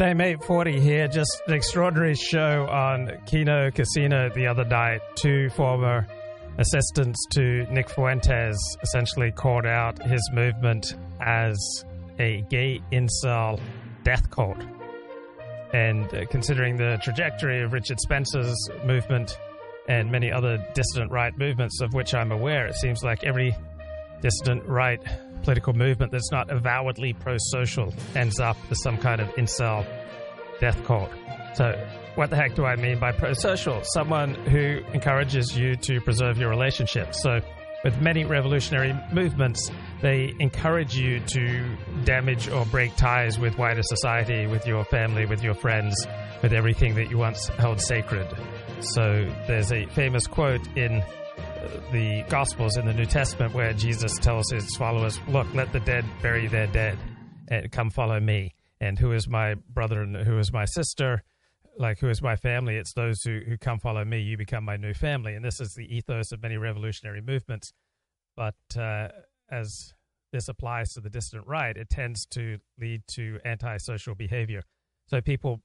G'day, mate. Forty here. Just an extraordinary show on Kino Casino the other night. Two former assistants to Nick Fuentes essentially called out his movement as a gay incel death cult. And uh, considering the trajectory of Richard Spencer's movement and many other dissident right movements of which I'm aware, it seems like every dissident right political movement that's not avowedly pro social ends up as some kind of incel death cult. So, what the heck do I mean by pro social? Someone who encourages you to preserve your relationships. So, with many revolutionary movements, they encourage you to damage or break ties with wider society, with your family, with your friends, with everything that you once held sacred. So, there's a famous quote in uh, the Gospels in the New Testament where Jesus tells his followers, Look, let the dead bury their dead and come follow me. And who is my brother and who is my sister? Like, who is my family? It's those who, who come follow me. You become my new family. And this is the ethos of many revolutionary movements. But uh, as this applies to the dissident right, it tends to lead to antisocial behavior. So people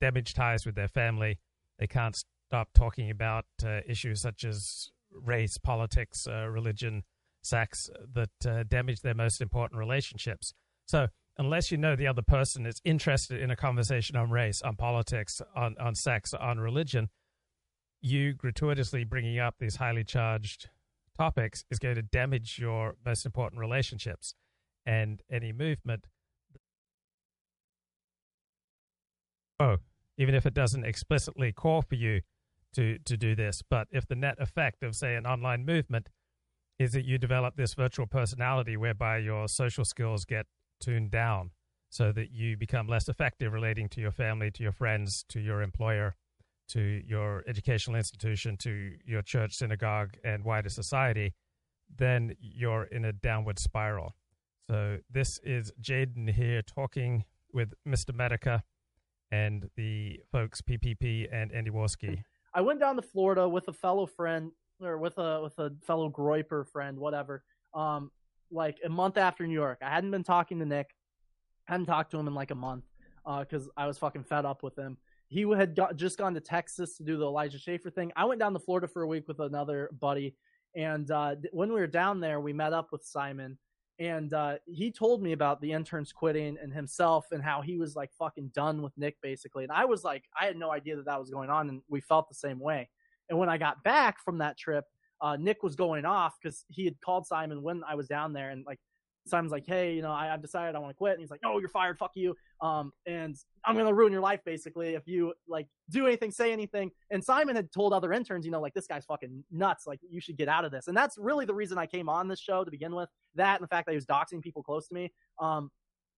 damage ties with their family. They can't stop talking about uh, issues such as race, politics, uh, religion, sex that uh, damage their most important relationships. So, unless you know the other person is interested in a conversation on race, on politics, on, on sex, on religion, you gratuitously bringing up these highly charged topics is going to damage your most important relationships. And any movement, oh, even if it doesn't explicitly call for you to to do this. But if the net effect of say an online movement is that you develop this virtual personality whereby your social skills get tuned down so that you become less effective relating to your family, to your friends, to your employer, to your educational institution, to your church, synagogue, and wider society, then you're in a downward spiral. So this is Jaden here talking with Mr. Medica and the folks PPP and Andy Warski. I went down to Florida with a fellow friend or with a with a fellow Groyper friend, whatever. Um, like a month after New York, I hadn't been talking to Nick, I hadn't talked to him in like a month, because uh, I was fucking fed up with him. He had got, just gone to Texas to do the Elijah Schaffer thing. I went down to Florida for a week with another buddy, and uh, when we were down there, we met up with Simon, and uh, he told me about the interns quitting and himself and how he was like fucking done with Nick basically. And I was like, I had no idea that that was going on, and we felt the same way. And when I got back from that trip, uh, Nick was going off because he had called Simon when I was down there, and like Simon's like, hey, you know, I, have decided I want to quit. And he's like, no, you're fired. Fuck you. Um, and I'm to ruin your life basically if you like do anything, say anything. And Simon had told other interns, you know, like this guy's fucking nuts. Like you should get out of this. And that's really the reason I came on this show to begin with. That and the fact that he was doxing people close to me. Um,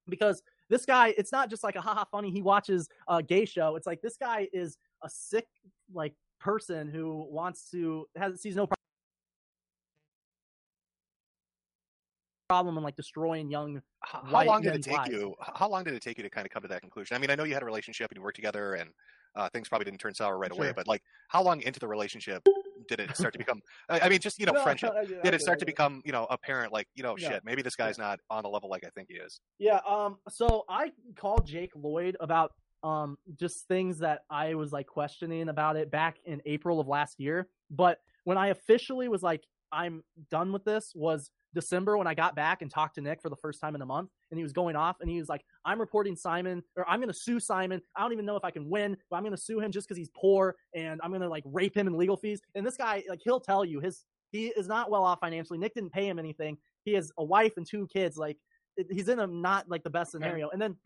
because this guy, it's not just like a haha funny. He watches a gay show. It's like this guy is a sick like person who wants to has sees no problem problem in like destroying young. How, how long did it take lives. you? How long did it take you to kind of come to that conclusion? I mean, I know you had a relationship and you worked together, and uh, things probably didn't turn sour right sure. away. But like, how long into the relationship did it start to become? I mean, just you know, no, friendship. I, I, I, did it start to become you know apparent? Like, you know, yeah. shit, maybe this guy's not on the level like I think he is. Yeah. Um. So I called Jake Lloyd about um just things that I was like questioning about it back in April of last year. But when I officially was like, I'm done with this, was December when I got back and talked to Nick for the first time in a month, and he was going off, and he was like, "I'm reporting Simon, or I'm going to sue Simon. I don't even know if I can win, but I'm going to sue him just because he's poor, and I'm going to like rape him in legal fees." And this guy, like, he'll tell you his he is not well off financially. Nick didn't pay him anything. He has a wife and two kids. Like, he's in a not like the best scenario. And then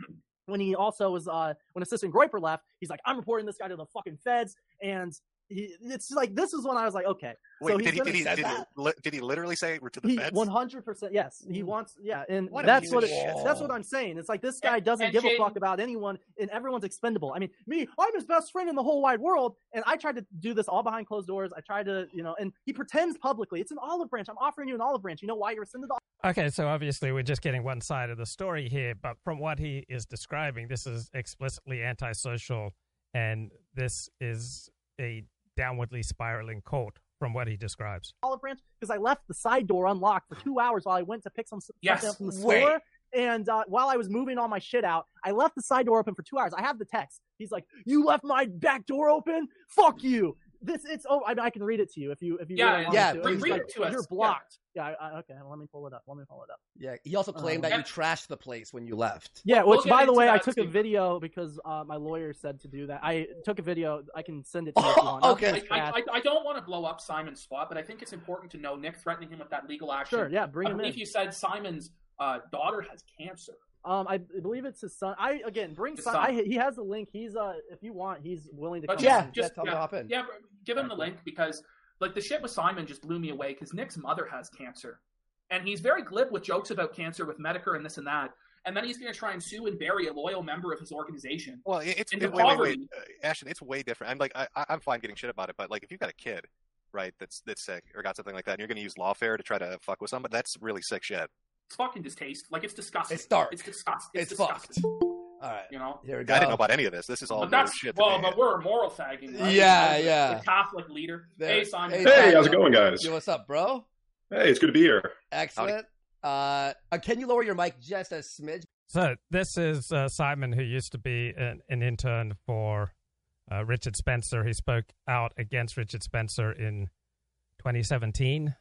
when he also was uh when assistant Groyper left, he's like, I'm reporting this guy to the fucking feds, and he, it's like this is when I was like, okay. Wait, so did, he, did, he, did, he, did he literally say to the feds? One hundred percent, yes. He hmm. wants, yeah, and what that's what it, that's what I'm saying. It's like this guy doesn't and give Jaden, a fuck about anyone, and everyone's expendable. I mean, me, I'm his best friend in the whole wide world, and I tried to do this all behind closed doors. I tried to, you know, and he pretends publicly. It's an olive branch. I'm offering you an olive branch. You know why you're rescinded the. Okay, so obviously we're just getting one side of the story here, but from what he is describing, this is explicitly antisocial, and this is a downwardly spiraling cult from what he describes. Olive branch because I left the side door unlocked for two hours while I went to pick some yes, stuff from the wait. store. And uh, while I was moving all my shit out, I left the side door open for two hours. I have the text. He's like, "You left my back door open? Fuck you!" This it's oh I, I can read it to you if you if you Yeah, really want yeah, me to. please He's like, it to us. You're Yeah. blocked. Yeah, I, I- okay. Let me pull it up. Let me pull it up. Yeah. He also claimed Um, that you trashed the place when you left. Yeah, We'll which by the way, I that took a video because uh, my lawyer said to do that. I took a video. I can send it to you. If you want. Okay. I'll I, I, chat. I, I don't want to blow up Simon's spot, but I think it's important to know Nick threatening him with that legal action. Sure, yeah, bring I him in. If you said Simon's uh, daughter has cancer. Um, I believe it's his son. I again bring His son. son. I, he has the link. He's uh, if you want, he's willing to But come. Yeah, on. just tell him to yeah, hop in. yeah, give him the link because like the shit with Simon just blew me away because Nick's mother has cancer, and he's very glib with jokes about cancer with Medicare and this and that, and then he's going to try and sue and bury a loyal member of his organization. Well, it's Into it, wait, wait, wait, uh, Ashton. It's way different. I'm like, I, I- I'm fine getting shit about it, but like, if you've got a kid, right, that's that's sick or got something like that, and you're going to use lawfare to try to fuck with somebody, that's really sick shit. It's fucking distaste. Like it's disgusting. It's dark. It's disgusting. It's, It's, fucked. disgusting. All right. You know. Here we go. I didn't know about any of this. This is all But new that's shit. well, but we're moral fagging. Right? Yeah, The- yeah. The Catholic leader. There- Hey, Simon. hey, Hey, how's it going, guys? Yo, what's up, bro? Hey, it's good to be here. Excellent. Uh, uh, can you lower your mic just a smidge? So this is uh, Simon, who used to be an, an intern for uh, Richard Spencer. He spoke out against Richard Spencer in 2017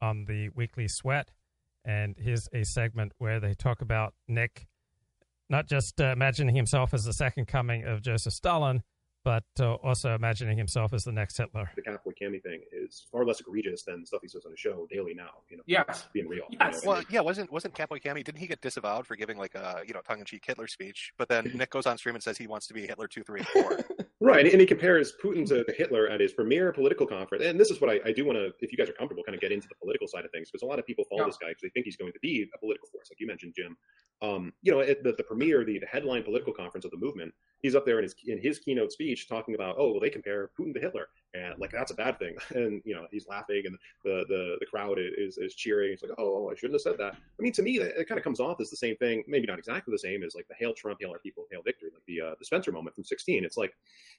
on the Weekly Sweat, and here's a segment where they talk about Nick not just uh, imagining himself as the second coming of Joseph Stalin, but uh, also imagining himself as the next Hitler. The Catholic Cami thing is far less egregious than stuff he says on the show daily now. You know, Yes. being real. Yes. You know, Well, yeah, wasn't wasn't Catboy Cammy? Didn't he get disavowed for giving like a you know tongue in cheek Hitler speech? But then Nick goes on stream and says he wants to be Hitler two, three, and four. Right, and he compares Putin to Hitler at his premier political conference. And this is what I, I do want to, if you guys are comfortable, kind of get into the political side of things, because a lot of people follow Yeah. this guy because they think he's going to be a political force, like you mentioned, Jim. Um, you know, at the, the premier, the, the headline political conference of the movement, he's up there in his in his keynote speech talking about, oh, well, they compare Putin to Hitler, and like that's a bad thing. And you know, he's laughing, and the the, the crowd is is cheering. It's like, oh, I shouldn't have said that. I mean, to me, it, it kind of comes off as the same thing, maybe not exactly the same as like the "Hail Trump, Hail Our People, Hail Victory," like the uh, the Spencer moment from '16. It's like,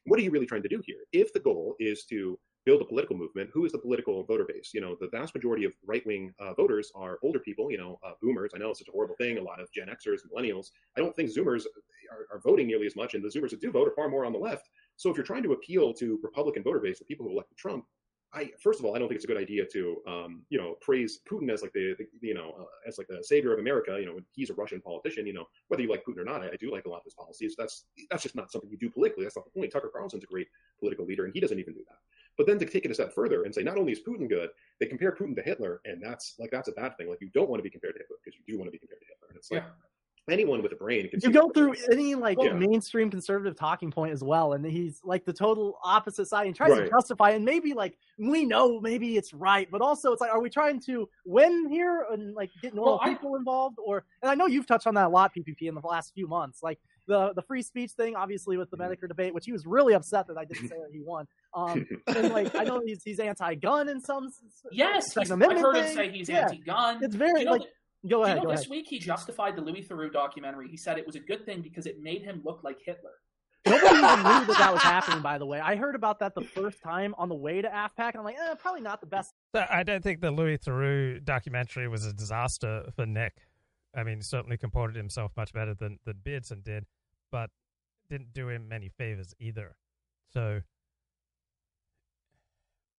what are you really trying to do here? If the goal is to build a political movement, who is the political voter base? You know, the vast majority of right wing uh, voters are older people, you know, uh, boomers. I know it's such a horrible thing. A lot of Gen Xers, millennials. I don't think Zoomers are, are voting nearly as much, and the Zoomers that do vote are far more on the left. So if you're trying to appeal to Republican voter base, the people who elected Trump, I first of all, I don't think it's a good idea to, um, you know, praise Putin as like the, the you know, uh, as like the savior of America. You know, he's a Russian politician. You know, whether you like Putin or not, I, I do like a lot of his policies. That's that's just not something you do politically. That's not the point. Tucker Carlson's a great political leader, and he doesn't even do that. But then to take it a step further and say not only is Putin good, they compare Putin to Hitler, and that's like that's a bad thing. Like you don't want to be compared to Hitler because you do want to be compared to Hitler. And it's like anyone with a brain can you see go that. through any like Yeah. mainstream conservative talking point as well, and he's like the total opposite side and tries to justify. And maybe like we know maybe it's right, but also it's like, are we trying to win here and like get normal Well, I- people involved? Or and I know you've touched on that a lot, PPP, in the last few months, like the the free speech thing, obviously with the Mhm. Medicare debate, which he was really upset that I didn't say that he won. Um, and like I know he's he's anti-gun in some. s- Yes. Second he's- I've Amendment heard him say he's Yeah. anti-gun. It's very you know, like. Go you ahead. know Go this ahead. week he justified the Louis Theroux documentary. He said it was a good thing because it made him look like Hitler. Nobody even knew that that was happening. By the way, I heard about that the first time on the way to AFPAC, and I'm like, eh, probably not the best. I don't think the Louis Theroux documentary was a disaster for Nick. I mean, certainly comported himself much better than, than Beardson did, but didn't do him many favors either. So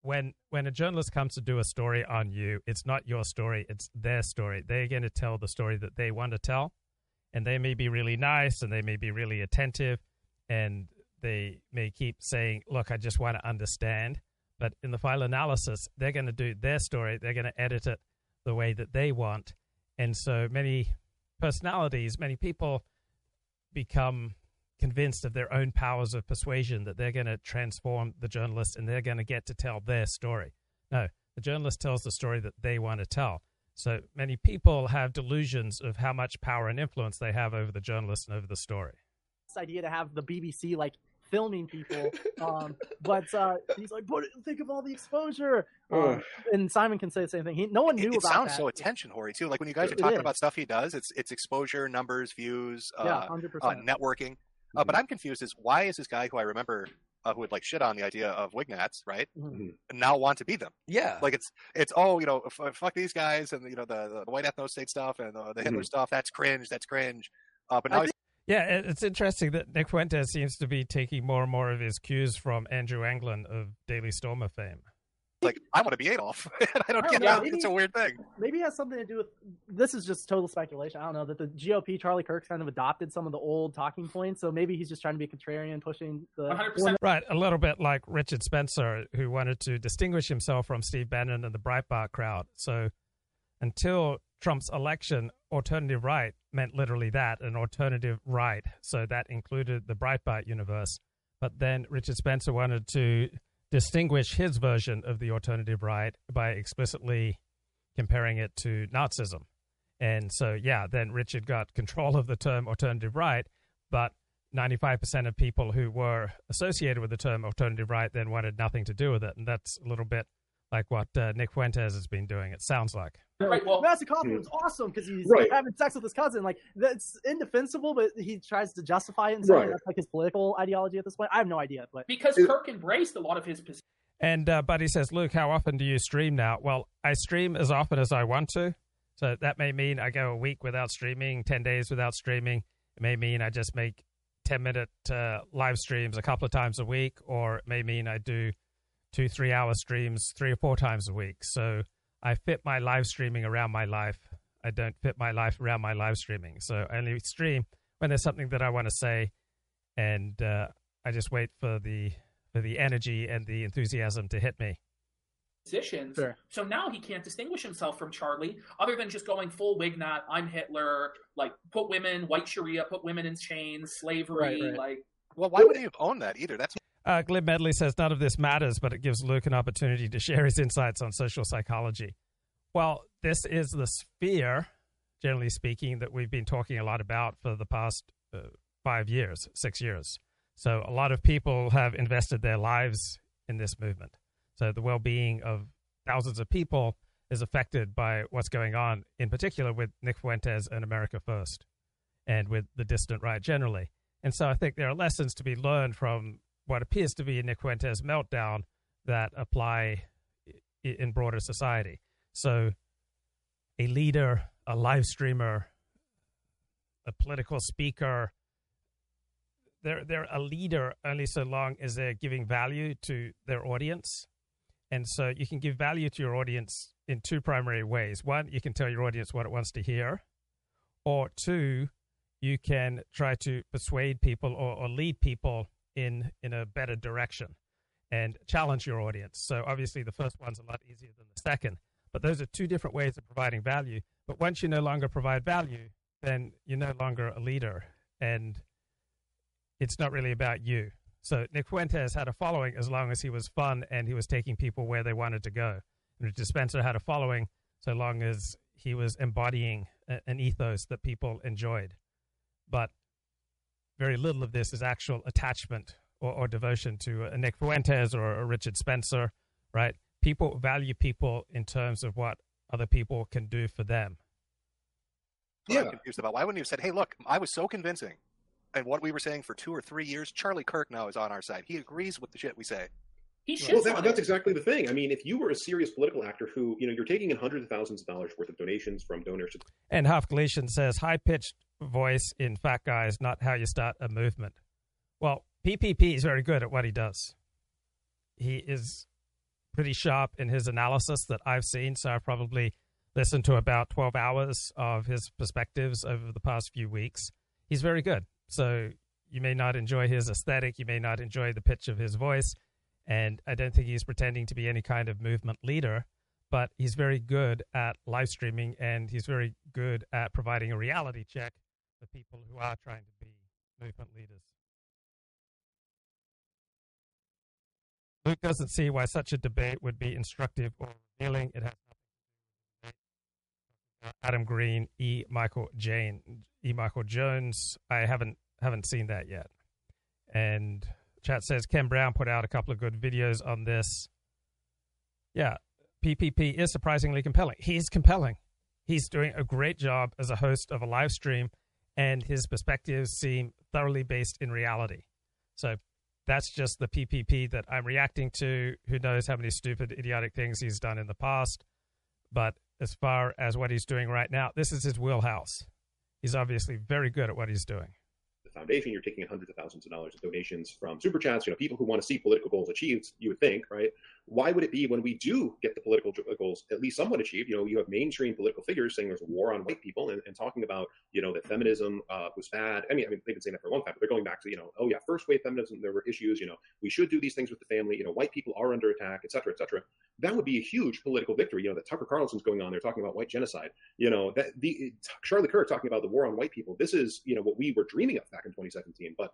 when when a journalist comes to do a story on you, it's not your story, it's their story. They're going to tell the story that they want to tell, and they may be really nice and they may be really attentive, and they may keep saying, "Look, I just want to understand." But in the file analysis, they're going to do their story. They're going to edit it the way that they want. And so many personalities, many people become convinced of their own powers of persuasion that they're going to transform the journalist and they're going to get to tell their story. No, the journalist tells the story that they want to tell. So many people have delusions of how much power and influence they have over the journalist and over the story. This idea to have the BBC like filming people. Um, but uh, he's like, but think of all the exposure. Um, and Simon can say the same thing. He, no one knew It, it about sounds that. so attention whory too. Like when you guys are talking about stuff he does, it's it's exposure, numbers, views, yeah, uh, hundred uh, percent. networking. Uh, but I'm confused. Is why is this guy who I remember uh, who would like shit on the idea of Wignats, right? Mhm. Now want to be them. Yeah. Like it's it's oh you know f- fuck these guys and you know the the white ethno state stuff and the, the Hitler Mhm. stuff. That's cringe. That's cringe. Uh, but I now he's Yeah, it's interesting that Nick Fuentes seems to be taking more and more of his cues from Andrew Anglin of Daily Stormer fame. like I want to be Adolf. and I don't get yeah, how maybe- it's a weird thing. maybe it has something to do with this is just total speculation. I don't know that the GOP Charlie Kirk's kind of adopted some of the old talking points, so maybe he's just trying to be contrarian, pushing the 100%. Right, a little bit like Richard Spencer, who wanted to distinguish himself from Steve Bannon and the Breitbart crowd. So until Trump's election, alternative right meant literally that an alternative right. So that included the Breitbart universe. But then Richard Spencer wanted to distinguish his version of the alternative right by explicitly comparing it to Nazism. And so, yeah, then Richard got control of the term alternative right, but 95% of people who were associated with the term alternative right then wanted nothing to do with it. And that's a little bit like what uh, Nick Fuentes has been doing, it sounds like. Right, well- Master Coffee was awesome because he's Right. having sex with his cousin. Like that's indefensible, but he tries to justify it and say Right. that's like his political ideology at this point. I have no idea, but Because It- Kirk embraced a lot of his positions. And uh, Buddy says, Luke, how often do you stream now? Well, I stream as often as I want to. So that may mean I go a week without streaming, 10 days without streaming. It may mean I just make 10 minute uh, live streams a couple of times a week, or it may mean I do two, three hour streams three or four times a week. So I fit my live streaming around my life. I don't fit my life around my live streaming. So I only stream when there's something that I want to say, and uh, I just wait for the for the energy and the enthusiasm to hit me. positions. Sure. So now he can't distinguish himself from Charlie, other than just going full Wignat, I'm Hitler, like put women, white Sharia, put women in chains, slavery, Right, right. like Well, why would he have owned that either? That's Uh, Glib Medley says none of this matters, but it gives Luke an opportunity to share his insights on social psychology. Well, this is the sphere, generally speaking, that we've been talking a lot about for the past uh, five years, six years. So a lot of people have invested their lives in this movement. So the well-being of thousands of people is affected by what's going on, in particular with Nick Fuentes and America First, and with the dissident right generally. And so I think there are lessons to be learned from what appears to be a Nick Fuentes meltdown that apply in broader society. So, a leader, a live streamer, a political speaker, they're, they're a leader only so long as they're giving value to their audience. And so you can give value to your audience in two primary ways. One, you can tell your audience what it wants to hear, or two, you can try to persuade people or, or lead people in in a better direction and challenge your audience. So obviously the first one's a lot easier than the second, but those are two different ways of providing value. But once you no longer provide value, then you're no longer a leader and it's not really about you. So Nick Fuentes had a following as long as he was fun and he was taking people where they wanted to go. And Richard Spencer had a following so long as he was embodying a, an ethos that people enjoyed. But very little of this is actual attachment or, or devotion to a Nick Fuentes or a Richard Spencer, right? People value people in terms of what other people can do for them. what I'm Yeah. confused about. Why wouldn't you have said, "Hey, look, I was so convincing," and what we were saying for two or three years, Charlie Kirk now is on our side. He agrees with the shit we say. he shits Well, that, that's exactly the thing. I mean, if you were a serious political actor who, you know, you're taking in hundreds of thousands of dollars worth of donations from donors to And Half Galatian says high pitched voice in fat guy is not how you start a movement. Well, PPP is very good at what he does. He is pretty sharp in his analysis that I've seen. So I've probably listened to about 12 hours of his perspectives over the past few weeks. He's very good. So you may not enjoy his aesthetic, you may not enjoy the pitch of his voice. And I don't think he's pretending to be any kind of movement leader but he's very good at live streaming and he's very good at providing a reality check for people who are trying to be movement leaders. Luke doesn't see why such a debate would be instructive or revealing. It has. Adam Green, E. Michael Jane, E. Michael Jones. I haven't haven't seen that yet. And chat says Ken Brown put out a couple of good videos on this. Yeah, PPP is surprisingly compelling. He's compelling. He's doing a great job as a host of a live stream, and his perspectives seem thoroughly based in reality. So that's just the PPP that I'm reacting to. Who knows how many stupid, idiotic things he's done in the past. But as far as what he's doing right now, this is his wheelhouse. He's obviously very good at what he's doing foundation. You're taking hundreds of thousands of dollars of donations from super chats. You know, people who want to see political goals achieved. You would think, right? Why would it be when we do get the political goals at least somewhat achieved? You know, you have mainstream political figures saying there's a war on white people and, and talking about you know that feminism uh, was bad. I mean, I mean they've been saying that for a long time, but they're going back to you know, oh yeah, first wave feminism. There were issues. You know, we should do these things with the family. You know, white people are under attack, et cetera, et cetera. That would be a huge political victory. You know, that Tucker Carlson's going on. They're talking about white genocide. You know, that the Charlie Kirk talking about the war on white people. This is you know what we were dreaming of back in 2017. But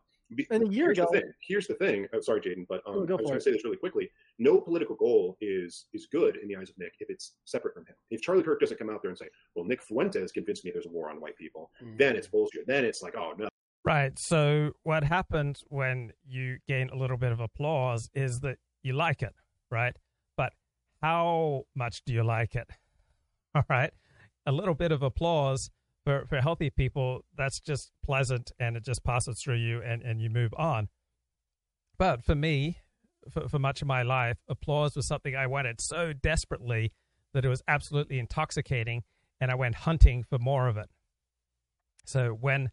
and a year here's ago, the thing. Here's the thing. Oh, sorry, Jaden, but um, go I was going to say this really quickly. No political goal is is good in the eyes of Nick if it's separate from him. If Charlie Kirk doesn't come out there and say, "Well, Nick Fuentes convinced me there's a war on white people," then it's bullshit. Then it's like, "Oh no, Right. So what happens when you gain a little bit of applause is that you like it, right? But how much do you like it? All right. A little bit of applause for, for healthy people, that's just pleasant and it just passes through you and, and you move on. But for me, for, for much of my life, applause was something I wanted so desperately that it was absolutely intoxicating and I went hunting for more of it. So when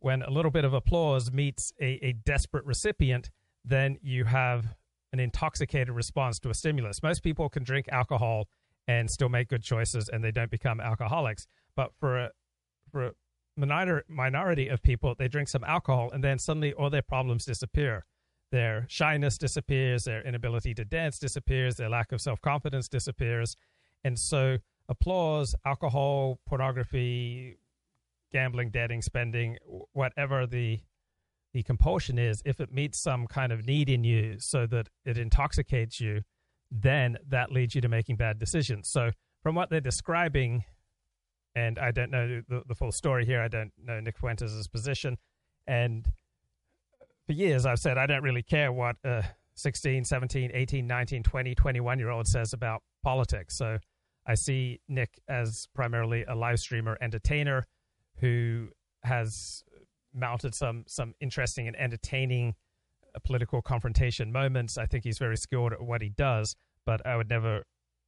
when a little bit of applause meets a, a desperate recipient, then you have an intoxicated response to a stimulus. Most people can drink alcohol and still make good choices and they don't become alcoholics. But for a, minority of people, they drink some alcohol and then suddenly all their problems disappear. Their shyness disappears, their inability to dance disappears, their lack of self confidence disappears. And so, applause, alcohol, pornography, gambling, debting, spending, whatever the the compulsion is, if it meets some kind of need in you so that it intoxicates you, then that leads you to making bad decisions. So, from what they're describing, and I don't know the, the full story here, I don't know Nick Fuentes' position. And for years, I've said I don't really care what a 16, 17, 18, 19, 20, 21 year old says about politics. So, I see Nick as primarily a live streamer entertainer who has mounted some some interesting and entertaining uh, political confrontation moments. I think he's very skilled at what he does, but I would never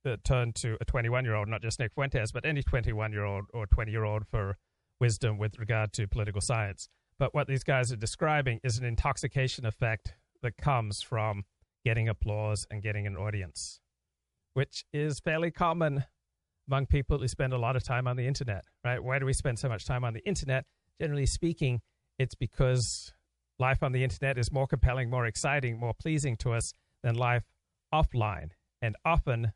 uh, turn to a 21 year old, not just Nick Fuentes, but any 21 year old or 20 year old for wisdom with regard to political science. But what these guys are describing is an intoxication effect that comes from getting applause and getting an audience, which is fairly common among people who spend a lot of time on the internet, right? Why do we spend so much time on the internet? Generally speaking, it's because life on the internet is more compelling, more exciting, more pleasing to us than life offline. And often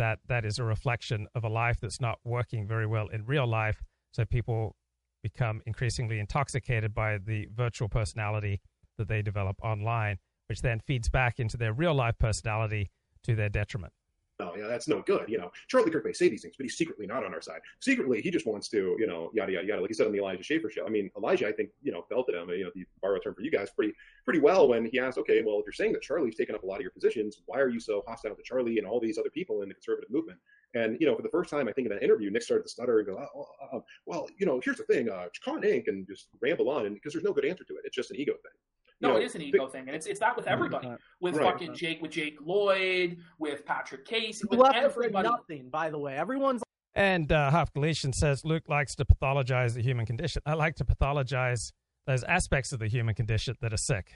that that is a reflection of a life that's not working very well in real life. So people become increasingly intoxicated by the virtual personality that they develop online, which then feeds back into their real life personality to their detriment. No, yeah, that's no good. You know, Charlie Kirk may say these things, but he's secretly not on our side. Secretly, he just wants to, you know, yada yada yada. Like he said on the Elijah Schaffer show. I mean, Elijah, I think, you know, belted him. You know, the borrow term for you guys, pretty pretty well when he asked, okay, well, if you're saying that Charlie's taken up a lot of your positions, why are you so hostile to Charlie and all these other people in the conservative movement? And you know, for the first time, I think in that interview, Nick started to stutter and go, oh, oh, oh, well, you know, here's the thing, uh, Con Inc. and just ramble on, and because there's no good answer to it, it's just an ego thing. You No, know, it is an ego thing, and it's it's that with everybody. With Right. fucking Jake, with Jake Lloyd, with Patrick Casey, with left us with everybody. nothing, by the way. Everyone's And uh, Half Galatian says Luke likes to pathologize the human condition. I like to pathologize those aspects of the human condition that are sick.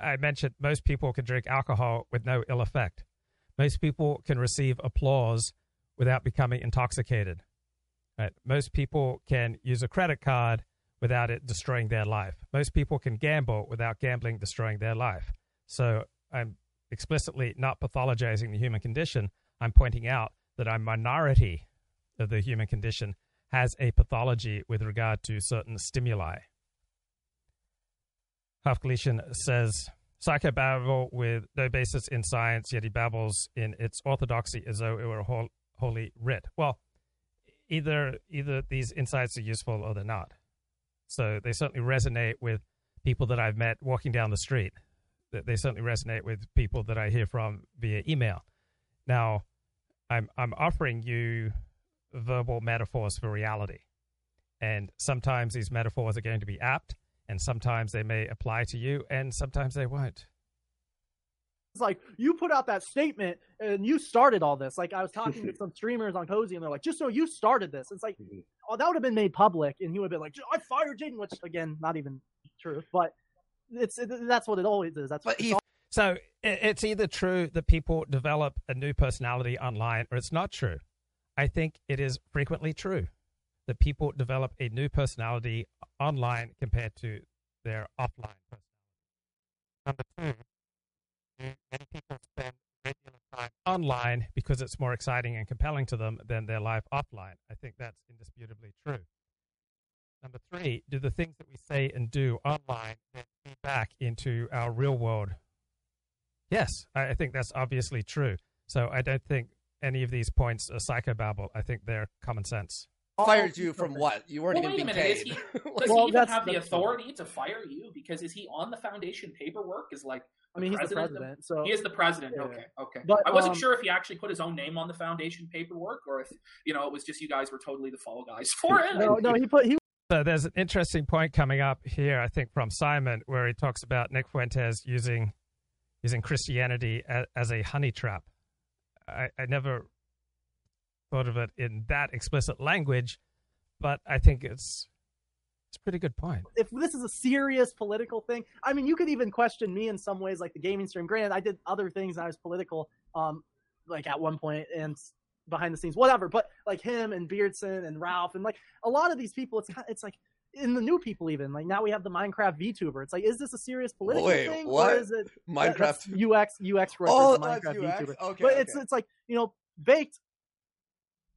I mentioned most people can drink alcohol with no ill effect. Most people can receive applause without becoming intoxicated. Right? Most people can use a credit card without it destroying their life. Most people can gamble without gambling destroying their life. So I'm explicitly not pathologizing the human condition. I'm pointing out that a minority of the human condition has a pathology with regard to certain stimuli. Half Galatian says Psycho babble with no basis in science, yet he babbles in its orthodoxy as though it were hol- holy writ. Well, either either these insights are useful or they're not. So they certainly resonate with people that I've met walking down the street. They- certainly resonate with people that I hear from via email. Now, I'm I'm offering you verbal metaphors for reality. And sometimes these metaphors are going to be apt, and sometimes they may apply to you, and sometimes they won't. It's like you put out that statement and you started all this. Like I was talking to some streamers on Cozy and they're like, just so you started this. It's like, Mhm. oh, that would have been made public and he would have been like, I fired Jaden, which again, not even true, but it's it, that's what it always is. That's what he So it's either true that people develop a new personality online or it's not true. I think it is frequently true that people develop a new personality online compared to their offline personality. Number two, do many people spend regular time online because it's more exciting and compelling to them than their life offline. I think that's indisputably true. Number three, do the things that we say and do online then feed back into our real world Yes, I I think that's obviously true. So I don't think any of these points are psychobabble. I think they're common sense. fired you from what? You weren't Well, even being minute. Is paid. he, does Well, he even have the that's- authority to fire you? Because is he on the foundation paperwork? Is like I mean, he's the president of- president, so he is the president. Yeah. Okay, okay. But, I wasn't um, sure if he actually put his own name on the foundation paperwork, or if you know it was just you guys were totally the fall guys for it. no, no, he put he So there's an interesting point coming up here, I think, from Simon, where he talks about Nick Fuentes using using Christianity as, as a honey trap. I, I never thought of it in that explicit language, but I think it's it's a pretty good point. if this is a serious political thing, I mean, you could even question me in some ways, like the gaming stream. Granted, I did other things and I was political, um, like at one point and behind the scenes, whatever. But like him and Beardson and Ralph and like a lot of these people, it's kind it's like in the new people even like now we have the Minecraft VTuber. It's like, is this a serious political Wait, thing what? or is it Minecraft. that's UX UX for Oh, that's Minecraft UX? VTuber? Okay, but it's it's like you know baked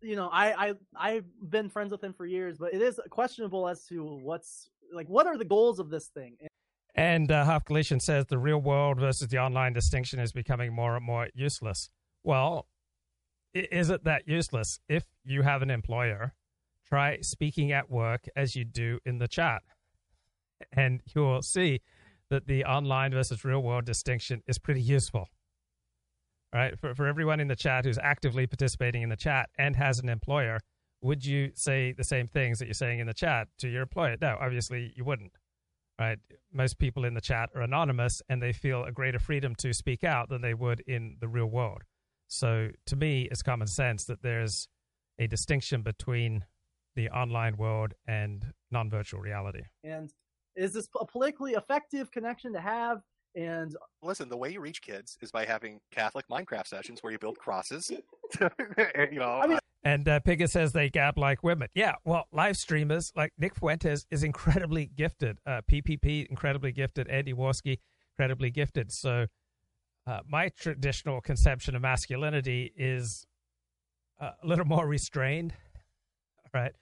you know, I, I I've been friends with him for years, but it is questionable as to what's like what are the goals of this thing. And uh, Half Galician says the real world versus the online distinction is becoming more and more useless. Well, is it that useless? If you have an employer, try speaking at work as you do in the chat, and you'll see that the online versus real world distinction is pretty useful. Right, for for everyone in the chat who's actively participating in the chat and has an employer, would you say the same things that you're saying in the chat to your employer? No, obviously you wouldn't right? Most people in the chat are anonymous and they feel a greater freedom to speak out than they would in the real world. So to me, it's common sense that there's a distinction between the online world and non virtual reality. And is this a politically effective connection to have? And Listen, the way you reach kids is by having Catholic Minecraft sessions where you build crosses. you know, I mean, And uh, Pigga says they gab like women. Yeah, well, live streamers like Nick Fuentes is incredibly gifted. Uh, PPP, incredibly gifted. Andy Warski, incredibly gifted. So uh, my traditional conception of masculinity is uh, a little more restrained, right?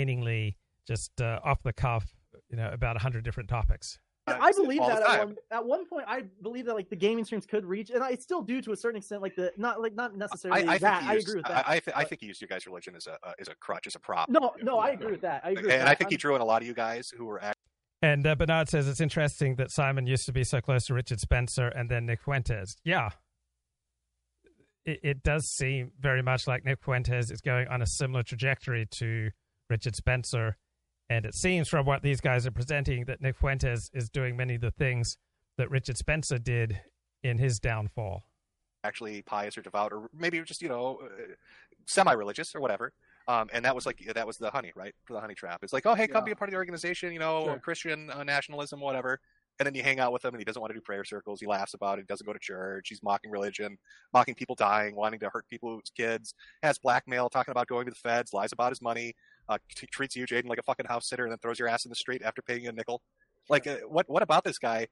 Entertainingly, just uh, off the cuff, you know, about a hundred different topics. I believe that at one, at one point I believe that like the gaming streams could reach, and I still do to a certain extent. Like the not like not necessarily I, I that. think he I agree with I, that. I, th- I think he used your guys' religion as a uh, as a crutch, as a prop. no, no, I agree with that. I agree. with and that. I think he drew in a lot of you guys who were act- And uh, Bernard says it's interesting that Simon used to be so close to Richard Spencer and then Nick Fuentes. Yeah. It, it does seem very much like Nick Fuentes is going on a similar trajectory to Richard Spencer. And it seems from what these guys are presenting that Nick Fuentes is doing many of the things that Richard Spencer did in his downfall. actually pious or devout, or maybe just you know uh, semi-religious or whatever. Um, and that was like that was the honey, right? For the honey trap. It's like, oh, hey, come Yeah. be a part of the organization. You know, Sure. Christian uh, nationalism, whatever. And then you hang out with him, and he doesn't want to do prayer circles. He laughs about it. He doesn't go to church. He's mocking religion, mocking people dying, wanting to hurt people's kids. Has blackmail, talking about going to the feds, lies about his money. Uh, t- treats you, Jaden, like a fucking house sitter, and then throws your ass in the street after paying you a nickel. Like, uh, what? What about this guy?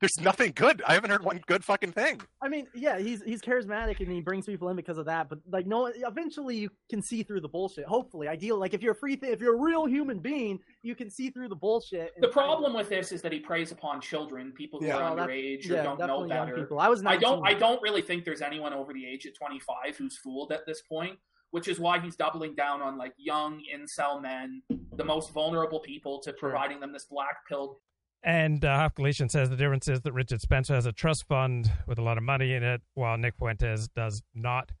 There's nothing good. I haven't heard one good fucking thing. I mean, yeah, he's he's charismatic and he brings people in because of that. But like, no, eventually you can see through the bullshit. Hopefully, ideal. Like, if you're a free, th- if you're a real human being, you can see through the bullshit. The problem with this is that he preys upon children, people who Yeah. are Oh, that's- underage or yeah, don't know definitely young better. people. I was. I don't. I don't really think there's anyone over the age of 25 who's fooled at this point, which is why he's doubling down on like young incel men the most vulnerable people to providing them this black pill. And uh, Half Galician says the difference is that Richard Spencer has a trust fund with a lot of money in it, while Nick Fuentes does not.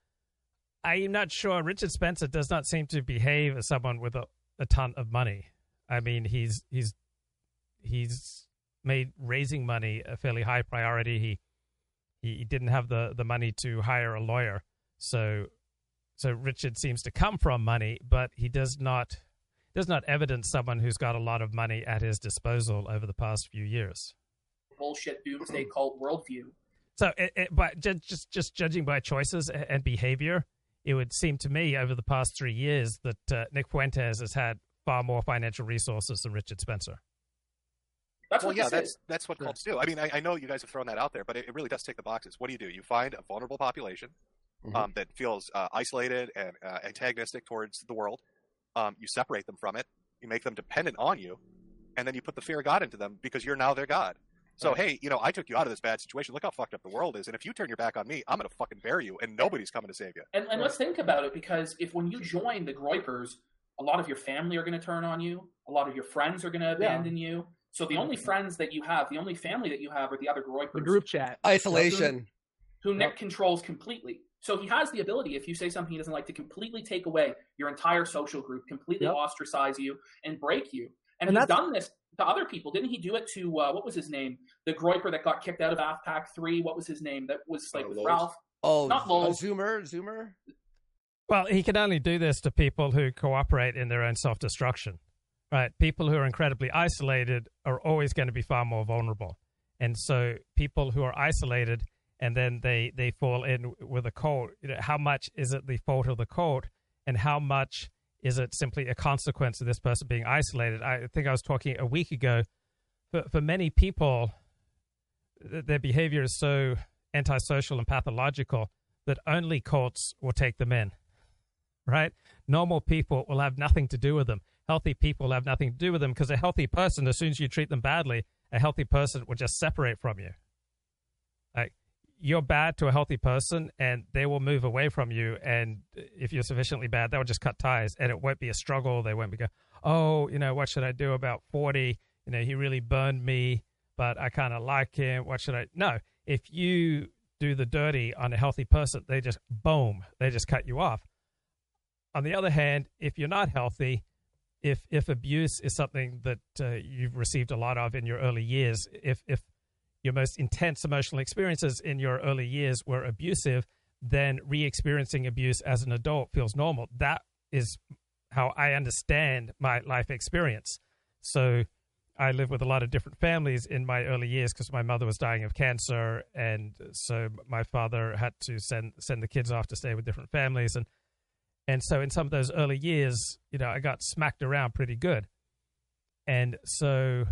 I'm not sure. Richard Spencer does not seem to behave as someone with a, a ton of money. I mean, he's he's he's made raising money a fairly high priority. He he didn't have the, the money to hire a lawyer, so so Richard seems to come from money, but he does not does not evidence someone who's got a lot of money at his disposal over the past few years. Bullshit doomsday cult worldview. So, it, it, but just just judging by choices eh, and behavior, it would seem to me over the past three years that uh, Nick Fuentes has had far more financial resources than Richard Spencer. That's well, what yeah, that's is. that's what cults do. I mean, I, I know you guys have thrown that out there, but it, it really does tick the boxes. What do you do? You find a vulnerable population Mhm. um, that feels uh, isolated and uh, antagonistic towards the world. Um, you separate them from it. You make them dependent on you, and then you put the fear of God into them because you're now their God. So hey, you know, I took you out of this bad situation. Look how fucked up the world is, and if you turn your back on me, I'm gonna fucking bury you, and nobody's coming to save you. And, and let's think about it because if when you join the Groypers, a lot of your family are going to turn on you, a lot of your friends are going to abandon you. So the only friends that you have, the only family that you have, are the other Groypers. The group chat. Isolation. who Nick Yep. controls completely. So he has the ability, if you say something he doesn't like, to completely take away your entire social group, completely Yep. ostracize you, and break you. And, And he's done this to other people. Didn't he do it to uh, what was his name? The Groyper that got kicked out of AFPAC three. What was his name? That was like with Lowe's? Ralph. Oh, Not uh, Zoomer, Zoomer. Well, he can only do this to people who cooperate in their own self destruction, right? People who are incredibly isolated are always going to be far more vulnerable. And so people who are isolated and then they, they fall in with a cult, you know, how much is it the fault of the cult and how much is it simply a consequence of this person being isolated? I think I was talking a week ago. For, for many people, their behavior is so antisocial and pathological that only cults will take them in right? Normal people will have nothing to do with them. Healthy people have nothing to do with them because a healthy person, as soon as you treat them badly, a healthy person will just separate from you. You're bad to a healthy person, and they will move away from you. And if you're sufficiently bad, they'll just cut ties, and it won't be a struggle. They won't be go, oh, you know, what should I do about forty? You know, he really burned me, but I kind of like him. What should I? No, if you do the dirty on a healthy person, they just boom, they just cut you off on the other hand, if you're not healthy, if if abuse is something that uh, you've received a lot of in your early years, if if your most intense emotional experiences in your early years were abusive, then re-experiencing abuse as an adult feels normal. That is how I understand my life experience. So I lived with a lot of different families in my early years because my mother was dying of cancer, and so my father had to send send the kids off to stay with different families and and so in some of those early years, you know, I got smacked around pretty good. And so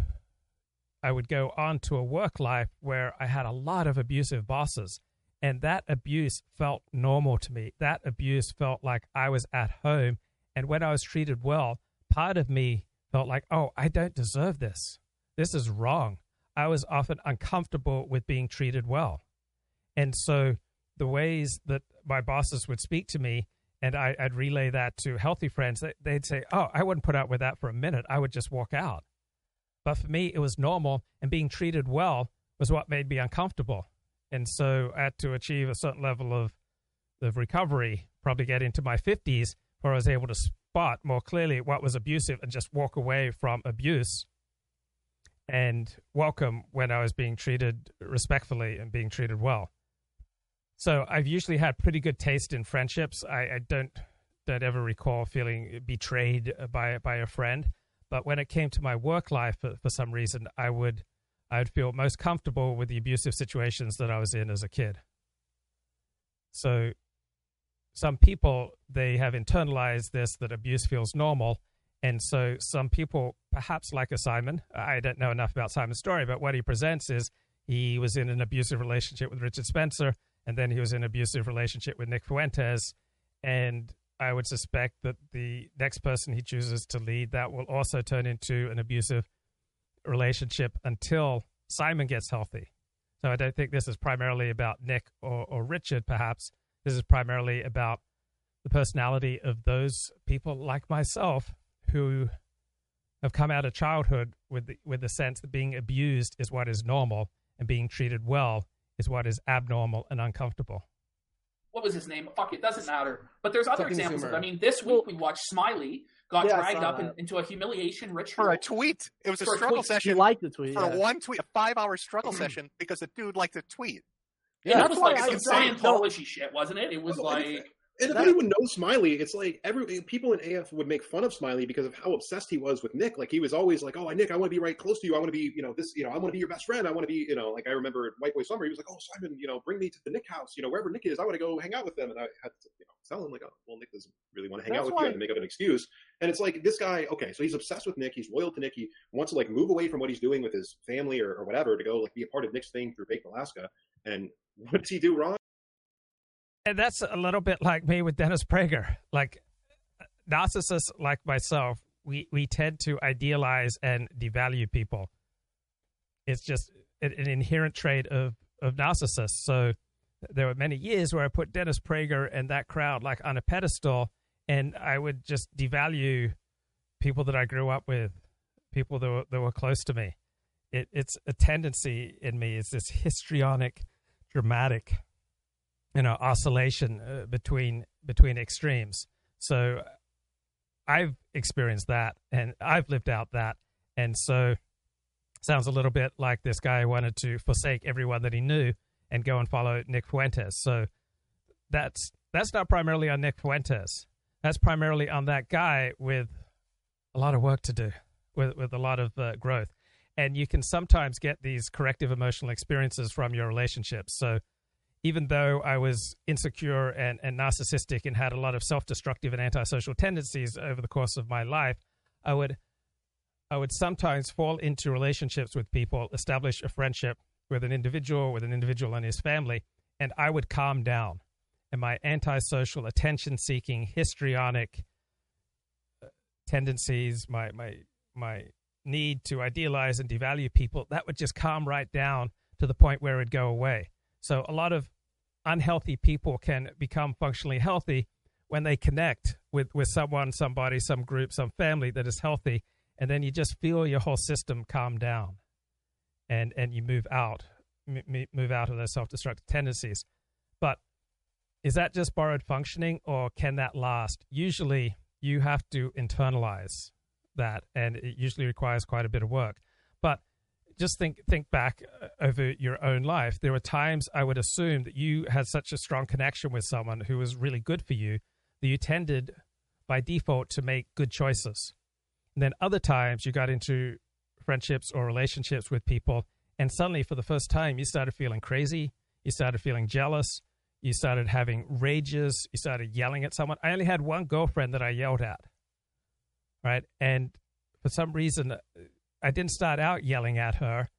I would go on to a work life where I had a lot of abusive bosses. And that abuse felt normal to me. That abuse felt like I was at home. And when I was treated well, part of me felt like, oh, I don't deserve this. This is wrong. I was often uncomfortable with being treated well. And so the ways that my bosses would speak to me, and I, would relay that to healthy friends, they'd say, oh, I wouldn't put up with that for a minute. I would just walk out. But for me, it was normal, and being treated well was what made me uncomfortable. And so I had to achieve a certain level of, of recovery, probably get into my 50s, where I was able to spot more clearly what was abusive and just walk away from abuse and welcome when I was being treated respectfully and being treated well. So I've usually had pretty good taste in friendships. I, I don't don't ever recall feeling betrayed by by a friend. But when it came to my work life, for, for some reason, I would I would feel most comfortable with the abusive situations that I was in as a kid. So some people they have internalized this that abuse feels normal, and so some people, perhaps like a Simon, I don't know enough about Simon's story, but what he presents is he was in an abusive relationship with Richard Spencer and then he was in an abusive relationship with Nick Fuentes. And I would suspect that the next person he chooses to lead, that will also turn into an abusive relationship until Simon gets healthy. So I don't think this is primarily about Nick or, or Richard, perhaps. This is primarily about the personality of those people like myself who have come out of childhood with the, with the sense that being abused is what is normal and being treated well is what is abnormal and uncomfortable. What was his name? Fuck it, doesn't matter. But there's other Something examples of. I mean, this week we watched Smiley got yeah, dragged up in, into a humiliation ritual for a tweet. It was a struggle a session. He liked the tweet for yeah. one tweet, a five-hour struggle session because the dude liked the tweet. Yeah, that was like some Scientology shit, wasn't it? It was like and if anyone knows Smiley, it's like every people in AF would make fun of Smiley because of how obsessed he was with Nick. Like he was always like, "Oh, Nick, I want to be right close to you. I want to be, you know, this, you know, I want to be your best friend. I want to be, you know." Like I remember White Boy Summer, he was like, "Oh, Simon, you know, bring me to the Nick house. You know, wherever Nick is, I want to go hang out with them." And I had to, you know, tell him like, "Oh, well, Nick doesn't really want to hang out with why... you," and make up an excuse. And it's like this guy, okay, so he's obsessed with Nick. He's loyal to Nick. He wants to like move away from what he's doing with his family or, or whatever to go like be a part of Nick's thing through Baked Alaska. And what does he do wrong? And that's a little bit like me with Dennis Prager. Like narcissists like myself, we, we tend to idealize and devalue people. It's just an, an inherent trait of, of narcissists. So there were many years where I put Dennis Prager and that crowd like on a pedestal, and I would just devalue people that I grew up with, people that were, that were close to me. It, it's a tendency in me. It's this histrionic, dramatic you know oscillation uh, between between extremes. So I've experienced that, and I've lived out that, and so sounds a little bit like this guy wanted to forsake everyone that he knew and go and follow Nick Fuentes. So that's that's not primarily on Nick Fuentes. That's primarily on that guy with a lot of work to do, with with a lot of uh, growth. And you can sometimes get these corrective emotional experiences from your relationships. So even though I was insecure and, and narcissistic and had a lot of self destructive and antisocial tendencies over the course of my life, I would I would sometimes fall into relationships with people, establish a friendship with an individual, with an individual and his family, and I would calm down. And my antisocial, attention seeking, histrionic uh, tendencies, my, my, my need to idealize and devalue people, that would just calm right down to the point where it would go away. So a lot of unhealthy people can become functionally healthy when they connect with, with someone, somebody, some group, some family that is healthy, and then you just feel your whole system calm down, and and you move out, m- move out of those self-destructive tendencies. But is that just borrowed functioning, or can that last? Usually, you have to internalize that, and it usually requires quite a bit of work. But just think think back uh, over your own life. There were times I would assume that you had such a strong connection with someone who was really good for you that you tended by default to make good choices. And then other times you got into friendships or relationships with people and suddenly for the first time you started feeling crazy, you started feeling jealous, you started having rages, you started yelling at someone. I only had one girlfriend that I yelled at. Right? And for some reason I didn't start out yelling at her,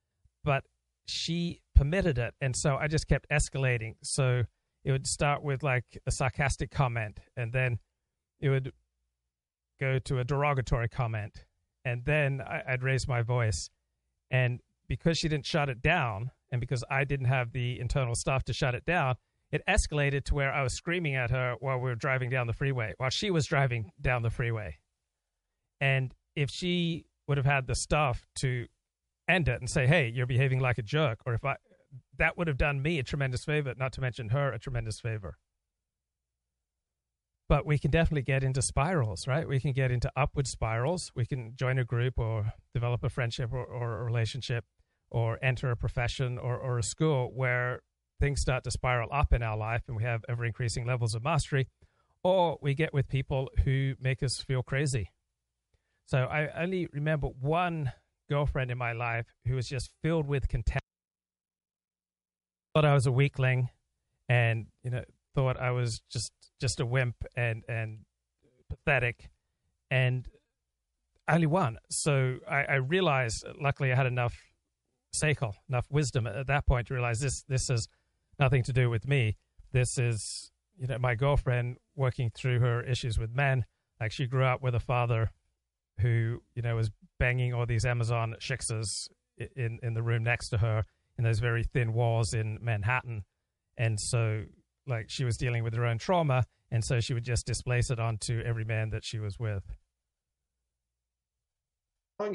but she permitted it. And so I just kept escalating. So it would start with like a sarcastic comment, and then it would go to a derogatory comment. And then I, would raise my voice. And because she didn't shut it down, and because I didn't have the internal stuff to shut it down, it escalated to where I was screaming at her while we were driving down the freeway, while she was driving down the freeway. And if she would have had the stuff to end it and say, "Hey, you're behaving like a jerk," or if I that would have done me a tremendous favor, not to mention her a tremendous favor. But we can definitely get into spirals, right? We can get into upward spirals. We can join a group or develop a friendship or, or a relationship or enter a profession or, or a school where things start to spiral up in our life and we have ever increasing levels of mastery. Or we get with people who make us feel crazy so I only remember one girlfriend in my life who was just filled with contempt. Thought I was a weakling, and you know thought I was just just a wimp and and pathetic, and only one. So I, I realized, luckily, I had enough seichel, enough wisdom at that point to realize this this has nothing to do with me. This is you know my girlfriend working through her issues with men. Like she grew up with a father who you know was banging all these Amazon shiksas in in the room next to her in those very thin walls in Manhattan, and so like she was dealing with her own trauma, and so she would just displace it onto every man that she was with.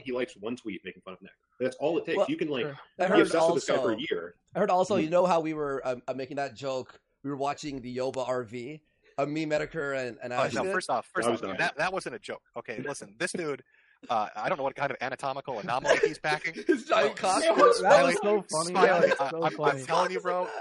He likes one tweet making fun of Nick. That's all it takes. Well, you can like sure. I be heard obsessed with this guy for a year. I heard also. Mhm. You know how we were um, uh, making that joke. We were watching the Yoba RV. Uh, me, Medicare, and, and Oh, Ash no, first off, first I off, done. that, that wasn't a joke. Okay, listen, this dude, uh, I don't know what kind of anatomical anomaly he's packing. his giant cock. It was- That was Smiley- so funny. Smiley, was I- so I'm, funny. I'm telling you, bro.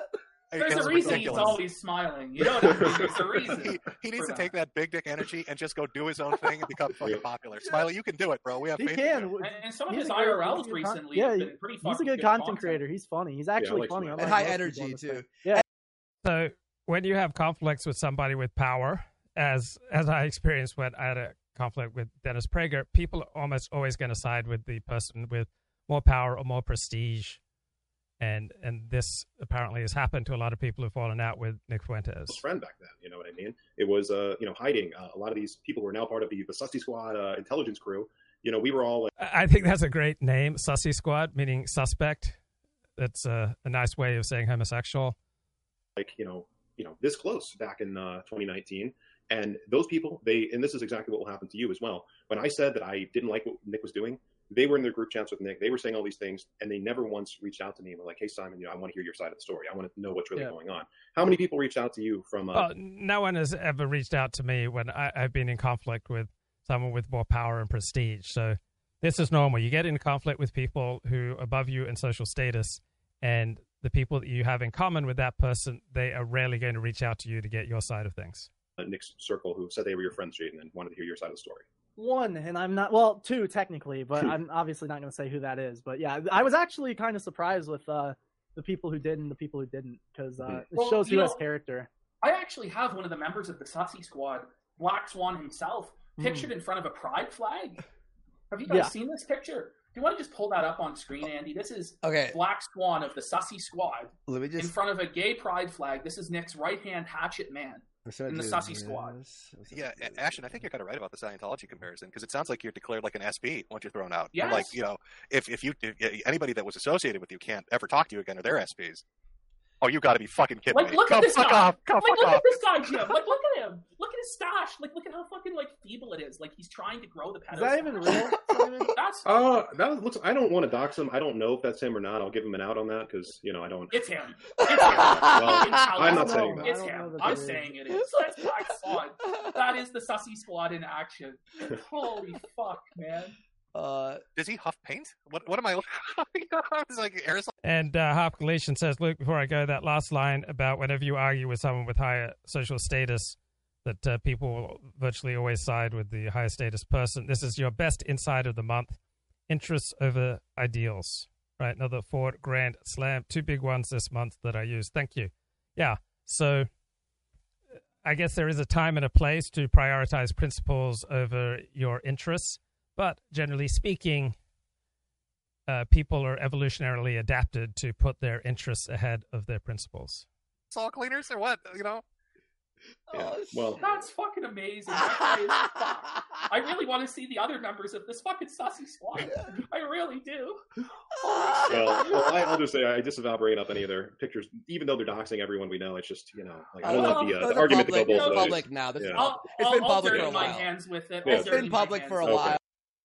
There's a reason ridiculous. he's always smiling. You know what I mean? There's a reason. He, he needs for to take that big dick energy and just go do his own thing and become fucking popular. Smiley, you can do it, bro. We have He faith in can. you. And, and some of his good- IRLs he's good con- recently yeah, have been pretty He's a good content content. creator. He's funny. He's actually like funny. Smiley. unlike And high energy, people on this too. Yeah, So when you have conflicts with somebody with power, as as I experienced when I had a conflict with Dennis Prager, people are almost always going to side with the person with more power or more prestige, and and this apparently has happened to a lot of people who've fallen out with Nick Fuentes. Friend back then. You know what I mean? It was uh, you know hiding. Uh, a lot of these people were now part of the Sussy Squad uh, intelligence crew. You know, we were all like, I I think that's a great name, Sussy Squad, meaning suspect. That's a, a nice way of saying homosexual. like you know you know this close back in uh, 2019 and those people they and this is exactly what will happen to you as well when i said that i didn't like what nick was doing they were in their group chats with nick they were saying all these things and they never once reached out to me and were like hey simon you know i want to hear your side of the story i want to know what's really Yeah. going on how many people reached out to you from uh, Well, no one has ever reached out to me when I, I've been in conflict with someone with more power and prestige. So this is normal. You get in conflict with people who are above you in social status, and the people that you have in common with that person, they are rarely going to reach out to you to get your side of things. nick's circle who said they were your friends Jade, and then wanted to hear your side of the story one, and I'm not well, two technically, but I'm obviously not going to say who that is. But yeah, I was actually kind of surprised with uh, the people who did and the people who didn't, because uh, Mhm. it Well, shows you who has character. I actually have one of the members of the Sussy Squad, Black Swan himself, pictured in front of a pride flag. Have you guys Yeah. seen this picture? Do you want to just pull that up on screen, Andy? This is Okay, Black Swan of the Sussy Squad let me in front of a gay pride flag. This is Nick's right hand hatchet man. in the Sussy Squad. Yeah, A- Ashton, I think you're kind of right about the Scientology comparison because it sounds like you're declared like an SP once you're thrown out. And, Yes. Like you know, if if you if anybody that was associated with you can't ever talk to you again, or they're SPs. Oh, you got to be fucking kidding Like, me! look Go at this fuck guy. off! Go Like, fuck look off! at this guy, Jim. Like, look at him. Look at his stash. Like, look at how fucking like feeble it is. Like, he's trying to grow the pedo. Is that even real? Simon? That's uh that looks i don't want to dox him i don't know if that's him or not i'll give him an out on that because you know i don't it's him. It's well, i'm not saying that It's him. I'm saying it is. That's Black Swan. That is the Sussy Squad in action. Holy fuck, man. Uh, Does he huff paint? What what am I? it's like aerosol. And uh, Harp Galatian says, Luke, before I go, that last line about whenever you argue with someone with higher social status, that uh, people virtually always side with the higher status person. This is your best insight of the month. Interests over ideals. Right, another four grand slam. Two big ones this month that I used. Thank you. Yeah, so I guess there is a time and a place to prioritize principles over your interests, but generally speaking, uh, people are evolutionarily adapted to put their interests ahead of their principles. Salt cleaners or what? You know? Yeah, oh, well- That's fucking amazing. That fuck. I really want to see the other members of this fucking Sussy Squad. I really do. well, well I, I'll just say I disavow bringing up any of their pictures, even though they're doxing everyone we know. It's just you know, like, I don't want the, uh, Those the argument public, to go those both are ways. public now. This is Yeah. I'll, It's I'll, been I'll public dirty for a my while. hands with it. Yeah. I'll It's dirty been public for a with it. while.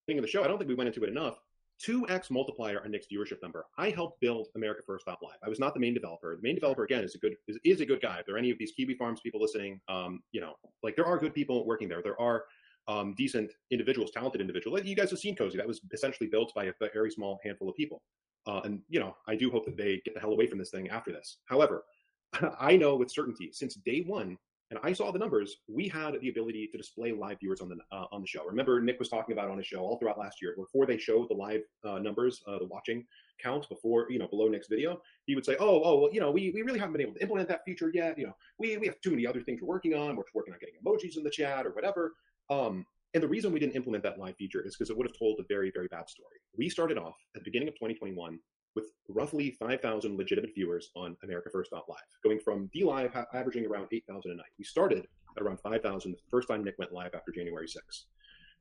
beginning of the show, I don't think we went into it enough. 2x multiplier on Nick's viewership number. I helped build America First Stop Live. I was not the main developer. The main developer, again, is a good is, is a good guy. If there are any of these Kiwi Farms people listening, um, you know, like there are good people working there. There are um, decent individuals, talented individuals. You guys have seen Cozy. That was essentially built by a very small handful of people. Uh, and you know, I do hope that they get the hell away from this thing after this. However, I know with certainty since day one, and I saw the numbers, we had the ability to display live viewers on the uh, on the show. Remember, Nick was talking about on his show all throughout last year before they showed the live uh, numbers, uh, the watching count before you know below Nick's video. He would say, "Oh, oh, well, you know, we, we really haven't been able to implement that feature yet. You know, we we have too many other things we're working on. We're working on getting emojis in the chat or whatever." Um, and the reason we didn't implement that live feature is because it would have told a very very bad story. We started off at the beginning of 2021 with roughly 5,000 legitimate viewers on America First Live, going from DLive ha- averaging around 8,000 a night. We started at around 5,000 the first time Nick went live after January 6th.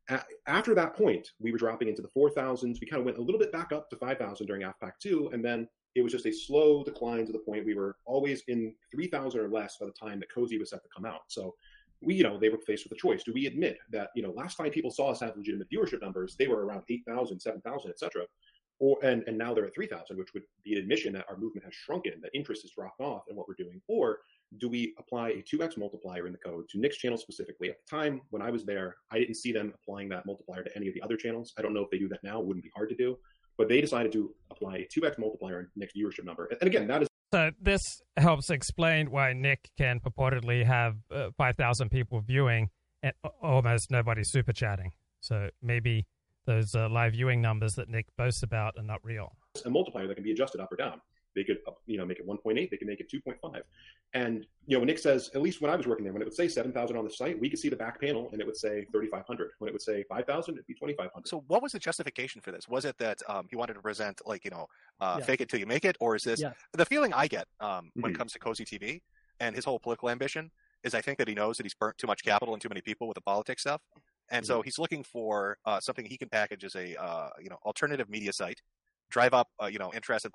A- after that point, we were dropping into the 4,000s. We kind of went a little bit back up to 5,000 during AFPAC 2, and then it was just a slow decline to the point we were always in 3,000 or less by the time that Cozy was set to come out. So we, you know, they were faced with a choice. Do we admit that, you know, last time people saw us have legitimate viewership numbers, they were around 8,000, 7,000, et cetera. Or, and, and now they're at 3,000, which would be an admission that our movement has shrunken, that interest has dropped off in what we're doing. Or do we apply a 2x multiplier in the code to Nick's channel specifically? At the time when I was there, I didn't see them applying that multiplier to any of the other channels. I don't know if they do that now. It wouldn't be hard to do. But they decided to apply a 2x multiplier in Nick's viewership number. And again, that is so this helps explain why Nick can purportedly have uh, 5,000 people viewing and almost nobody super chatting. So maybe those uh, live viewing numbers that Nick boasts about are not real. A multiplier that can be adjusted up or down. They could, you know, make it 1.8. They could make it 2.5. And you know, when Nick says, at least when I was working there, when it would say 7,000 on the site, we could see the back panel and it would say 3,500. When it would say 5,000, it'd be 2,500. So, what was the justification for this? Was it that um, he wanted to present like you know, uh, fake it till you make it, or is this the feeling I get um, when mm-hmm. it comes to Cozy TV and his whole political ambition? Is I think that he knows that he's burnt too much capital and too many people with the politics stuff, and mm-hmm. so he's looking for uh, something he can package as a uh, you know alternative media site, drive up uh, you know interest in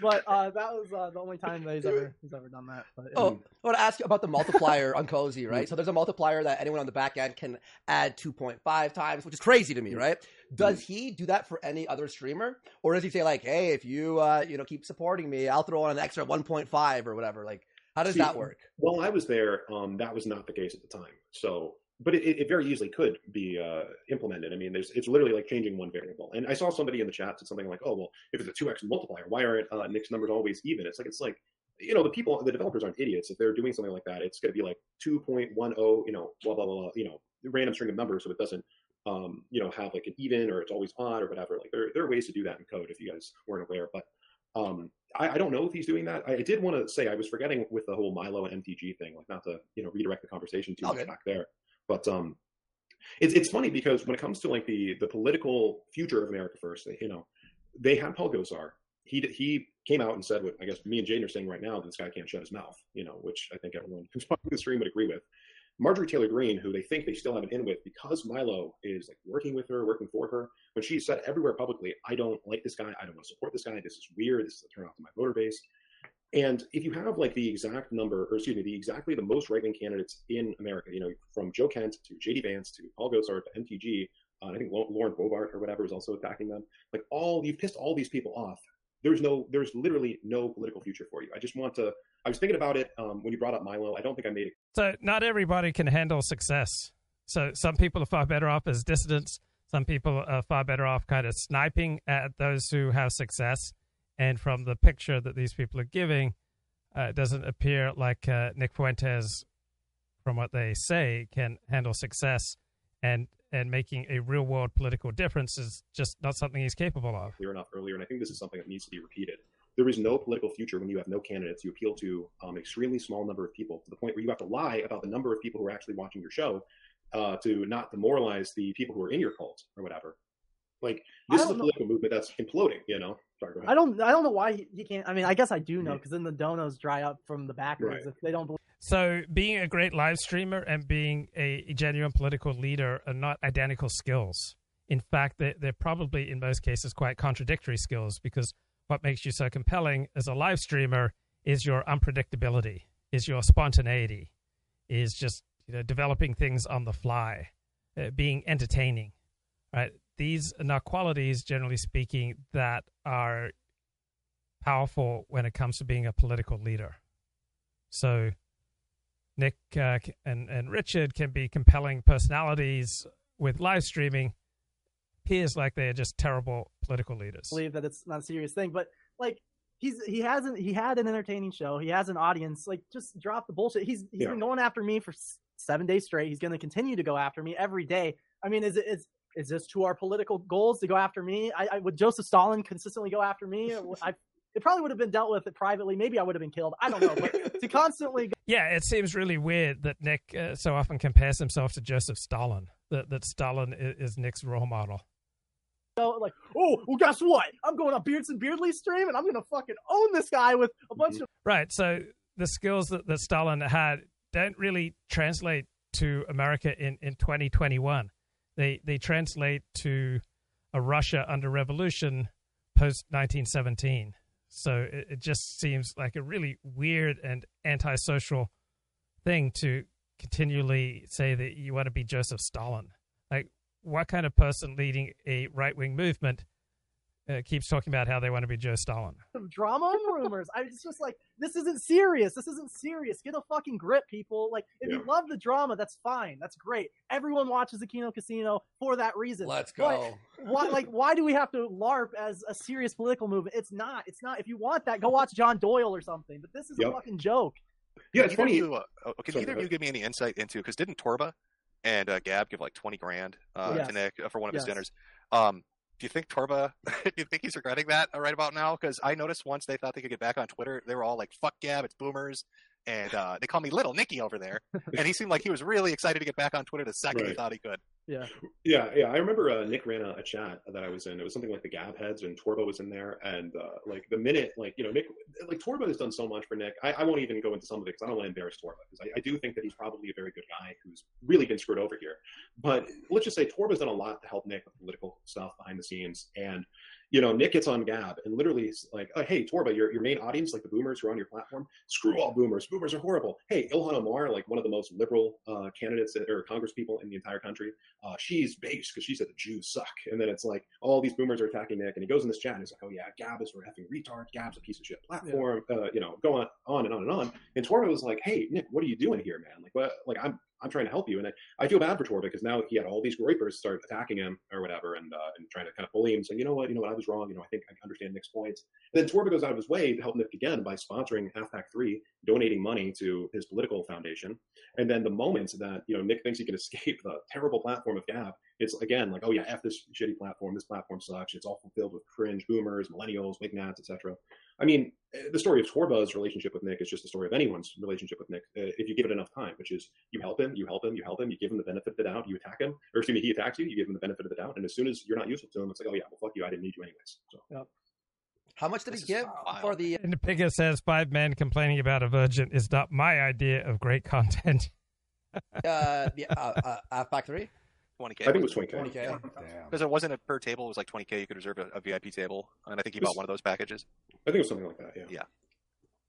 but uh, that was uh, the only time that he's ever he's ever done that. But, oh, I want to ask you about the multiplier on Cozy, right? So there's a multiplier that anyone on the back end can add 2.5 times, which is crazy to me, right? Does he do that for any other streamer, or does he say like, "Hey, if you uh, you know keep supporting me, I'll throw on an extra 1.5 or whatever"? Like, how does See, that work? While I was there, um, that was not the case at the time. So but it, it, very easily could be uh, implemented. I mean, there's it's literally like changing one variable. And I saw somebody in the chat said something like, "Oh, well, if it's a two x multiplier, why aren't uh, Nick's numbers always even?" It's like it's like you know the people, the developers aren't idiots. If they're doing something like that, it's going to be like two point one zero, you know, blah blah blah, blah you know, random string of numbers, so it doesn't. Um, you know, have like an even or it's always odd or whatever. Like there, there are ways to do that in code if you guys weren't aware. But um, I, I, don't know if he's doing that. I, I did want to say I was forgetting with the whole Milo and MTG thing, like not to you know redirect the conversation too okay. much back there. But um, it's it's funny because when it comes to like the the political future of America First, you know, they had Paul Gosar. He he came out and said what I guess me and Jane are saying right now that this guy can't shut his mouth. You know, which I think everyone who's watching the stream would agree with. Marjorie Taylor Greene, who they think they still have an in with because Milo is like working with her, working for her, when she said everywhere publicly, I don't like this guy, I don't want to support this guy, this is weird, this is a turn off to my voter base. And if you have like the exact number, or excuse me, the exactly the most right wing candidates in America, you know, from Joe Kent to J.D. Vance to Paul Gosar to MTG, uh, I think Lauren Boebert or whatever is also attacking them. Like all, you've pissed all these people off. There's no, there's literally no political future for you. I just want to. I was thinking about it um, when you brought up Milo. I don't think I made it. So not everybody can handle success. So some people are far better off as dissidents. Some people are far better off kind of sniping at those who have success and from the picture that these people are giving, uh, it doesn't appear like uh, Nick Fuentes, from what they say, can handle success and and making a real world political difference is just not something he's capable of. Clear enough earlier, and I think this is something that needs to be repeated. There is no political future when you have no candidates. You appeal to um, an extremely small number of people to the point where you have to lie about the number of people who are actually watching your show uh, to not demoralize the people who are in your cult or whatever. Like this is a political know. movement that's imploding. You know, Sorry, I don't. I don't know why he, he can't. I mean, I guess I do know because then the donos dry up from the backwards right. if they don't believe. So, being a great live streamer and being a genuine political leader are not identical skills. In fact, they're, they're probably in most cases quite contradictory skills because what makes you so compelling as a live streamer is your unpredictability, is your spontaneity, is just you know developing things on the fly, uh, being entertaining, right? These are not qualities, generally speaking, that are powerful when it comes to being a political leader. So, Nick uh, and and Richard can be compelling personalities with live streaming. Appears like they are just terrible political leaders. I believe that it's not a serious thing, but like he's he hasn't he had an entertaining show. He has an audience. Like just drop the bullshit. He's he's yeah. been going after me for seven days straight. He's going to continue to go after me every day. I mean, is it is is this to our political goals to go after me? I, I would Joseph Stalin consistently go after me? I, it probably would have been dealt with it privately. Maybe I would have been killed. I don't know. But to constantly, go- yeah, it seems really weird that Nick uh, so often compares himself to Joseph Stalin. That that Stalin is, is Nick's role model. So like, oh, well, guess what? I'm going on Beardson Beardly stream, and I'm gonna fucking own this guy with a bunch of right. So the skills that, that Stalin had don't really translate to America in in 2021 they they translate to a Russia under revolution post 1917. So it, it, just seems like a really weird and antisocial thing to continually say that you want to be Joseph Stalin. Like, what kind of person leading a right wing movement uh, keeps talking about how they want to be Joe Stalin? Some drama and rumors. I was just like, this isn't serious. This isn't serious. Get a fucking grip, people. Like, if Yeah. you love the drama, that's fine. That's great. Everyone watches the Kino Casino for that reason. Let's But go. why like why do we have to larp as a serious political movement it's not it's not if you want that go watch john doyle or something but this is a fucking joke Yeah, it's funny. You, uh, can Sorry, either of you give me any insight into because didn't Torba and uh, Gab give like twenty grand uh, Yes. to Nick uh, for one of his dinners? Um, do you think Torba? do you think he's regretting that right about now? Because I noticed once they thought they could get back on Twitter, they were all like, "Fuck Gab, it's boomers," and uh, they call me Little Nicky over there. and he seemed like he was really excited to get back on Twitter the second he thought he could. yeah Yeah, yeah. I remember uh, Nick ran a, a chat that I was in. It was something like the Gab heads, and Torba was in there. And uh, like the minute, like you know, Nick, like Torba has done so much for Nick. I, I won't even go into some of it because I don't want to embarrass Torba because I, I do think that he's probably a very good guy who's really been screwed over here. But let's just say Torba's done a lot to help Nick with political stuff behind the scenes, and you know, Nick gets on Gab and literally like, oh, hey, Torba, your, your main audience, like the boomers who are on your platform, screw all boomers. Boomers are horrible. Hey, Ilhan Omar, like one of the most liberal uh, candidates or Congress people in the entire country, uh, she's base because she said the Jews suck. And then it's like all these boomers are attacking Nick, and he goes in this chat and he's like, "Oh yeah, Gab is for effing retard. Gab's a piece of shit platform." Uh, you know, go on, on and on and on. And Torba was like, "Hey Nick, what are you doing here, man? Like, what? Like, I'm I'm trying to help you." And I, I feel bad for Torba because now he had all these groypers start attacking him or whatever, and uh, and trying to kind of bully him, saying, "You know what? You know what? I was wrong. You know, I think I understand Nick's points." And then Torba goes out of his way to help Nick again by sponsoring AFPAC Three, donating money to his political foundation. And then the moment that you know Nick thinks he can escape the terrible platform of Gab, it's again like, oh yeah, f this shitty platform. This platform sucks. It's all filled with cringe boomers, millennials, wignats, etc. I mean, eh, the story of Torba's relationship with Nick is just the story of anyone's relationship with Nick uh, if you give it enough time, which is you help him, you help him, you help him, you give him the benefit of the doubt, you attack him, or excuse me, he attacks you, you give him the benefit of the doubt, and as soon as you're not useful to him, it's like, oh yeah, well fuck you, I didn't need you anyways. So. Yep. How much did this he give wild. for the? And Pigga says five men complaining about a virgin is not my idea of great content. uh, yeah, uh, uh, uh, factory. 20k. I think it was 20k. 20k. Because it wasn't a per table; it was like 20k. You could reserve a, a VIP table, and I think he was, bought one of those packages. I think it was something like that. Yeah. Yeah.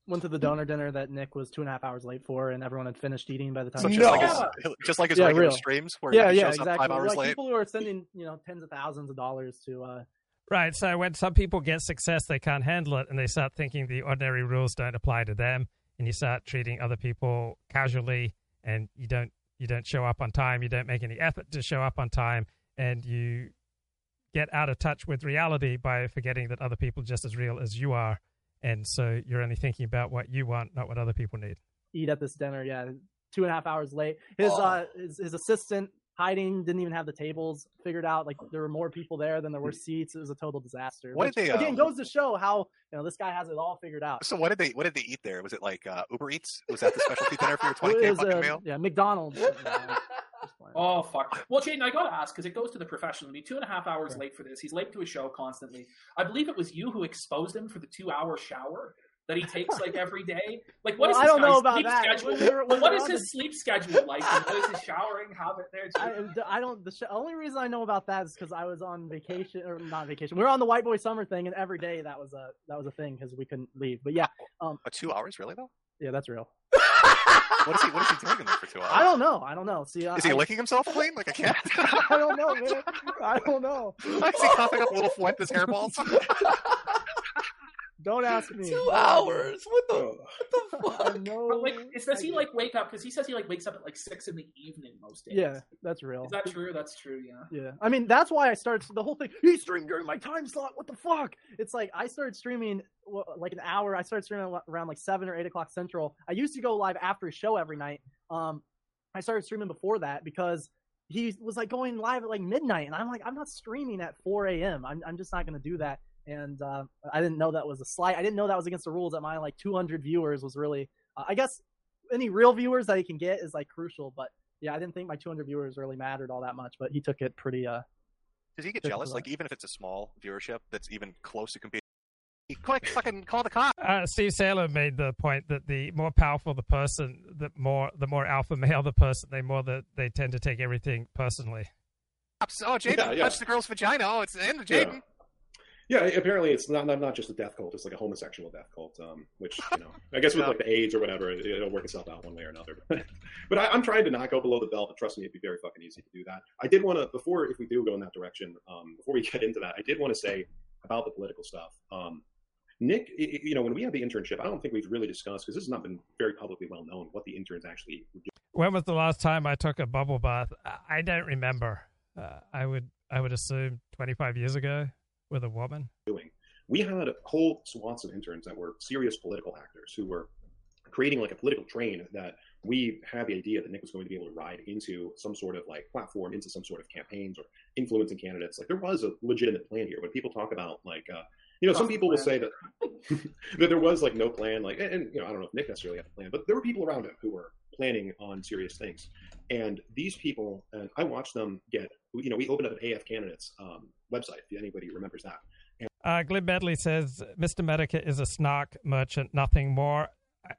Went to the donor dinner that Nick was two and a half hours late for, and everyone had finished eating by the time. So just, no! like his, just like his yeah, regular real. streams, where yeah, yeah, exactly. five hours like late. People who are sending you know tens of thousands of dollars to. Uh, right. So when some people get success, they can't handle it, and they start thinking the ordinary rules don't apply to them, and you start treating other people casually, and you don't you don't show up on time, you don't make any effort to show up on time, and you get out of touch with reality by forgetting that other people are just as real as you are, and so you're only thinking about what you want, not what other people need. eat at this dinner yeah two and a half hours late his Oh. uh his, his assistant hiding didn't even have the tables figured out like there were more people there than there were seats it was a total disaster What Which, did they, again um, goes to show how you know this guy has it all figured out So what did they what did they eat there? Was it like uh, Uber Eats? Was that the specialty dinner for your twenty It k fucking uh, meal? yeah mcdonald's you know, just playing. Oh fuck! Well, Jaden, I gotta ask because it goes to the professional. I two and a half hours late for this. He's late to his show constantly. I believe it was you who exposed him for the two-hour shower that he takes like every day. Like, what is Well, I don't know about sleep that. schedule? When we were- when what we is were on his sleep schedule like? and what is his showering habit there? Jaden? I, I don't. The sh- only reason I know about that is because I was on vacation or not vacation. We were on the White Boy Summer thing, and every day that was a that was a thing because we couldn't leave. But yeah, Uh, two hours, really though? yeah, that's real. What is he what is he doing in there for two hours? I don't know. I don't know. See, uh, Is he I, licking himself clean like a cat? I don't know, man. I don't know. is he coughing up little Fuentes hairballs? Don't ask me. Two hours. What the? What the I fuck? know. But like, does he like wake up? Because he says he like wakes up at like six in the evening most days. Yeah, that's real. Is that true? That's true. Yeah. Yeah, I mean that's why I started the whole thing. He streamed during my time slot. What the fuck? It's like I started streaming like an hour. I started streaming around like seven or eight o'clock central. I used to go live after a show every night. Um, I started streaming before that because he was like going live at like midnight, and I'm like, I'm not streaming at 4 a.m. I'm I'm just not gonna do that. And uh, I didn't know that was a slight. I didn't know that was against the rules. That my like 200 viewers was really. Uh, I guess any real viewers that he can get is like crucial, but yeah, I didn't think my 200 viewers really mattered all that much, but he took it pretty. Uh, Does he get jealous? Like even if it's a small viewership that's even close to competing. Quick, fucking call the cops. Uh, Steve Sailer made the point that the more powerful the person, the more the more alpha male the person, the more that they tend to take everything personally. Oh, Jaden Yeah, yeah. touched the girl's vagina. Oh, it's in Jaden. Yeah, apparently it's not not just a death cult; it's like a homosexual death cult. Um, which you know, I guess with like the AIDS or whatever, it, will work itself out one way or another. but I, am trying to not go below the belt. But trust me, it'd be very fucking easy to do that. I did want to before, if we do go in that direction, um, before we get into that, I did want to say about the political stuff. Um, Nick, you know, when we had the internship, I don't think we've really discussed because this has not been very publicly well known what the interns actually doing. When was the last time I took a bubble bath? I don't remember. Uh, I would I would assume 25 years ago with a woman. Doing. We had a whole swaths of interns that were serious political actors who were creating like a political train that we had the idea that Nick was going to be able to ride into some sort of like platform, into some sort of campaigns or influencing candidates. Like there was a legitimate plan here. When people talk about like uh, you know, some people will say that that there was like no plan, like, and, and, you know, I don't know if Nick necessarily had a plan, but there were people around him who were planning on serious things. And these people, and I watched them get, you know, we opened up an AF candidates um, website. If anybody remembers that. And- uh, Glib Medley says Mr. Medica is a snark merchant, nothing more.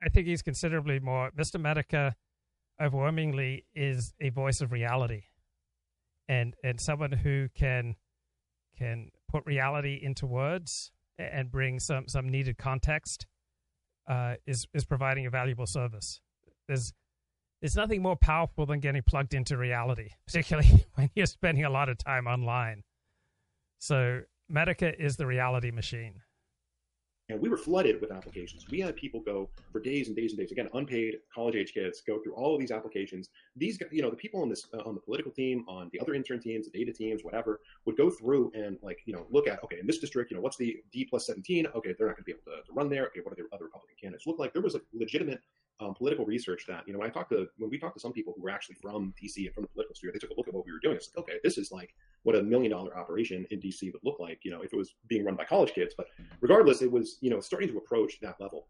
I think he's considerably more. Mr. Medica, overwhelmingly, is a voice of reality, and and someone who can can put reality into words and bring some some needed context uh, is is providing a valuable service. There's there's nothing more powerful than getting plugged into reality, particularly when you're spending a lot of time online. So Medica is the reality machine and we were flooded with applications. We had people go for days and days and days. Again, unpaid college age kids go through all of these applications. These, you know, the people on this uh, on the political team, on the other intern teams, the data teams, whatever, would go through and like, you know, look at okay, in this district, you know, what's the D plus seventeen? Okay, they're not going to be able to, to, run there. Okay, what are the other Republican candidates look like? There was a legitimate um, political research that you know when I talked to when we talked to some people who were actually from DC and from the political sphere, they took a look at what we were doing. It's like, okay, this is like what a million dollar operation in DC would look like, you know, if it was being run by college kids. But regardless, it was you know starting to approach that level.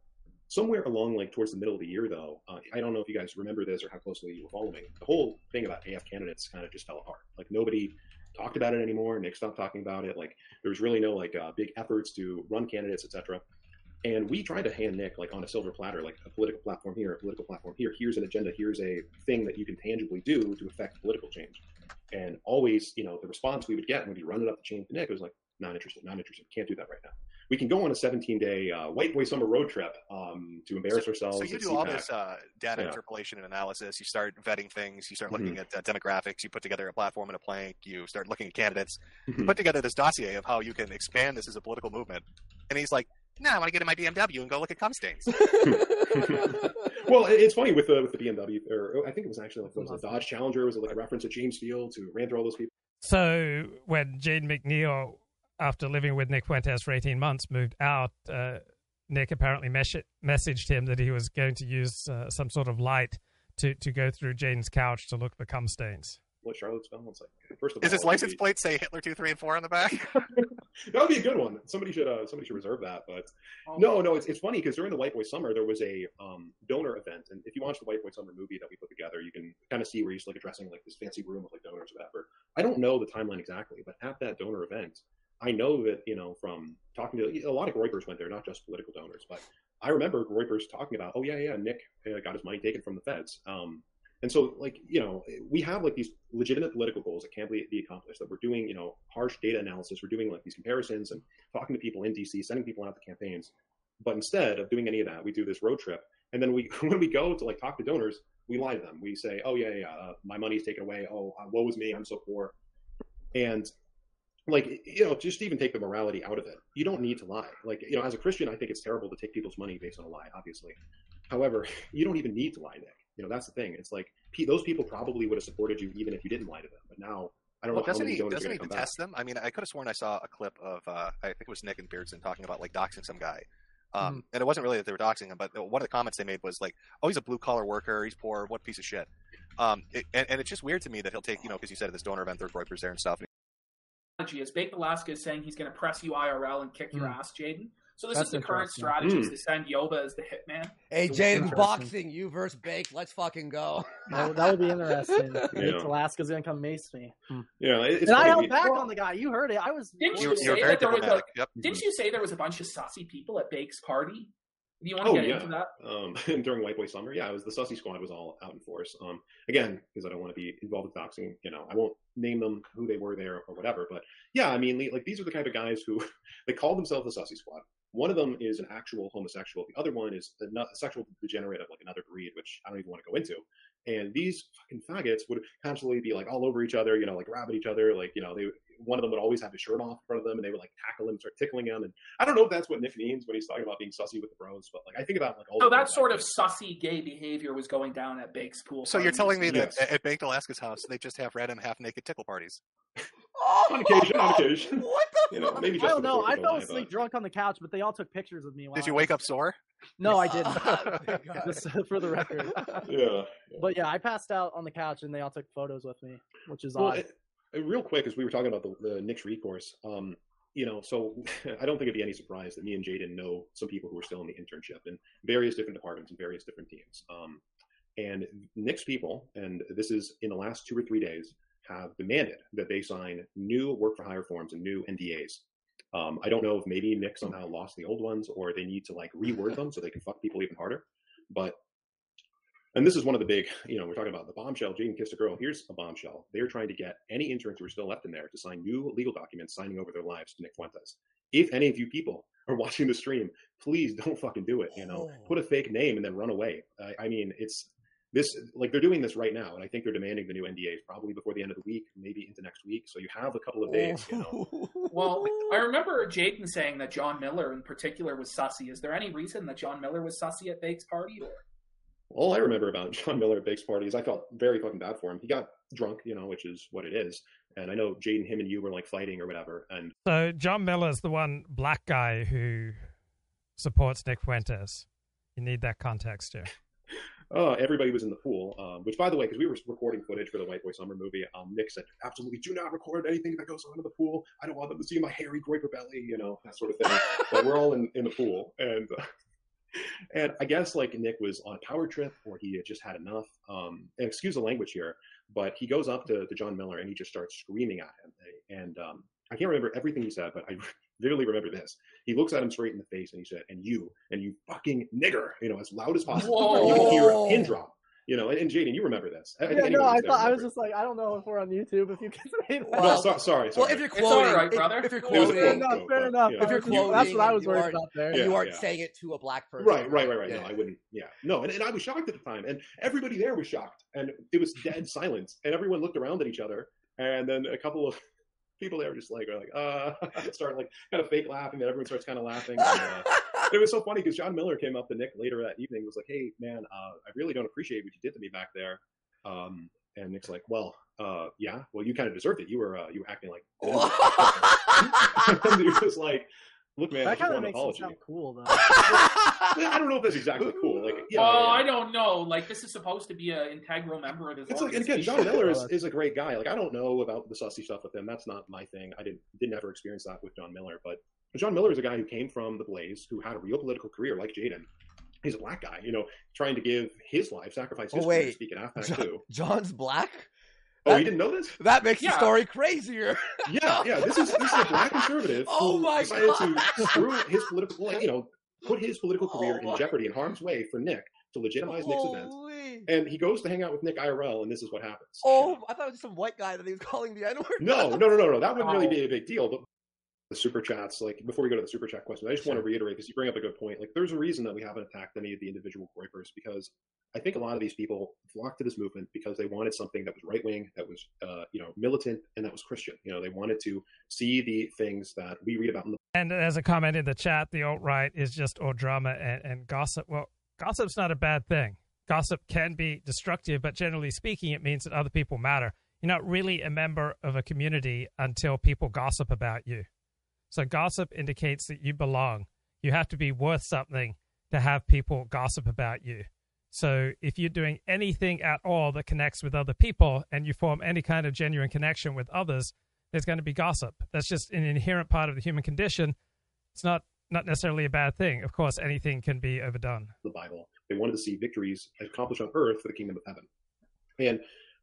Somewhere along like towards the middle of the year, though, uh, I don't know if you guys remember this or how closely you were following. The whole thing about AF candidates kind of just fell apart. Like nobody talked about it anymore. Nick stopped talking about it. Like there was really no like uh, big efforts to run candidates, etc. And we try to hand Nick like on a silver platter, like a political platform here, a political platform here. Here's an agenda. Here's a thing that you can tangibly do to affect political change. And always, you know, the response we would get when we run it up the chain to Nick was like, not interested, not interested. Can't do that right now. We can go on a 17 day uh, white boy summer road trip um, to embarrass so, ourselves. So you do all this uh, data yeah. interpolation and analysis. You start vetting things. You start looking mm-hmm. at uh, demographics. You put together a platform and a plank. You start looking at candidates. Mm-hmm. Put together this dossier of how you can expand this as a political movement. And he's like, no, I want to get in my BMW and go look at cum stains. well, it's funny with the with the BMW, or I think it was actually like was a Dodge Challenger. Was it like a reference to James Fields who ran through all those people? So when Jaden McNeil, after living with Nick Fuentes for eighteen months, moved out, uh, Nick apparently mes- messaged him that he was going to use uh, some sort of light to to go through Jane's couch to look for cum stains what Charlottesville. It's like first of all, is all, his license be... plate say Hitler two, three, and four on the back? that would be a good one. Somebody should uh, somebody should reserve that. But oh, no, no, it's it's funny because during the White Boy Summer there was a um, donor event, and if you watch the White Boy Summer movie that we put together, you can kind of see where he's like addressing like this fancy room of like donors or whatever. I don't know the timeline exactly, but at that donor event. I know that you know from talking to a lot of Groypers went there, not just political donors, but I remember Groypers talking about, oh yeah, yeah, Nick uh, got his money taken from the feds. Um, and so, like, you know, we have like these legitimate political goals that can't be, accomplished. That we're doing, you know, harsh data analysis. We're doing like these comparisons and talking to people in DC, sending people out to campaigns. But instead of doing any of that, we do this road trip. And then we, when we go to like talk to donors, we lie to them. We say, "Oh yeah, yeah, uh, my money's taken away. Oh, uh, woe is me. I'm so poor." And like you know just even take the morality out of it you don't need to lie like you know as a christian i think it's terrible to take people's money based on a lie obviously however you don't even need to lie nick you know, that's the thing. It's like those people probably would have supported you even if you didn't lie to them. But now I don't well, know doesn't how many he, doesn't he detest them? I mean, I could have sworn I saw a clip of uh, I think it was Nick and Beardson talking about like doxing some guy. Um, mm. And it wasn't really that they were doxing him, but one of the comments they made was like, "Oh, he's a blue collar worker. He's poor. What piece of shit." Um, it, and, and, it's just weird to me that he'll take, you know, because you said at this donor event, there's Groypers there and stuff. Is Bake Alaska is saying he's going to press you IRL and kick mm. your ass, Jaden? So this That's is the current strategy mm. to send Yoba as the hitman. Hey, Jaden, boxing, you versus Bake. Let's fucking go. that, that would be interesting. yeah. Alaska's gonna come mace me. Hmm. Yeah, it's and I held back on the guy. You heard it. I was. Didn't you, you say that there was a? Yep. Didn't you say there was a bunch of saucy people at Bake's party? Do you want to Oh, get yeah. into that? um, during White Boy Summer. Yeah, it was the Sussy Squad was all out in force. Um, again, because I don't want to be involved with doxing, you know, I won't name them who they were there or whatever. But yeah, I mean, like these are the kind of guys who they call themselves the Sussy Squad. One of them is an actual homosexual. The other one is a, a sexual degenerate of like another breed, which I don't even want to go into. And these fucking faggots would constantly be like all over each other, you know, like grabbing each other. Like, you know, they one of them would always have his shirt off in front of them, and they would like tackle him, start tickling him. And I don't know if that's what Nick means when he's talking about being sussy with the bros, but like I think about like all So that sort of sussy gay behavior was going down at Bake's pool. So you're telling me Yes. that at Baked Alaska's house they just have random half naked tickle parties? Oh, on occasion, on occasion. What the You know, fuck? maybe I don't know. I fell asleep but- drunk on the couch, but they all took pictures of me. While Did you wake up sore? No, I didn't. Just for the record. Yeah. But yeah, I passed out on the couch and they all took photos with me, which is Well, odd. it- it- real quick, as we were talking about the, the Nick's recourse, um, you know, so I don't think it'd be any surprise that me and Jaden know some people who are still in the internship in various different departments and various different teams. Um, and Nick's people, and this is in the last two or three days, have demanded that they sign new work for hire forms and new NDAs. Um, I don't know if maybe Nick somehow lost the old ones or they need to like reword them so they can fuck people even harder. But and this is one of the big, you know, we're talking about the bombshell. Jaden kissed a girl. Here's a bombshell. They're trying to get any interns who are still left in there to sign new legal documents signing over their lives to Nick Fuentes. If any of you people are watching the stream, please don't fucking do it. You know, Oh. put a fake name and then run away. I, I mean, it's this like they're doing this right now, and I think they're demanding the new NDAs probably before the end of the week, maybe into next week. So you have a couple of days. You know, Well, I remember Jaden saying that John Miller in particular was sussy. Is there any reason that John Miller was sussy at Bake's party? Or? all I remember about John Miller at Bake's party is I felt very fucking bad for him. He got drunk, you know, which is what it is. And I know Jaden, him, and you were like fighting or whatever. And So John Miller's the one black guy who supports Nick Fuentes. You need that context here. Uh, everybody was in the pool. Um, which, by the way, because we were recording footage for the White Boy Summer movie, um, Nick said, "Absolutely, do not record anything that goes on in the pool. I don't want them to see my hairy groyper belly, you know, that sort of thing." but we're all in, in the pool, and uh, and I guess like Nick was on a power trip, or he had just had enough. Um, and excuse the language here, but he goes up to, to John Miller and he just starts screaming at him. And um, I can't remember everything he said, but I vividly remember this. He looks at him straight in the face and he said, "And you, and you fucking nigger," you know, as loud as possible. Whoa. You can hear a pin drop. You know, and, and Jaden, you remember this. I, I yeah, no, I who's there thought I was just like, I don't know if we're on YouTube. If you can say that. No, Well- so, sorry, sorry. Well, if you're It's quoting, all right, if- brother. if, you're It was a fair quote. quoting, enough, fair but, enough. yeah. if you're quoting, that's what I was worried about there. Yeah, you aren't yeah. saying it to a black person, Right, right, right, right. Yeah. No, I wouldn't. Yeah, no, and, and I was shocked at the time, and everybody there was shocked, and it was dead silence, and everyone looked around at each other, and then a couple of people there were just like, are like, uh, start like kind of fake laughing, and everyone starts kind of laughing. And, uh, it was so funny because John Miller came up to Nick later that evening, and was like, "Hey, man, uh, I really don't appreciate what you did to me back there." Um, and Nick's like, "Well, uh, yeah, well, you kind of deserved it. You were uh, you were acting like." and he was like, "Look, man, I That just kind of want an makes it sound cool, though. I don't know if that's exactly cool. Like, yeah, well, yeah, I don't know. Like this is supposed to be an integral member of his. It's like, and again. John Miller is, is a great guy. Like, I don't know about the sussy stuff with him. That's not my thing. I didn't didn't ever experience that with John Miller. But John Miller is a guy who came from the Blaze, who had a real political career, like Jaden. He's a black guy, you know, trying to give his life, sacrifice his Oh, career, wait. speaking halfback John, too. John's black. Oh, that- you didn't know this? That makes the story crazier. Yeah, yeah. This is this is a black conservative Oh who my decided God. to screw his political, like, you know, put his political career Oh in jeopardy, in harm's way for Nick to legitimize Nick's event. And he goes to hang out with Nick IRL, and this is what happens. Oh, I thought it was some white guy that he was calling the N word. No, no, no, no, no. That wouldn't really Oh. be a big deal. But the super chats, like before we go to the super chat question, I just want to reiterate because you bring up a good point. Like, there's a reason that we haven't attacked any of the individual groypers because I think a lot of these people flocked to this movement because they wanted something that was right wing, that was, uh, you know, militant, and that was Christian. You know, they wanted to see the things that we read about in the And as a comment in the chat, the alt right is just all drama and, and gossip. Well, gossip's not a bad thing. Gossip can be destructive, but generally speaking, it means that other people matter. You're not really a member of a community until people gossip about you. So, gossip indicates that you belong. You have to be worth something to have people gossip about you. So, if you're doing anything at all that connects with other people and you form any kind of genuine connection with others, there's going to be gossip. That's just an inherent part of the human condition. It's not not necessarily a bad thing. Of course, anything can be overdone. the Bible. They wanted to see victories accomplished on earth for the kingdom of heaven. And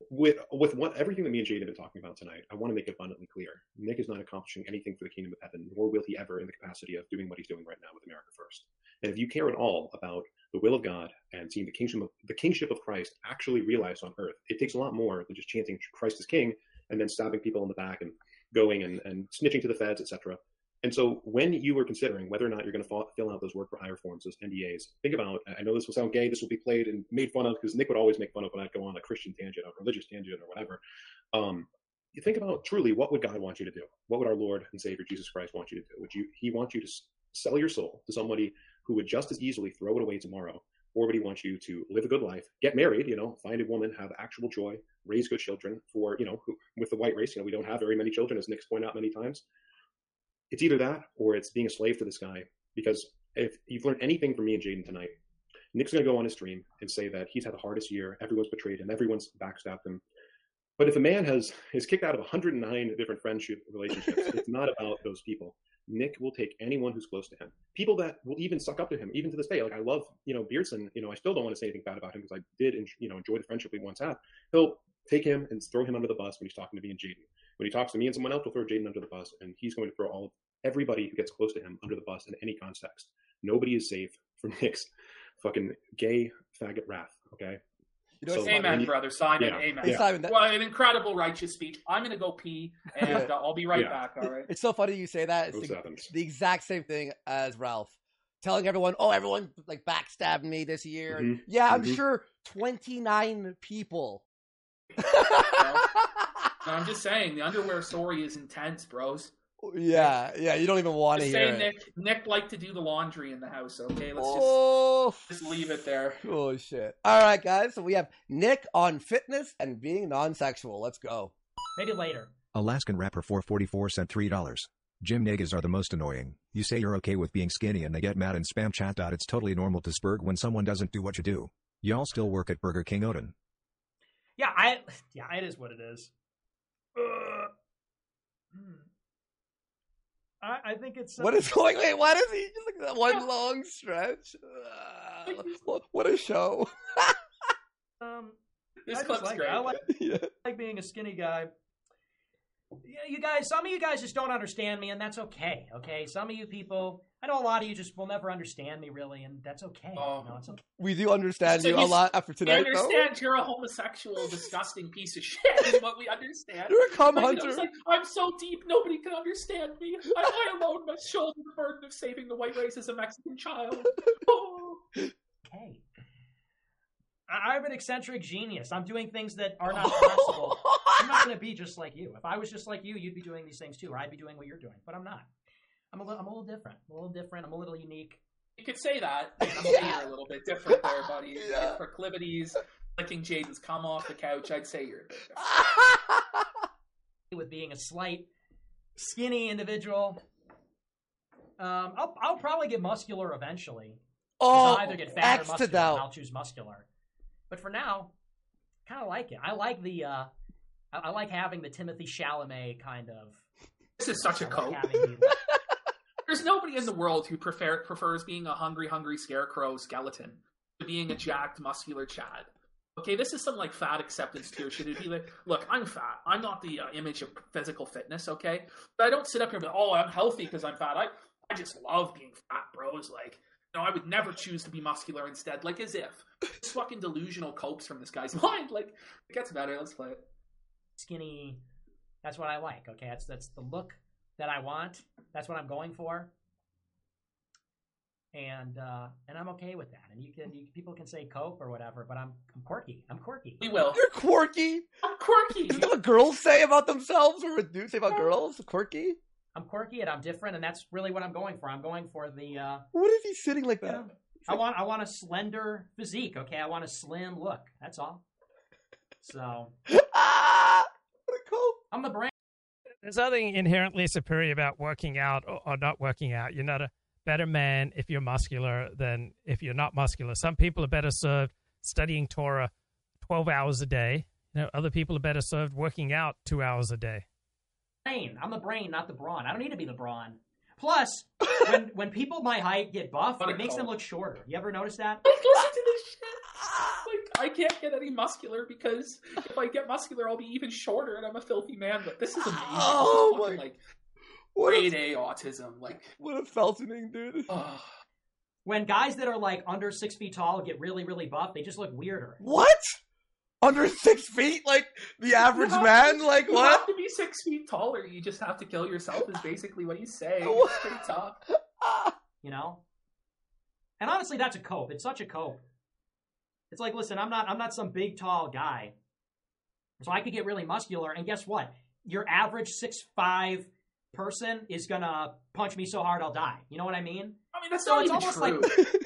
with with what everything that me and Jade have been talking about tonight, I want to make it abundantly clear: Nick is not accomplishing anything for the kingdom of heaven, nor will he ever in the capacity of doing what he's doing right now with America First. And if you care at all about the will of God and seeing the kingship of the kingship of Christ actually realized on earth, it takes a lot more than just chanting Christ is king and then stabbing people in the back and going and, and snitching to the feds, etc. And so when you were considering whether or not you're going to fill out those work for hire forms, those NDAs, think about, I know this will sound gay, this will be played and made fun of because Nick would always make fun of when I'd go on a Christian tangent, a religious tangent or whatever. Um, you think about truly what would God want you to do? What would our Lord and Savior Jesus Christ want you to do? Would you, he want you to sell your soul to somebody who would just as easily throw it away tomorrow? Or would he want you to live a good life, get married, you know, find a woman, have actual joy, raise good children for, you know, who, with the white race, you know, we don't have very many children, as Nick's pointed out many times it's either that or it's being a slave to this guy. Because if you've learned anything from me and Jaden tonight, Nick's going to go on his stream and say that he's had the hardest year. Everyone's betrayed him. Everyone's backstabbed him. But if a man has is kicked out of 109 different friendship relationships, it's not about those people. Nick will take anyone who's close to him. People that will even suck up to him, even to this day. Like I love, you know, Beardson. You know, I still don't want to say anything bad about him because I did, you know, enjoy the friendship we once had. He'll take him and throw him under the bus when he's talking to me and Jaden. When he talks to me and someone else, he'll throw Jaden under the bus, and he's going to throw all everybody who gets close to him under the bus in any context. Nobody is safe from Nick's fucking gay faggot wrath. Okay. You know, so, amen, you, brother Simon. Yeah. Amen. Yeah. Simon, that, well, an incredible righteous speech. I'm going to go pee, and uh, I'll be right back. All right. It's so funny you say that. It's the, the, exact same thing as Ralph telling everyone, "Oh, everyone like backstabbed me this year." Mm-hmm. Yeah, I'm mm-hmm. sure 29 people. no, I'm just saying the underwear story is intense, bros. Yeah, yeah, you don't even want to hear Nick, it. Nick liked to do the laundry in the house. Okay, let's oh. just, just leave it there. Oh shit! All right, guys. So we have Nick on fitness and being non-sexual. Let's go. Maybe later. Alaskan rapper 444 sent three dollars. Gym niggas are the most annoying. You say you're okay with being skinny and they get mad and spam chat. It's totally normal to spurg when someone doesn't do what you do. Y'all still work at Burger King Odin. Yeah, I yeah, it is what it is. Uh. I, I think it's. What is going? Wait, why does he? Just like that one long stretch. Uh, what a show! um, this clip's like great. I like, yeah. like being a skinny guy. Yeah, you guys, some of you guys just don't understand me, and that's okay. Okay, some of you people, I know a lot of you just will never understand me really, and that's okay. Oh. You um, know, okay. We do understand so you a lot after tonight. We understand though. you're a homosexual, disgusting piece of shit. Is what we understand. You're a cum like, hunter. You know, like, I'm so deep, nobody can understand me. I, I alone must shoulder the burden of saving the white race as a Mexican child. Oh. Okay. I'm an eccentric genius. I'm doing things that are not possible. I'm not going to be just like you. If I was just like you, you'd be doing these things too, or I'd be doing what you're doing. But I'm not. I'm a little, I'm a little different. I'm a little different. I'm a little unique. You could say that. I'm yeah. a little bit different there, buddy. Yeah. Proclivities, licking Jaden's come off the couch. I'd say you're a bit different. With being a slight, skinny individual, um, I'll, I'll probably get muscular eventually. Oh, I'll either get fat or muscular. I'll choose muscular. But for now, kind of like it. I like the uh, I, I, like having the Timothée Chalamet kind of. This is such a cope. There's nobody in the world who prefer, prefers being a hungry, hungry scarecrow skeleton to being a jacked, muscular Chad. Okay, this is some like fat acceptance tier Should it be like, look, I'm fat. I'm not the uh, image of physical fitness. Okay, but I don't sit up here and be, oh, I'm healthy because I'm fat. I I just love being fat, bros. Like no, I would never choose to be muscular instead. Like as if it's fucking delusional copes from this guy's mind. Like it gets better. Let's play it. Skinny. That's what I like. Okay, that's that's the look that I want. That's what I'm going for. And uh, and I'm okay with that. And you can you, people can say cope or whatever, but I'm I'm quirky. I'm quirky. We will. You're quirky. I'm quirky. Isn't that what girls say about themselves, or what dudes say about girls? Quirky. I'm quirky and I'm different, and that's really what I'm going for. I'm going for the. Uh, what is he sitting like that? I want I want a slender physique. Okay, I want a slim look. That's all. So. ah, what a cool. I'm the brain. There's nothing inherently superior about working out or, or not working out. You're not a better man if you're muscular than if you're not muscular. Some people are better served studying Torah 12 hours a day. You know, other people are better served working out two hours a day brain. I'm the brain, not the brawn. I don't need to be the brawn. Plus, when when people my height get buff, it makes them look shorter. You ever notice that? Like, this shit. Like, I can't get any muscular because if I get muscular, I'll be even shorter, and I'm a filthy man. But this is amazing. Oh this is oh my! Like, what grade a, A autism. Like, what a feltoning, dude. When guys that are like under six feet tall get really, really buff, they just look weirder. What? Under six feet, like the average man, like you what? have to be six feet taller. You just have to kill yourself. Is basically what he's saying. It's pretty tough. You know. And honestly, that's a cope. It's such a cope. It's like, listen, I'm not, I'm not some big tall guy, so I could get really muscular. And guess what? Your average six five person is gonna punch me so hard I'll die. You know what I mean? I mean, that's So not it's even almost true. like-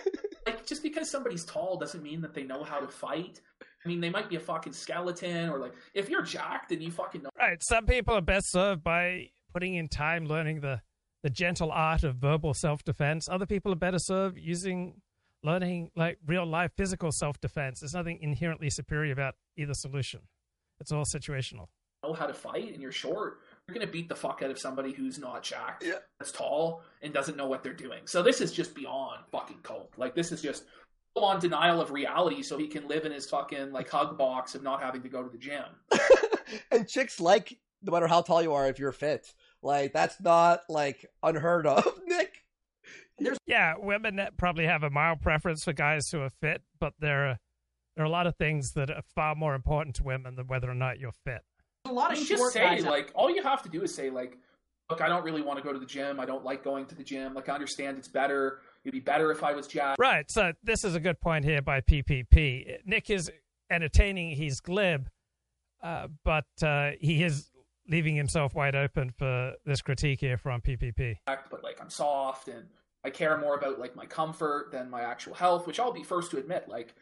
Like, just because somebody's tall doesn't mean that they know how to fight. I mean, they might be a fucking skeleton, or like, if you're jacked and you fucking know. Right. Some people are best served by putting in time learning the, the gentle art of verbal self defense. Other people are better served using learning like real life physical self defense. There's nothing inherently superior about either solution. It's all situational. know how to fight and you're short, you're gonna beat the fuck out of somebody who's not jacked, Yeah. that's tall, and doesn't know what they're doing. So this is just beyond fucking cope. Like this is just full on denial of reality, so he can live in his fucking like hug box of not having to go to the gym. and chicks like no matter how tall you are if you're fit. Like that's not like unheard of, Nick. Yeah, women that probably have a mild preference for guys who are fit, but there are, there are a lot of things that are far more important to women than whether or not you're fit. A lot of mean, short just say guys. like all you have to do is say like, look, I don't really want to go to the gym. I don't like going to the gym. Like I understand it's better. It'd be better if I was jacked. Right. So this is a good point here by PPP. Nick is entertaining. He's glib, uh, but uh, he is leaving himself wide open for this critique here from PPP. but like I'm soft and I care more about like my comfort than my actual health, which I'll be first to admit. Like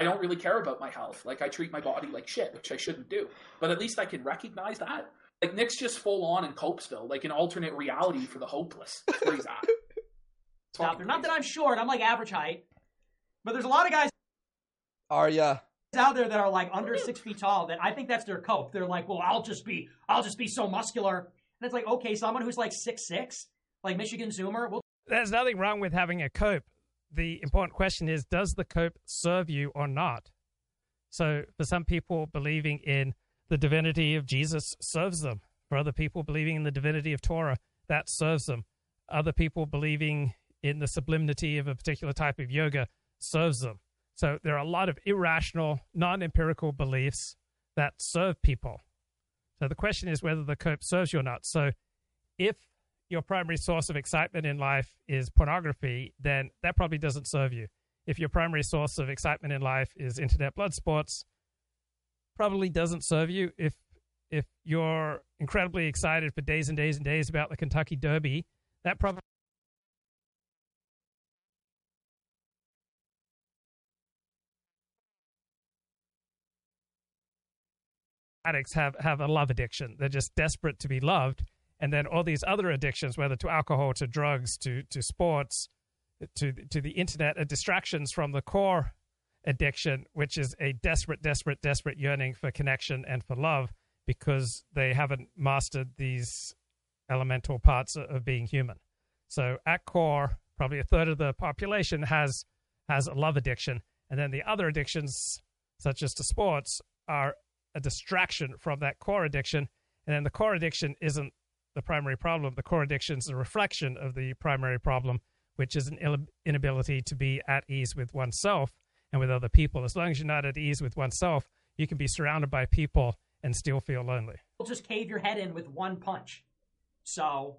I don't really care about my health. Like I treat my body like shit, which I shouldn't do. But at least I can recognize that. Like Nick's just full on in Copesville, like an alternate reality for the hopeless. That's where he's at. It's out fucking there. Not that. I'm short. I'm like average height, but there's a lot of guys Are ya? out there that are like under six feet tall. That I think that's their cope. They're like, well, I'll just be, I'll just be so muscular. And it's like, okay, someone who's like six six, like Michigan Zoomer, well, There's nothing wrong with having a cope. The important question is does the cope serve you or not? So, for some people, believing in the divinity of Jesus serves them. For other people, believing in the divinity of Torah, that serves them. Other people believing in the sublimity of a particular type of yoga serves them. So, there are a lot of irrational, non empirical beliefs that serve people. So, the question is whether the cope serves you or not. So, if your primary source of excitement in life is pornography, then that probably doesn't serve you. If your primary source of excitement in life is internet blood sports, probably doesn't serve you. If if you're incredibly excited for days and days and days about the Kentucky Derby, that probably addicts have have a love addiction. They're just desperate to be loved, and then all these other addictions, whether to alcohol, to drugs, to to sports, to to the internet, are distractions from the core addiction, which is a desperate, desperate, desperate yearning for connection and for love, because they haven't mastered these elemental parts of being human. So at core, probably a third of the population has has a love addiction, and then the other addictions, such as to sports, are a distraction from that core addiction. And then the core addiction isn't the primary problem. The core addiction is a reflection of the primary problem, which is an Ill- inability to be at ease with oneself and with other people. As long as you're not at ease with oneself, you can be surrounded by people and still feel lonely. will just cave your head in with one punch. So,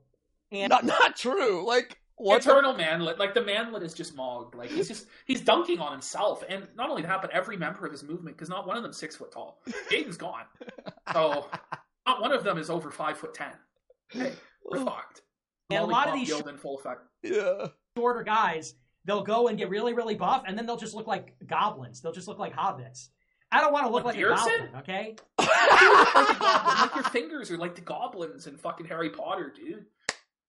and Not not true. Like what? the- Eternal manlet, like the manlet is just mogged. Like he's just he's dunking on himself, and not only that, but every member of his movement, because not one of them's six foot tall. Jaden's gone, so not one of them is over five foot ten. Hey, we're fucked. And a lot of these yield in full effect. yeah. shorter guys, they'll go and get really, really buff, and then they'll just look like goblins. They'll just look like hobbits. I don't want to look Like like a goblin, okay? like, like your fingers are like the goblins in fucking Harry Potter, dude.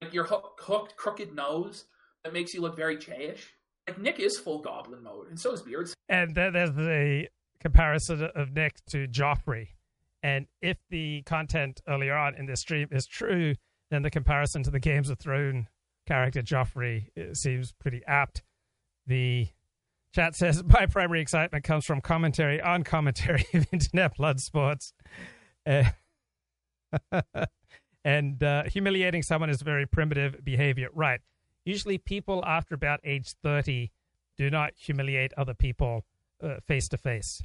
Like your hook, hooked, crooked nose that makes you look very Jayish. Like Nick is full goblin mode, and so is Beards. And then there's the comparison of Nick to Joffrey. And if the content earlier on in this stream is true, then the comparison to the Games of Thrones character Joffrey uh, seems pretty apt. The chat says my primary excitement comes from commentary on commentary of internet blood sports. Uh, and uh, humiliating someone is very primitive behavior. Right. usually people after about age 30 do not humiliate other people face to face.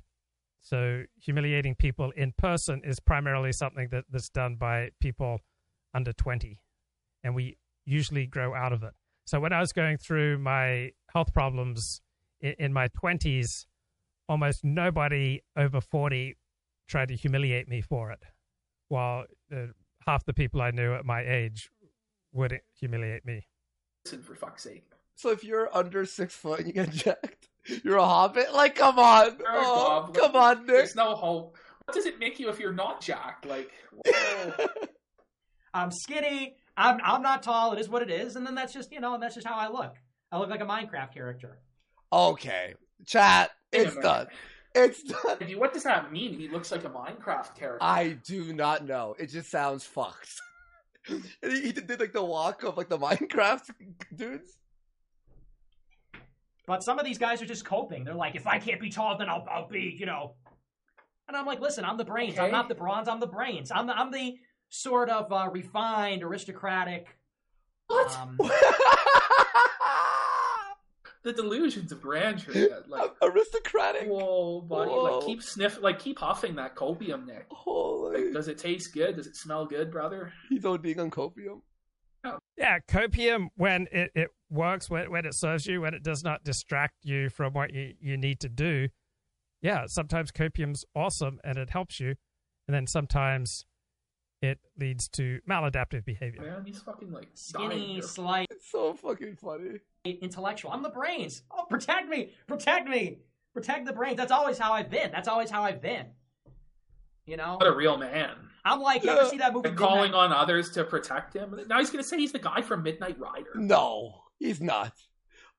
So humiliating people in person is primarily something that, that's done by people under 20. And we usually grow out of it. So when I was going through my health problems in, in my 20s, almost nobody over 40 tried to humiliate me for it, while uh, half the people I knew at my age would humiliate me. Listen, for fuck's sake. So if you're under six foot and you get jacked, you're a hobbit? Like, come on. Oh, come on, Nick. There's no hope. What does it make you if you're not Jack? Like, I'm skinny. I'm I'm not tall. It is what it is, and then that's just you know, and that's just how I look. I look like a Minecraft character. Okay, chat. It's done. It's done. What does that mean? He looks like a Minecraft character. I do not know. It just sounds fucked. he, he did like the walk of like the Minecraft dudes. But some of these guys are just coping. They're like, if I can't be tall, then I'll, I'll be, you know. And I'm like, listen, I'm the brains. Okay. I'm not the bronze. I'm the brains. I'm the, I'm the sort of uh, refined, aristocratic. What? Um, the delusions of grandeur. Like aristocratic. Whoa, buddy! Whoa. Like keep sniff, like keep huffing that copium, Nick. Holy! Like, does it taste good? Does it smell good, brother? He's ODing on copium. Oh. Yeah, copium when it, it works, when, when it serves you, when it does not distract you from what you, you need to do. Yeah, sometimes copium's awesome and it helps you. And then sometimes it leads to maladaptive behavior. Man, he's fucking like skinny, slight. It's so fucking funny. Intellectual. I'm the brains. Oh, protect me! Protect me! Protect the brains. That's always how I've been. That's always how I've been. You know? What a real man. I'm like, you ever see that movie? And calling on others to protect him. Now he's gonna say he's the guy from Midnight Rider. No, he's not.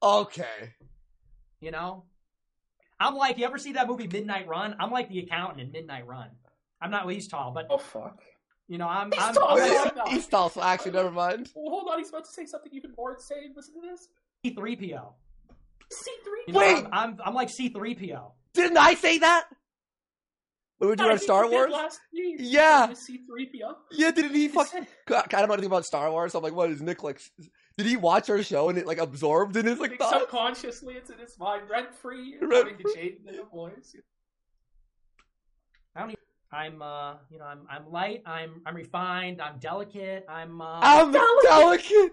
Okay. You know? I'm like, you ever see that movie Midnight Run? I'm like the accountant in Midnight Run. I'm not well, he's tall, but Oh fuck. You know, I'm he's I'm, tall. I'm he's tall, so actually never mind. Well, hold on, he's about to say something even more insane. Listen to this. C3PO. C3PO. Wait, I'm, I'm, I'm like C3PO. Didn't I say that? When we do our Star Wars? Yeah. C3PO. Yeah, didn't he fuck? I don't know anything about Star Wars. So I'm like, what is Nick like? Did he watch our show and it like absorbed in his like thoughts? Subconsciously, it's in his mind, rent free, rent free. the voice. I don't. Even, I'm, uh, you know, I'm, I'm light. I'm, I'm refined. I'm delicate. I'm, uh, I'm delicate. delicate.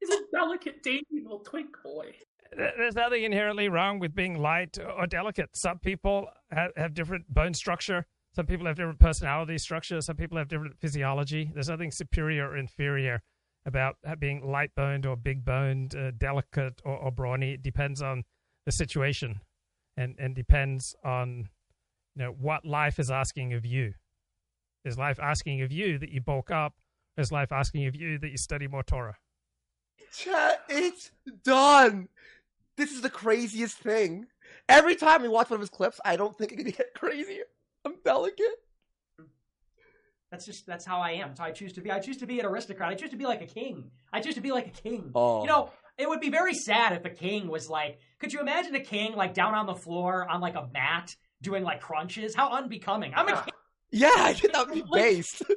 He's a delicate, dainty little twink boy there's nothing inherently wrong with being light or delicate. Some people have, have different bone structure. Some people have different personality structure. Some people have different physiology. There's nothing superior or inferior about being light boned or big boned, uh, delicate or, or brawny. It depends on the situation and, and depends on you know what life is asking of you. Is life asking of you that you bulk up? Is life asking of you that you study more Torah? Chat, it's done. This is the craziest thing. Every time we watch one of his clips, I don't think it can get crazier. I'm delicate. That's just that's how I am. That's how I choose to be. I choose to be an aristocrat. I choose to be like a king. I choose to be like a king. Oh. You know, it would be very sad if a king was like. Could you imagine a king like down on the floor on like a mat doing like crunches? How unbecoming! I'm a king. Yeah, I think that would be based.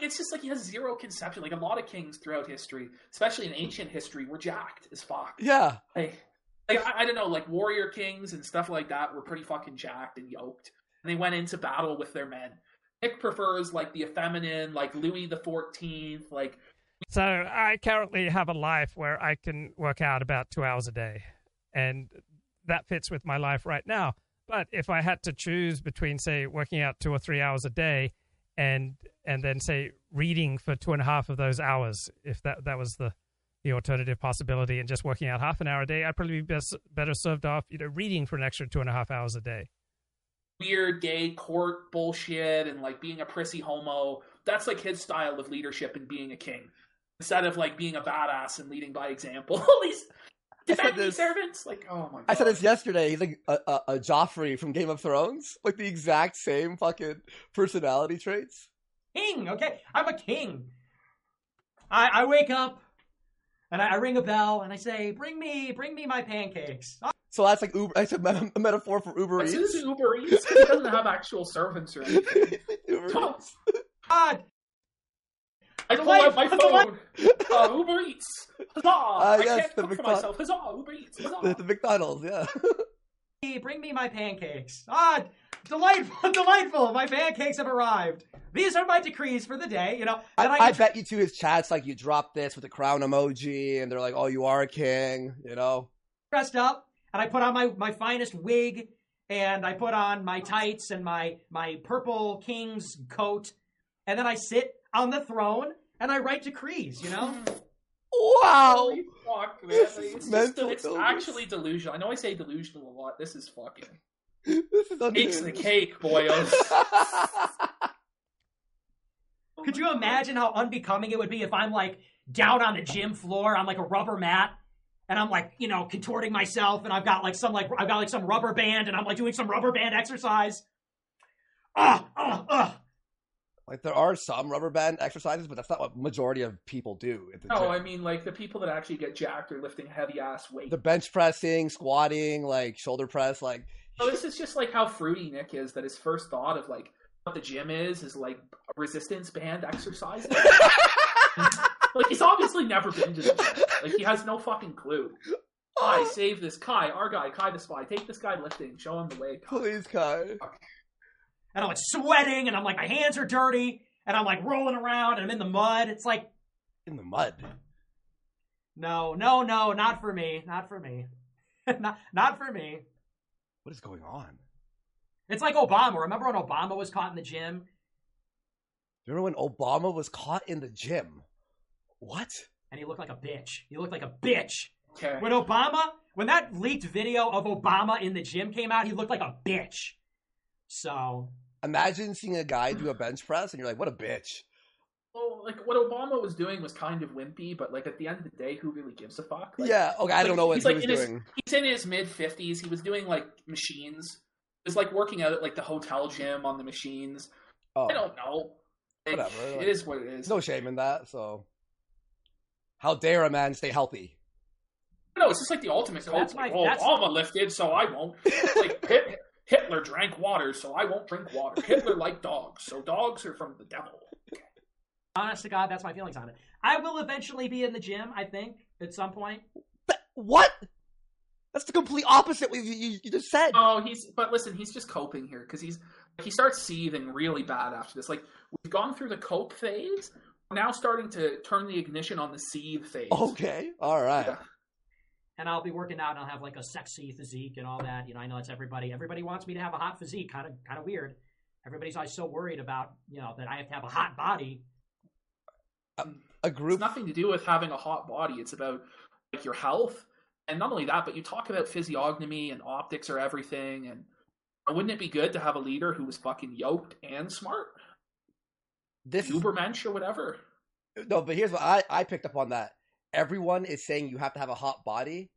It's just like he has zero conception. Like a lot of kings throughout history, especially in ancient history, were jacked as fuck. Yeah. Like, like I, I, don't know, like warrior kings and stuff like that were pretty fucking jacked and yoked, and they went into battle with their men. Nick prefers like the effeminate, like Louis the Fourteenth, like. So I currently have a life where I can work out about two hours a day, and that fits with my life right now. But if I had to choose between, say, working out two or three hours a day, and and then say reading for two and a half of those hours, if that that was the the alternative possibility and just working out half an hour a day, I'd probably be best, better served off, you know, reading for an extra two and a half hours a day. Weird gay court bullshit and like being a prissy homo. That's like his style of leadership and being a king. Instead of like being a badass and leading by example. These defending servants, like oh my god. I said this yesterday. He's like a, a, a Joffrey from Game of Thrones, like the exact same fucking personality traits. King, okay, I'm a king. I, I wake up and I, I, ring a bell and I say, "Bring me, bring me my pancakes." So that's like Uber. That's a, meta- a metaphor for Uber Eats. This is Uber Eats. He doesn't have actual servants or anything. Uber Eats. God, I pull out my phone. uh, Uber Eats. Huzzah! Uh, I can't cook for myself. Huzzah! Uber Eats. Huzzah! The, the McDonald's, yeah. Bring me my pancakes. Ah, delightful, delightful. My pancakes have arrived. These are my decrees for the day. You know, I, I, I bet you to his chats like you drop this with the crown emoji, and they're like, "Oh, you are a king," you know. Dressed up, and I put on my my finest wig, and I put on my tights and my my purple king's coat, and then I sit on the throne and I write decrees. You know. Wow. Holy fuck, man. It's, just, it's actually delusional. I know I say delusional a lot. This is fucking. This is Takes the cake, boyos. Could you imagine how unbecoming it would be if I'm like down on the gym floor on like a rubber mat and I'm like, you know, contorting myself and I've got like some like I've got like some rubber band and I'm like doing some rubber band exercise. Ah, ah, ah. Like there are some rubber band exercises, but that's not what majority of people do. no, gym. I mean like the people that actually get jacked are lifting heavy ass weight. The bench pressing, squatting, like shoulder press, like. Oh, this is just like how fruity Nick is. That his first thought of like what the gym is is like resistance band exercise. like he's obviously never been to the gym. Like he has no fucking clue. Kai, oh. save this Kai, our guy, Kai the spy. Take this guy lifting. Show him the way. Kai. Please, Kai and I'm like sweating and I'm like my hands are dirty and I'm like rolling around and I'm in the mud. It's like in the mud. No, no, no, not for me. Not for me. not not for me. What is going on? It's like Obama. Remember when Obama was caught in the gym? Remember when Obama was caught in the gym? What? And he looked like a bitch. He looked like a bitch. Okay. When Obama, when that leaked video of Obama in the gym came out, he looked like a bitch. So imagine seeing a guy do a bench press and you're like, what a bitch. Well, like what Obama was doing was kind of wimpy, but like at the end of the day, who really gives a fuck? Like, yeah, okay, I like, don't know what he's he like was doing. His, he's in his mid fifties. He was doing like machines. He was like working out at like the hotel gym on the machines. Oh. I don't know. Like, Whatever. It is what it is. No shame in that. So, how dare a man stay healthy? No, it's just like the ultimate so cult. Like, oh, Obama lifted, so I won't. It's like Hitler drank water, so I won't drink water. Hitler liked dogs, so dogs are from the devil. Honest to God, that's my feelings on it. I will eventually be in the gym, I think, at some point. But what? That's the complete opposite what you, you just said. Oh, he's but listen, he's just coping here because he's he starts seething really bad after this. Like we've gone through the cope phase, we're now starting to turn the ignition on the seethe phase. Okay, all right. Yeah and I'll be working out and I'll have like a sexy physique and all that. You know, I know it's everybody. Everybody wants me to have a hot physique. Kind of, kind of weird. Everybody's always so worried about you know that I have to have a hot body. A, a group. It's nothing to do with having a hot body. It's about like your health, and not only that, but you talk about physiognomy and optics are everything. And wouldn't it be good to have a leader who was fucking yoked and smart? This Ubermensch or whatever. No, but here's what I I picked up on that everyone is saying you have to have a hot body,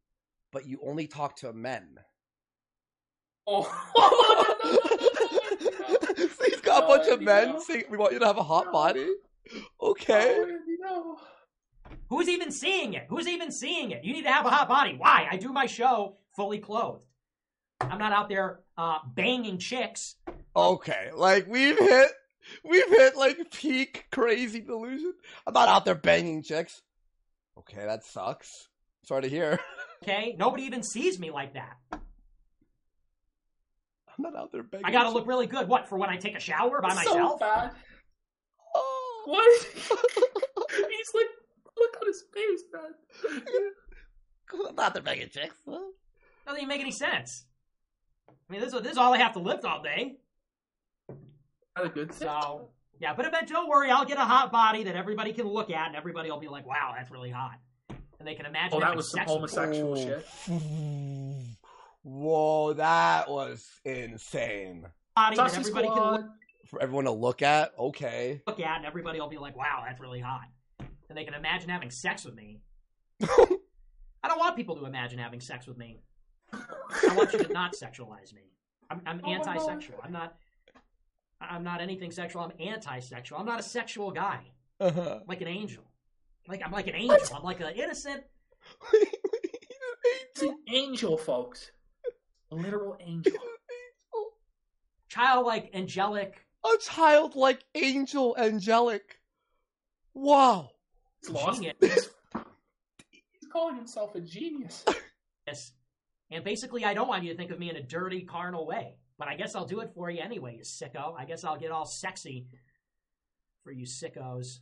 but you only talk to men. Oh. so he's got a bunch of men know. saying we want you to have a hot body. Okay. Who's even seeing it? Who's even seeing it? You need to have a hot body. Why? I do my show fully clothed. I'm not out there uh, banging chicks. Okay, like we've hit, we've hit like peak crazy delusion. I'm not out there banging chicks. Okay, that sucks. Sorry to hear. Okay, nobody even sees me like that. I'm not out there begging. I gotta look really good. What for when I take a shower by myself? So bad. Oh, what? He's like, look at his face, man. I'm not there begging chicks. Huh? Doesn't even make any sense. I mean, this is, this is all I have to lift all day. Not a good so. Yeah, but eventually, don't worry, I'll get a hot body that everybody can look at, and everybody will be like, "Wow, that's really hot," and they can imagine. Oh, that was some homosexual shit. Whoa, that was insane. Body that everybody can look for everyone to look at. Okay, look at, and everybody will be like, "Wow, that's really hot," and they can imagine having sex with me. I don't want people to imagine having sex with me. I want you to not sexualize me. I'm, I'm oh anti-sexual. I'm not. I'm not anything sexual. I'm anti-sexual. I'm not a sexual guy. Uh-huh. Like an angel. Like I'm like an angel. What? I'm like an innocent. He's an angel, folks. A literal angel. angel. Childlike, angelic. A childlike angel, angelic. Wow. He's lost. He's, he's calling himself a genius. Yes. And basically, I don't want you to think of me in a dirty, carnal way. But I guess I'll do it for you anyway, you sicko. I guess I'll get all sexy for you sickos.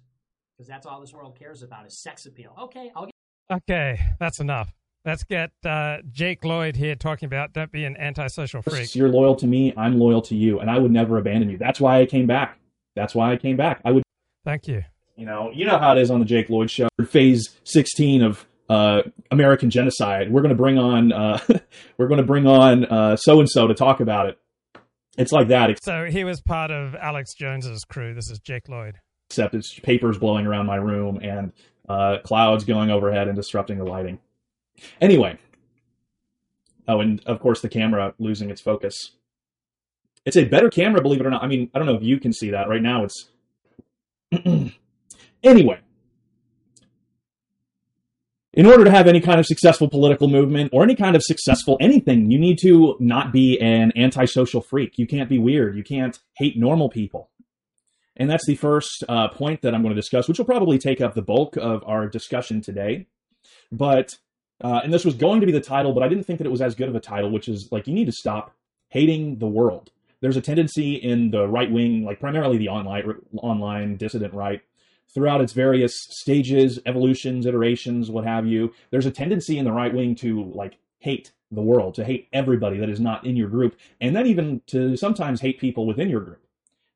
Because that's all this world cares about is sex appeal. Okay, I'll get. Okay, that's enough. Let's get uh, Jake Lloyd here talking about don't be an antisocial freak. You're loyal to me. I'm loyal to you, and I would never abandon you. That's why I came back. That's why I came back. I would. Thank you. You know, you know how it is on the Jake Lloyd show. Phase 16 of uh, American genocide. We're going to bring on. Uh, we're going to bring on so and so to talk about it. It's like that. So he was part of Alex Jones's crew. This is Jake Lloyd. Except it's papers blowing around my room and uh, clouds going overhead and disrupting the lighting. Anyway. Oh, and of course the camera losing its focus. It's a better camera, believe it or not. I mean, I don't know if you can see that right now. It's anyway. In order to have any kind of successful political movement or any kind of successful anything, you need to not be an antisocial freak. You can't be weird. You can't hate normal people. And that's the first uh, point that I'm going to discuss, which will probably take up the bulk of our discussion today. But uh, and this was going to be the title, but I didn't think that it was as good of a title, which is like you need to stop hating the world. There's a tendency in the right wing, like primarily the online online dissident right, throughout its various stages, evolutions, iterations, what have you. There's a tendency in the right wing to like hate the world, to hate everybody that is not in your group, and then even to sometimes hate people within your group.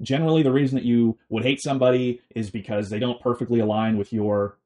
Generally, the reason that you would hate somebody is because they don't perfectly align with your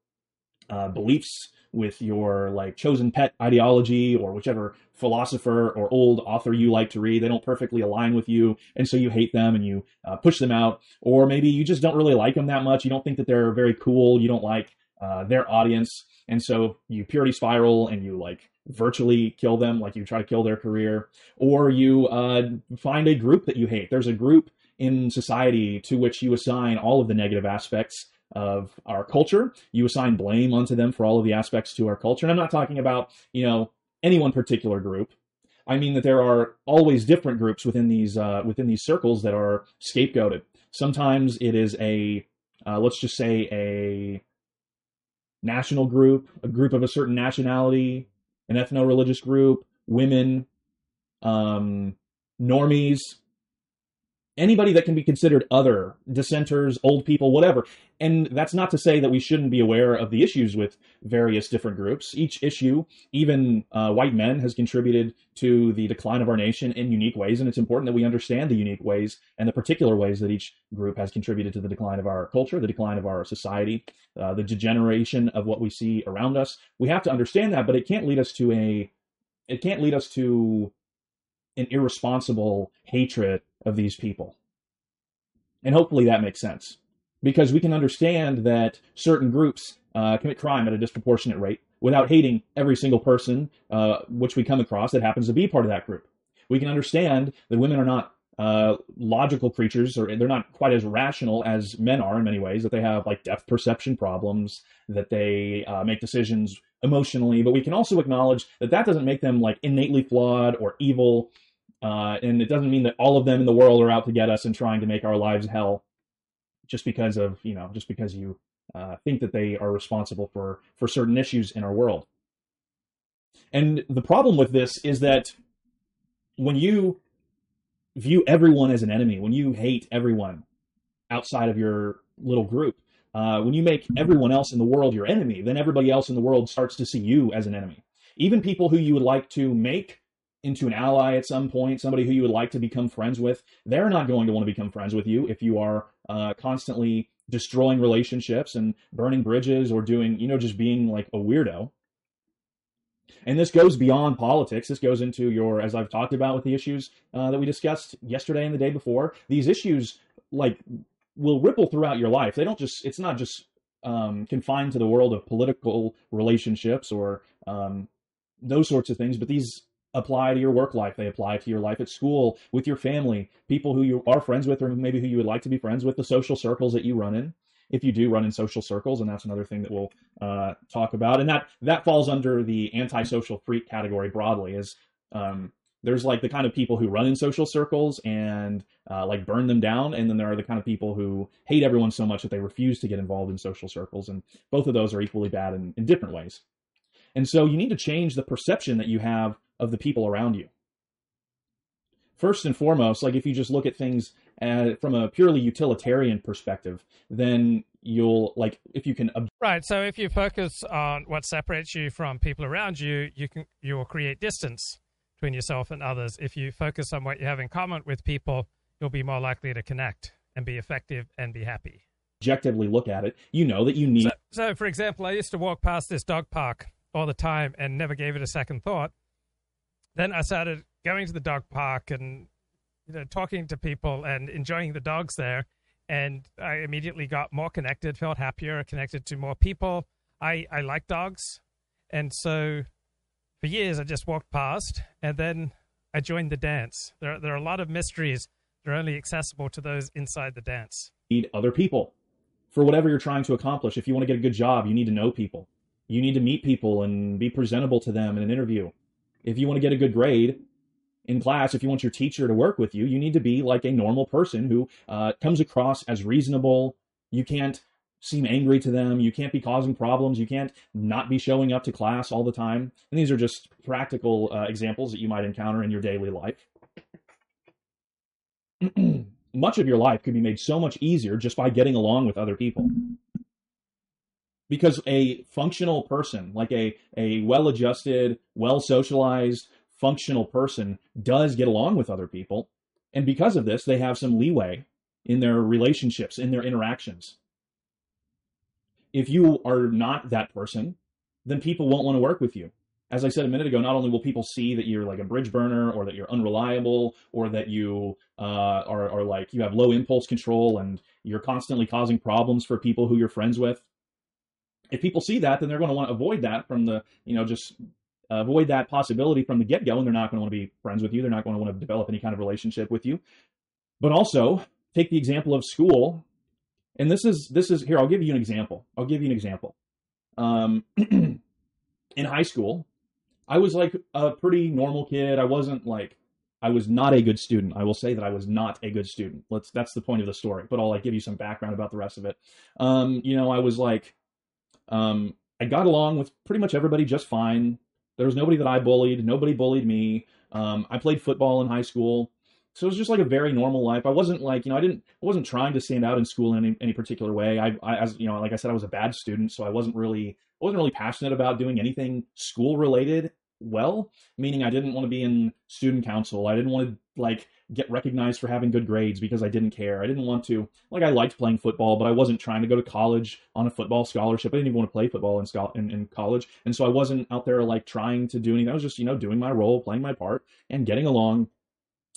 uh, beliefs with your like chosen pet ideology or whichever philosopher or old author you like to read. They don't perfectly align with you, and so you hate them and you uh, push them out. Or maybe you just don't really like them that much. You don't think that they're very cool. You don't like uh, their audience, and so you purity spiral and you like virtually kill them, like you try to kill their career. Or you uh, find a group that you hate. There's a group in society to which you assign all of the negative aspects of our culture. You assign blame onto them for all of the aspects to our culture. And I'm not talking about, you know, any one particular group. I mean that there are always different groups within these uh, within these circles that are scapegoated. Sometimes it is a uh, let's just say a national group, a group of a certain nationality, an ethno-religious group, women, um, normies, anybody that can be considered other, dissenters, old people, whatever. And that's not to say that we shouldn't be aware of the issues with various different groups. Each issue, even uh, white men, has contributed to the decline of our nation in unique ways. And it's important that we understand the unique ways and the particular ways that each group has contributed to the decline of our culture, the decline of our society, uh, the degeneration of what we see around us. We have to understand that, but it can't lead us to a, it can't lead us to an irresponsible hatred of these people. And hopefully that makes sense. Because we can understand that certain groups uh, commit crime at a disproportionate rate without hating every single person uh, which we come across that happens to be part of that group. We can understand that women are not uh, logical creatures, or they're not quite as rational as men are in many ways, that they have like depth perception problems, that they uh, make decisions emotionally, but we can also acknowledge that that doesn't make them like innately flawed or evil uh, and it doesn't mean that all of them in the world are out to get us and trying to make our lives hell just because of, you know, just because you uh, think that they are responsible for, for certain issues in our world. And the problem with this is that when you view everyone as an enemy, when you hate everyone outside of your little group, uh, when you make everyone else in the world your enemy, then everybody else in the world starts to see you as an enemy. Even people who you would like to make into an ally at some point, somebody who you would like to become friends with, they're not going to want to become friends with you if you are uh, constantly destroying relationships and burning bridges or doing, you know, just being like a weirdo. And this goes beyond politics. This goes into your, as I've talked about with the issues uh, that we discussed yesterday and the day before. These issues, like, will ripple throughout your life. They don't just, it's not just um, confined to the world of political relationships or um, those sorts of things, but these apply to your work life. They apply to your life at school, with your family, people who you are friends with, or maybe who you would like to be friends with, the social circles that you run in. If you do run in social circles, and that's another thing that we'll uh, talk about, and that that falls under the antisocial freak category broadly. Is um, there's like the kind of people who run in social circles and uh, like burn them down and then there are the kind of people who hate everyone so much that they refuse to get involved in social circles and both of those are equally bad in, in different ways. And so you need to change the perception that you have of the people around you. First and foremost like if you just look at things uh, from a purely utilitarian perspective then you'll like if you can ob- right so if you focus on what separates you from people around you you can you will create distance between yourself and others. If you focus on what you have in common with people, you'll be more likely to connect and be effective and be happy. Objectively look at it, you know that you need. So, so, for example, I used to walk past this dog park all the time and never gave it a second thought. Then I started going to the dog park and you know talking to people and enjoying the dogs there, and I immediately got more connected, felt happier, connected to more people. I I like dogs, and so for years I just walked past and then I joined the dance. There, there are a lot of mysteries that are only accessible to those inside the dance. Need other people for whatever you're trying to accomplish. If you want to get a good job, you need to know people. You need to meet people and be presentable to them in an interview. If you want to get a good grade in class, if you want your teacher to work with you, you need to be like a normal person who uh, comes across as reasonable. You can't seem angry to them. You can't be causing problems. You can't not be showing up to class all the time. And these are just practical uh, examples that you might encounter in your daily life. Much of your life could be made so much easier just by getting along with other people. Because a functional person, like a, a well adjusted, well socialized, functional person, does get along with other people. And because of this, they have some leeway in their relationships, in their interactions if you are not that person, then people won't want to work with you. As I said a minute ago, not only will people see that you're like a bridge burner or that you're unreliable or that you uh, are, are like you have low impulse control and you're constantly causing problems for people who you're friends with. If people see that, then they're going to want to avoid that from the, you know, just avoid that possibility from the get go and they're not going to want to be friends with you. They're not going to want to develop any kind of relationship with you. But also, take the example of school and this is this is here. I'll give you an example. I'll give you an example. Um, in high school, I was like a pretty normal kid. I wasn't like I was not a good student. I will say that I was not a good student. Let's that's the point of the story. But I'll like give you some background about the rest of it. Um, you know, I was like, um, I got along with pretty much everybody just fine. There was nobody that I bullied. Nobody bullied me. Um, I played football in high school. So it was just like a very normal life. I wasn't like, you know, I didn't, I wasn't trying to stand out in school in any, any particular way. I, I, as you know, like I said, I was a bad student, so I wasn't really, I wasn't really passionate about doing anything school related well, meaning I didn't want to be in student council. I didn't want to like get recognized for having good grades because I didn't care. I didn't want to, like, I liked playing football, but I wasn't trying to go to college on a football scholarship. I didn't even want to play football in, in, in college. And so I wasn't out there like trying to do anything. I was just, you know, doing my role, playing my part and getting along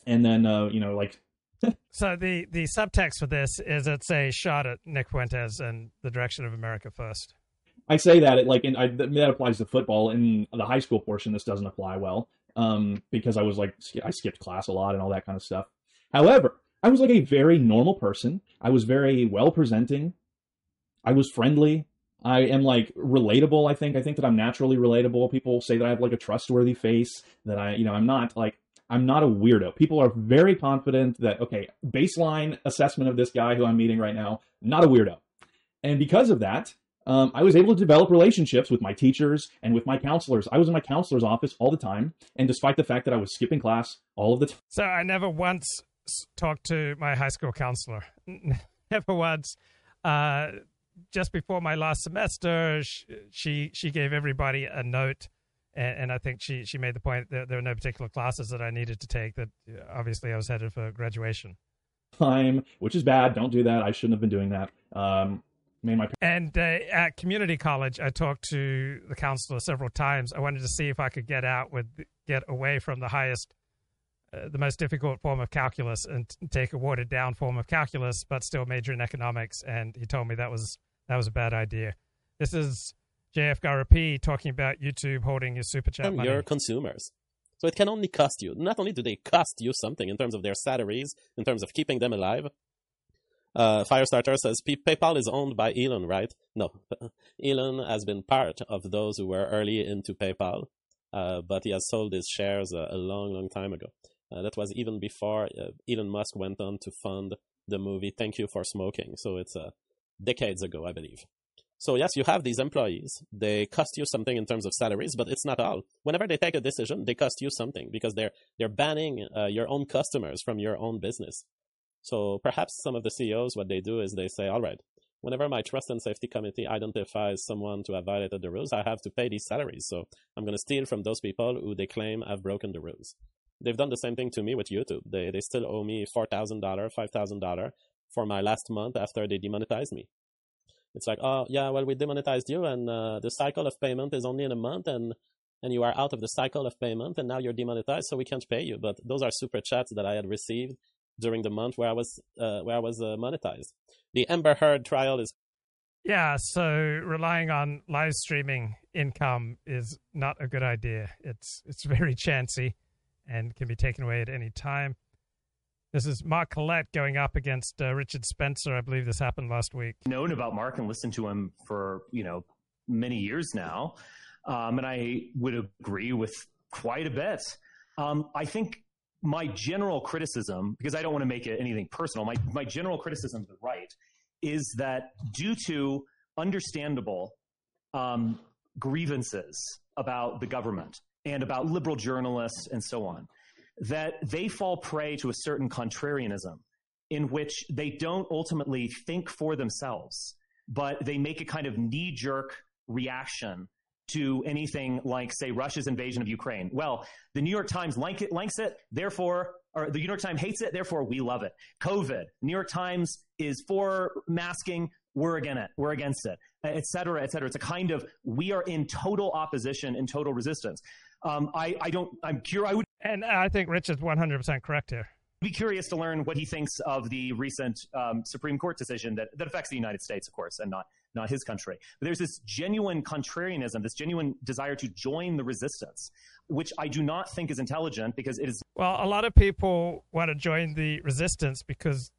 and then uh, you know like so the the subtext for this is it's a shot at Nick Fuentes and the direction of America first. I say that it like in, I, that applies to football. In the high school portion, this doesn't apply well um, because I was like I skipped class a lot and all that kind of stuff. However, I was like a very normal person. I was very well presenting. I was friendly. I am like relatable. I think I think that I'm naturally relatable. People say that I have like a trustworthy face. That I you know I'm not like I'm not a weirdo. People are very confident that, okay, baseline assessment of this guy who I'm meeting right now, not a weirdo. And because of that, um, I was able to develop relationships with my teachers and with my counselors. I was in my counselor's office all the time. And despite the fact that I was skipping class all of the time. So I never once talked to my high school counselor. never once. Uh, just before my last semester, she she gave everybody a note and, and, I think she she made the point that there were no particular classes that I needed to take. That obviously I was headed for graduation. Time, which is bad. Don't do that. I shouldn't have been doing that. Um, made my and uh, at community college, I talked to the counselor several times. I wanted to see if I could get out with get away from the highest. Uh, the most difficult form of calculus and take a watered down form of calculus, but still major in economics. And he told me that was that was a bad idea. This is JF Gariépy talking about YouTube holding your super chat money. Your consumers. So it can only cost you. Not only do they cost you something in terms of their salaries, in terms of keeping them alive. Uh, Firestarter says PayPal is owned by Elon, right? No, Elon has been part of those who were early into PayPal. uh, but he has sold his shares a, a long, long time ago. Uh, that was even before uh, Elon Musk went on to fund the movie Thank You for Smoking. So it's uh, decades ago, I believe. So yes, you have these employees. They cost you something in terms of salaries, but it's not all. Whenever they take a decision, they cost you something because they're they're banning uh, your own customers from your own business. So perhaps some of the CEOs, what they do is they say, all right, whenever my trust and safety committee identifies someone to have violated the rules, I have to pay these salaries. So I'm going to steal from those people who they claim have broken the rules. They've done the same thing to me with YouTube. They they still owe me four thousand dollar, five thousand dollar for my last month after they demonetized me. It's like, oh yeah, well we demonetized you, and uh, the cycle of payment is only in a month, and and you are out of the cycle of payment, and now you're demonetized, so we can't pay you. But those are super chats that I had received during the month where I was uh, where I was uh, monetized. The Amber Heard trial is. Yeah, so relying on live streaming income is not a good idea. It's it's very chancy, and can be taken away at any time. This is Mark Collett going up against uh, Richard Spencer. I believe this happened last week. Known about Mark and listened to him for you know many years now, um, and I would agree with quite a bit. Um, I think my general criticism, because I don't want to make it anything personal, my my general criticism of the right is that due to understandable um, grievances about the government and about liberal journalists and so on that they fall prey to a certain contrarianism in which they don't ultimately think for themselves, but they make a kind of knee jerk reaction to anything like, say, Russia's invasion of Ukraine. Well, the New York Times like it, likes it, therefore, or the New York Times hates it, therefore we love it. COVID, New York Times is for masking, we're against it, we're against it, et cetera, et cetera. It's a kind of we are in total opposition and total resistance. Um, I, I don't, I'm curious. I would. And I think Rich is 100% correct here. I'd be curious to learn what he thinks of the recent um, Supreme Court decision that, that affects the United States, of course, and not not his country. But there's this genuine contrarianism, this genuine desire to join the resistance, which I do not think is intelligent because it is. Well, a lot of people want to join the resistance because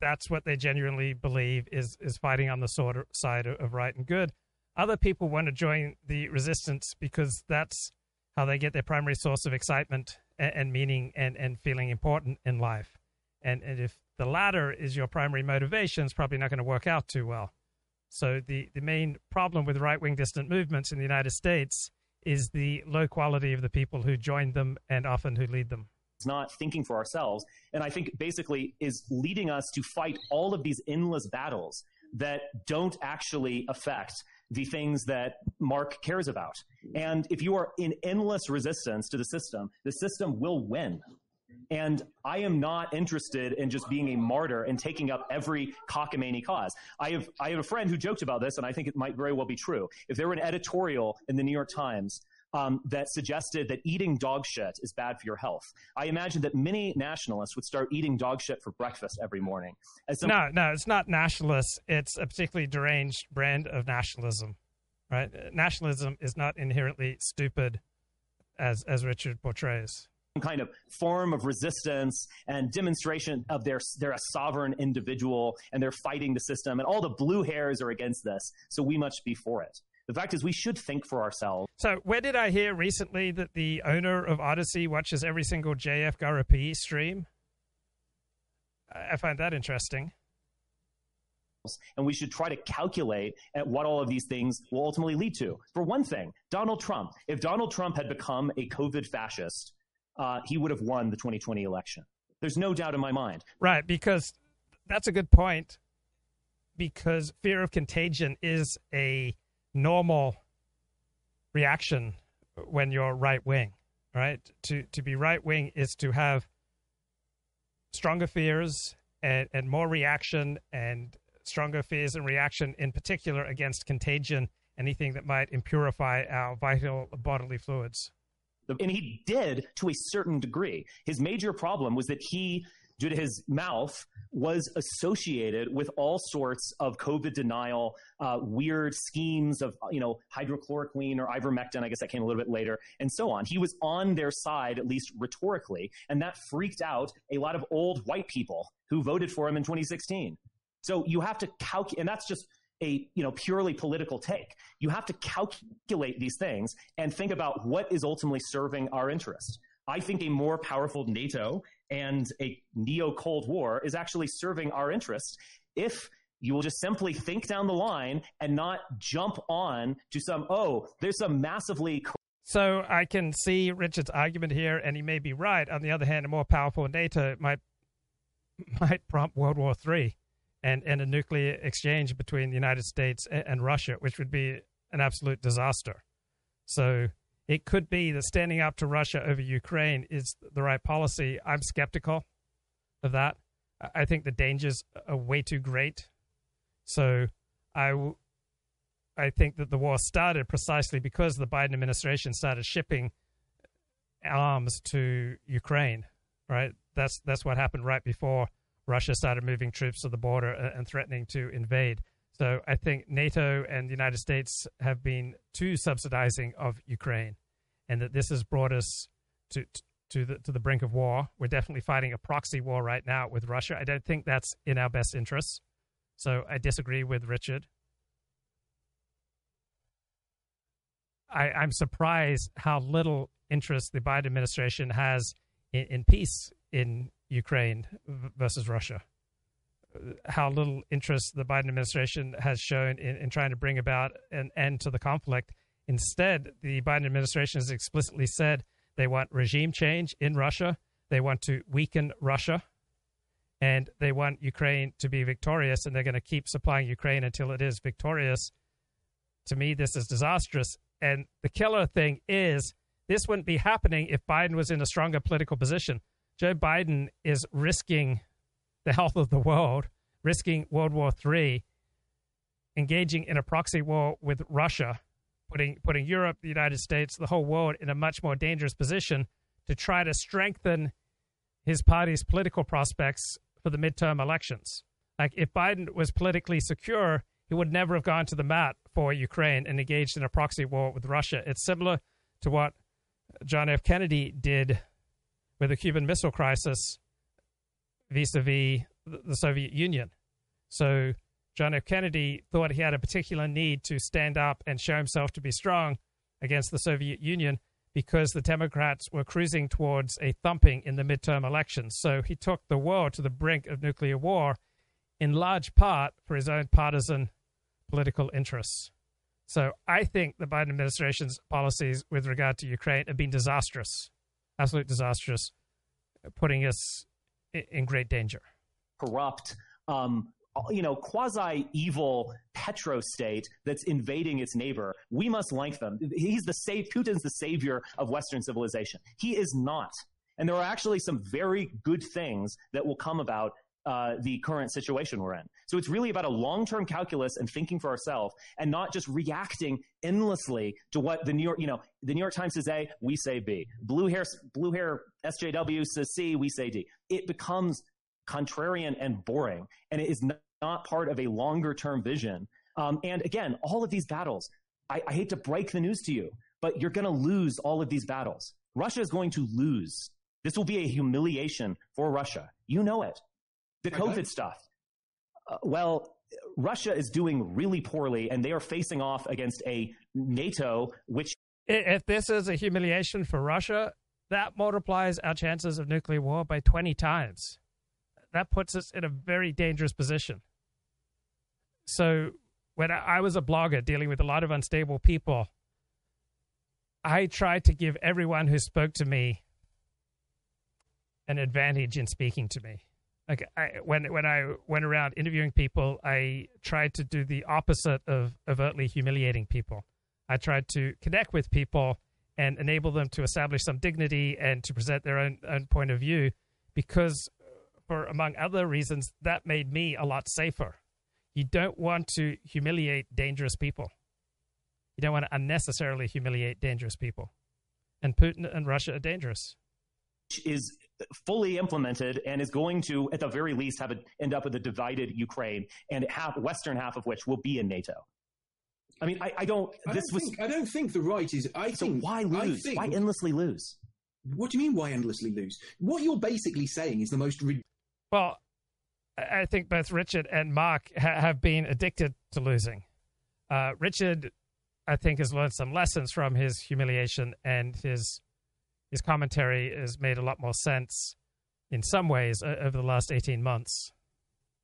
that's what they genuinely believe is is fighting on the sort side of right and good. Other people want to join the resistance because that's how they get their primary source of excitement and, and meaning and, and feeling important in life. And, and if the latter is your primary motivation, it's probably not going to work out too well. So the, the main problem with right wing dissident movements in the United States is the low quality of the people who join them and often who lead them. It's not thinking for ourselves. And I think basically is leading us to fight all of these endless battles that don't actually affect the things that Mark cares about. And if you are in endless resistance to the system, the system will win. And I am not interested in just being a martyr and taking up every cockamamie cause. I have, I have a friend who joked about this, and I think it might very well be true. If there were an editorial in the New York Times um, that suggested that eating dog shit is bad for your health. I imagine that many nationalists would start eating dog shit for breakfast every morning. Some- no, no, it's not nationalists. It's a particularly deranged brand of nationalism, right? Nationalism is not inherently stupid, as as Richard portrays some kind of form of resistance and demonstration of their they're a sovereign individual and they're fighting the system and all the blue hairs are against this so we must be for it the fact is, we should think for ourselves. So, where did I hear recently that the owner of Odysee watches every single JF Gariépy stream? I find that interesting. And we should try to calculate at what all of these things will ultimately lead to. For one thing, Donald Trump. If Donald Trump had become a COVID fascist, uh, he would have won the 2020 election. There's no doubt in my mind. Right, because that's a good point. Because fear of contagion is a normal reaction when you're right wing, right? To to be right wing is to have stronger fears and, and more reaction and stronger fears and reaction in particular against contagion, anything that might impurify our vital bodily fluids. And he did to a certain degree. His major problem was that he due to his mouth was associated with all sorts of COVID denial, uh, weird schemes of, you know, hydrochloroquine or ivermectin. I guess that came a little bit later and so on. He was on their side, at least rhetorically, and that freaked out a lot of old white people who voted for him in 2016. So you have to calculate, and that's just, a you know purely political take. You have to calculate these things and think about what is ultimately serving our interest. I think a more powerful NATO and a neo Cold War is actually serving our interest if you will just simply think down the line and not jump on to some oh there's some massively so I can see Richard's argument here, and he may be right. On the other hand, a more powerful NATO might might prompt World War III and, and a nuclear exchange between the United States and, and Russia, which would be an absolute disaster. So it could be that standing up to Russia over Ukraine is the right policy. I'm skeptical of that. I think the dangers are way too great. So I, I think that the war started precisely because the Biden administration started shipping arms to Ukraine. Right? That's that's what happened right before Russia started moving troops to the border and threatening to invade. So I think NATO and the United States have been too subsidizing of Ukraine, and that this has brought us to to the to the brink of war. We're definitely fighting a proxy war right now with Russia. I don't think that's in our best interests. So I disagree with Richard. I, I'm surprised how little interest the Biden administration has in, in peace in Ukraine versus Russia how little interest the Biden administration has shown in, in trying to bring about an end to the conflict. Instead, the Biden administration has explicitly said they want regime change in Russia, they want to weaken Russia, and they want Ukraine to be victorious, and they're going to keep supplying Ukraine until it is victorious. To me, this is disastrous. And the killer thing is, this wouldn't be happening if Biden was in a stronger political position. Joe Biden is risking the health of the world, risking World War III, engaging in a proxy war with Russia, putting putting Europe, the United States, the whole world in a much more dangerous position to try to strengthen his party's political prospects for the midterm elections. Like if Biden was politically secure, he would never have gone to the mat for Ukraine and engaged in a proxy war with Russia. It's similar to what John F. Kennedy did with the Cuban Missile Crisis vis-a-vis the Soviet Union. So John F. Kennedy thought he had a particular need to stand up and show himself to be strong against the Soviet Union because the Democrats were cruising towards a thumping in the midterm elections. So he took the world to the brink of nuclear war in large part for his own partisan political interests. So I think the Biden administration's policies with regard to Ukraine have been disastrous, absolute disastrous, putting us in great danger. Corrupt, um, you know, quasi evil petro state that's invading its neighbor. We must like them. He's the save. Putin's the savior of Western civilization. He is not. And there are actually some very good things that will come about uh, the current situation we're in. So it's really about a long-term calculus and thinking for ourselves, and not just reacting endlessly to what the New York, you know, the New York Times says A, we say B. Blue hair, blue hair SJW says C, we say D. It becomes contrarian and boring, and it is not part of a longer-term vision. Um, and again, all of these battles, I, I hate to break the news to you, but you're going to lose all of these battles. Russia is going to lose. This will be a humiliation for Russia. You know it. The COVID okay. stuff. Uh, well, Russia is doing really poorly, and they are facing off against a NATO which. If this is a humiliation for Russia, that multiplies our chances of nuclear war by 20 times. That puts us in a very dangerous position. So, when I was a blogger dealing with a lot of unstable people, I tried to give everyone who spoke to me an advantage in speaking to me like I, when when I went around interviewing people, I tried to do the opposite of overtly humiliating people. I tried to connect with people and enable them to establish some dignity and to present their own, own point of view, because uh, for among other reasons, that made me a lot safer. You don't want to humiliate dangerous people. You don't want to unnecessarily humiliate dangerous people. And Putin and Russia are dangerous. Is fully implemented and is going to, at the very least, have a, end up with a divided Ukraine and half, western half of which will be in NATO. I mean, I, I don't. I this don't was. Think, I don't think the right is. I so think. why lose? Think, why endlessly lose? What do you mean? Why endlessly lose? What you're basically saying is the most. well, I think both Richard and Mark ha- have been addicted to losing. Uh, Richard, I think, has learned some lessons from his humiliation, and his his commentary has made a lot more sense in some ways uh, over the last eighteen months.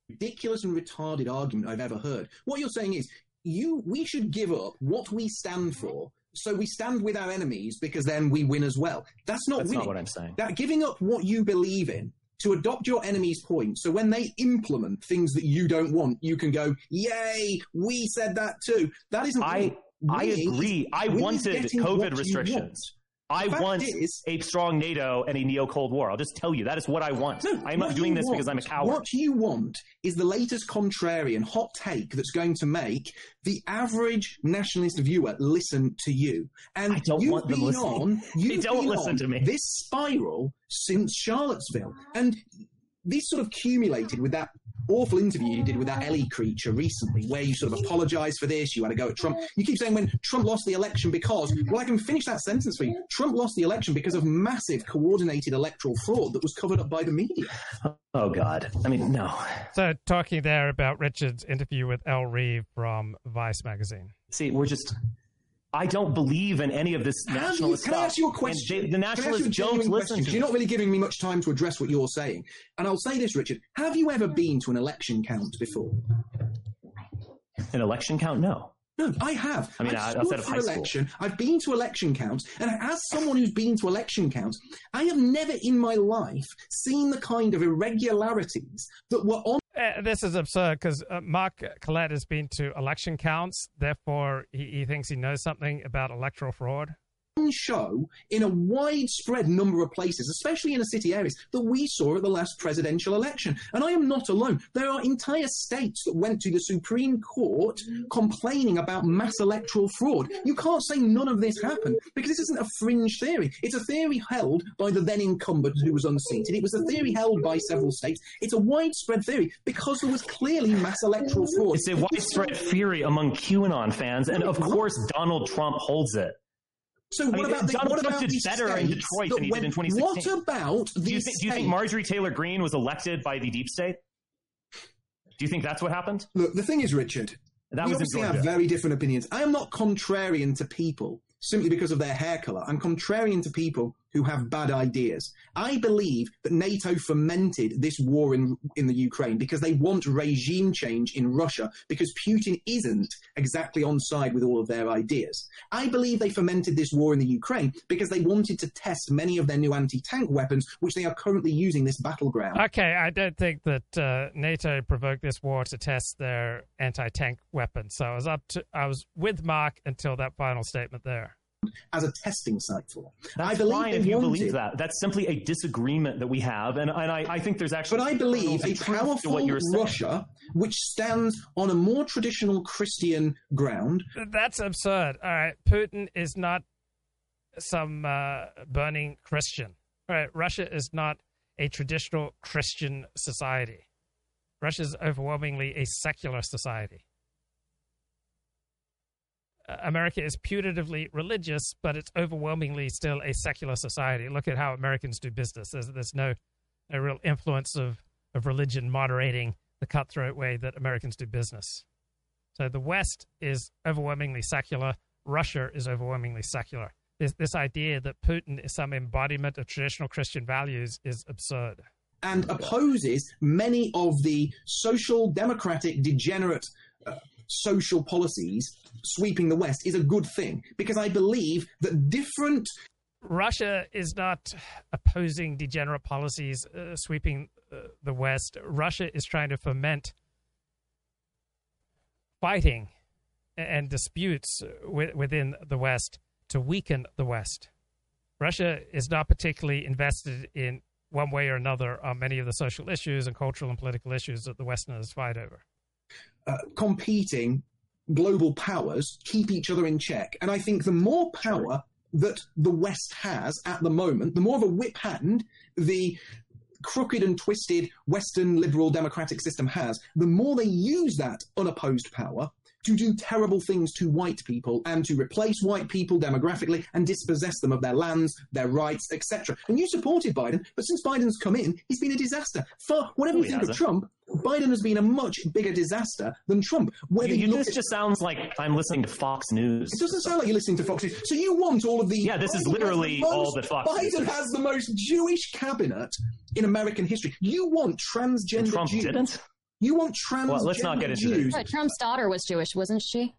Ridiculous and retarded argument I've ever heard. What you're saying is you we should give up what we stand for so we stand with our enemies because then we win as well. That's not That's winning. not what I'm saying. That giving up what you believe in to adopt your enemy's point. So when they implement things that you don't want, you can go, "Yay, we said that too." That isn't. I winning. I agree. I wanted COVID you restrictions. I want is- a strong NATO and a neo Cold War. I'll just tell you that is what I want. I'm not doing you this because I'm a want- coward. What you want is the latest contrarian hot take that's going to make the average nationalist viewer listen to you. And I don't you've want them been listening. on, you've don't listen to me. This spiral since Charlottesville, and this sort of accumulated with that awful interview you did with that Ellie creature recently, where you sort of apologised for this, you had to go at Trump. You keep saying when Trump lost the election because, well, I can finish that sentence for you. Trump lost the election because of massive coordinated electoral fraud that was covered up by the media. Oh God! I mean, no. So, talking there about Richard's interview with Elle Reeve from Vice magazine. See, we're just. I don't believe in any of this Have you- nationalist can I ask you a question? the ask nationalists don't listen You're not really giving me much time to address what you're saying. And I'll say this, Richard. Have you ever been to an election count before? an election count. No. No, I have. I mean, I've outside stood of for high school. election. I've been to election counts, and as someone who's been to election counts, I have never in my life seen the kind of irregularities that were on. Uh, this is absurd because uh, Mark Collett has been to election counts. Therefore, he, he thinks he knows something about electoral fraud. Show in a widespread number of places, especially in the city areas, that we saw at the last presidential election. And I am not alone. There are entire states that went to the Supreme Court complaining about mass electoral fraud. You can't say none of this happened because this isn't a fringe theory. It's a theory held by the then incumbent who was unseated. It was a theory held by several states. It's a widespread theory because there was clearly mass electoral fraud. It's a widespread theory among QAnon fans, and of course, Donald Trump holds it. So I what mean, about the, Donald what Trump about did these better in Detroit than he did in 2016? What about Do you, these think, do you think Marjorie Taylor Greene was elected by the deep state? Do you think that's what happened? Look, the thing is, Richard, That we was obviously have very different opinions. I am not contrarian to people simply because of their hair color. I'm contrarian to people who have bad ideas. I believe that NATO fomented this war in in the Ukraine because they want regime change in Russia because Putin isn't exactly on side with all of their ideas. I believe they fomented this war in the Ukraine because they wanted to test many of their new anti-tank weapons which they are currently using this battleground. Okay, I don't think that uh, NATO provoked this war to test their anti-tank weapons. So I was up to, I was with Mark until that final statement there. As a testing site for. That's I believe fine they if you wanted- believe that. That's simply a disagreement that we have, and, and I, I think there's actually. But I believe a kernels to powerful what you're saying. Russia, which stands on a more traditional Christian ground, That's absurd. All right, Putin is not some uh, burning Christian. All right, Russia is not a traditional Christian society. Russia is overwhelmingly a secular society. America is putatively religious, but it's overwhelmingly still a secular society. Look at how Americans do business. There's, there's no, no real influence of, of religion moderating the cutthroat way that Americans do business. So the West is overwhelmingly secular. Russia is overwhelmingly secular. This, this idea that Putin is some embodiment of traditional Christian values is absurd. and opposes many of the social, democratic, degenerate uh, social policies sweeping the West is a good thing because I believe that different. Russia is not opposing degenerate policies uh, sweeping uh, the West. Russia is trying to foment fighting and disputes wi- within the West to weaken the West. Russia is not particularly invested in one way or another on many of the social issues and cultural and political issues that the Westerners fight over. Uh, competing global powers keep each other in check. And I think the more power that the West has at the moment, the more of a whip hand the crooked and twisted Western liberal democratic system has, the more they use that unopposed power to do terrible things to white people and to replace white people demographically and dispossess them of their lands, their rights, etc. And you supported Biden, but since Biden's come in, he's been a disaster. For whatever No, you think of. Trump, Biden has been a much bigger disaster than Trump. Whether You, you this just sounds like I'm listening to Fox News. it doesn't sound like you're listening to Fox News. So you want all of the. Yeah, this is Biden has literally the most- all the Fox Biden is. has the most Jewish cabinet in American history. You want transgender And Trump Jews. didn't? You want transgender Well, let's not get into this. Jews. But Trump's daughter was Jewish, wasn't she?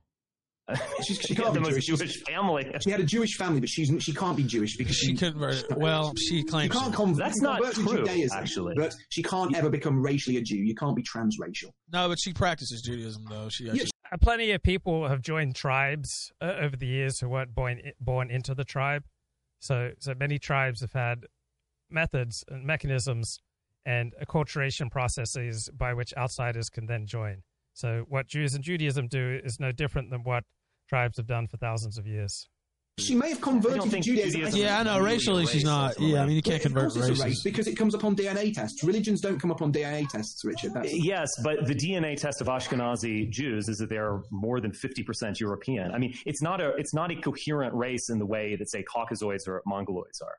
She's, she She had can't the be most Jewish. Jewish family. She had a Jewish family, but she's she can't be Jewish because she, She converted. Well, she you claims can't convert. That's you can not convert to true, Judaism, actually. But she can't ever become racially a Jew. You can't be transracial. no, but she practices Judaism though. She actually. Uh, Plenty of people have joined tribes uh, over the years who weren't born born into the tribe. So, so many tribes have had methods and mechanisms and acculturation processes by which outsiders can then join. So, what Jews and Judaism do is no different than what tribes have done for thousands of years. She may have converted to Judaism. Judaism Yeah, I know. Racially, she's not. Yeah, I mean, you can't Of convert it's a race because it comes up on DNA tests. Religions don't come up on DNA tests, Richard. That's, Yes, but the DNA test of Ashkenazi Jews is that they're more than 50% European. I mean, it's not a it's not a coherent race in the way that say Caucasoids or Mongoloids are.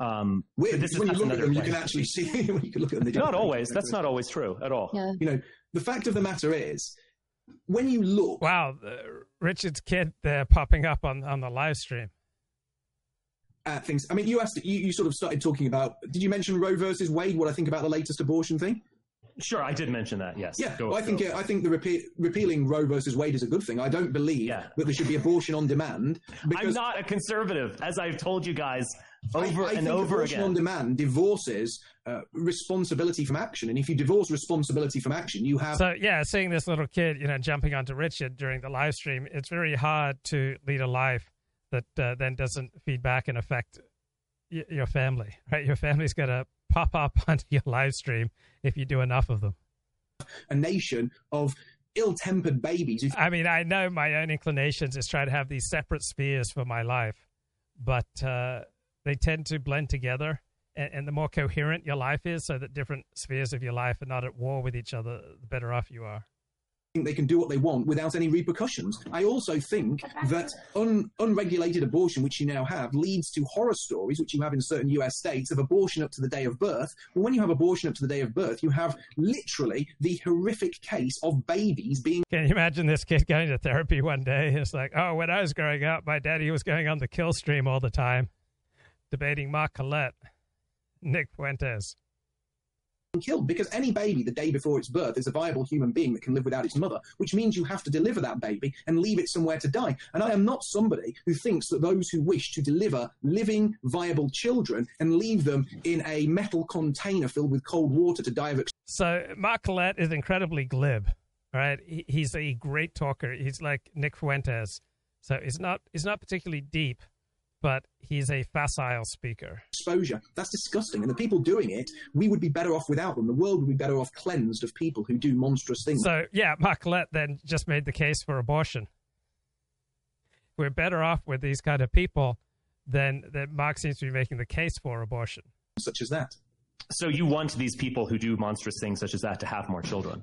Um, Weird. but this is when you look at another them, you can actually see. when you can look at them, they don't always. That's not always true at all. Yeah. You know, the fact of the matter is, when you look, Wow, uh, Richard's kid there popping up on, on the live stream. at things. I mean, you asked, you, you sort of started talking about. Did you mention Roe versus Wade? What I think about the latest abortion thing? Sure, I did mention that. Yes. Yeah, Go- well, I think go. uh, I think the repe- repealing Roe versus Wade is a good thing. I don't believe that there should be abortion on demand I'm not a conservative, as I've told you guys over I, I and think over abortion again. on demand divorces uh, responsibility from action, and if you divorce responsibility from action, you have So yeah, seeing this little kid, you know, jumping onto Richard during the live stream, it's very hard to lead a life that uh, then doesn't feed back and affect y- your family, right? Your family's gonna pop up onto your live stream if you do enough of them. a nation of ill-tempered babies. I mean, I know my own inclinations is try to have these separate spheres for my life, but uh, they tend to blend together. And, and the more coherent your life is, so that different spheres of your life are not at war with each other, the better off you are. Think they can do what they want without any repercussions. I also think that un- unregulated abortion, which you now have, leads to horror stories, which you have in certain US states, of abortion up to the day of birth. Well, when you have abortion up to the day of birth, you have literally the horrific case of babies being. Can you imagine this kid going to therapy one day? It's like, oh, when I was growing up, my daddy was going on the kill stream all the time, debating Mark Collett, Nick Fuentes. Killed because any baby the day before its birth is a viable human being that can live without its mother, which means you have to deliver that baby and leave it somewhere to die. And I am not somebody who thinks that those who wish to deliver living, viable children and leave them in a metal container filled with cold water to die of So Mark Collett is incredibly glib, right? He's a great talker. He's like Nick Fuentes. So he's not he's not particularly deep, but he's a facile speaker. exposure. That's disgusting. And the people doing it, we would be better off without them. The world would be better off cleansed of people who do monstrous things. So yeah, Mark Collett then just made the case for abortion. We're better off with these kind of people than that Mark seems to be making the case for abortion. Such as that. So you want these people who do monstrous things such as that to have more children?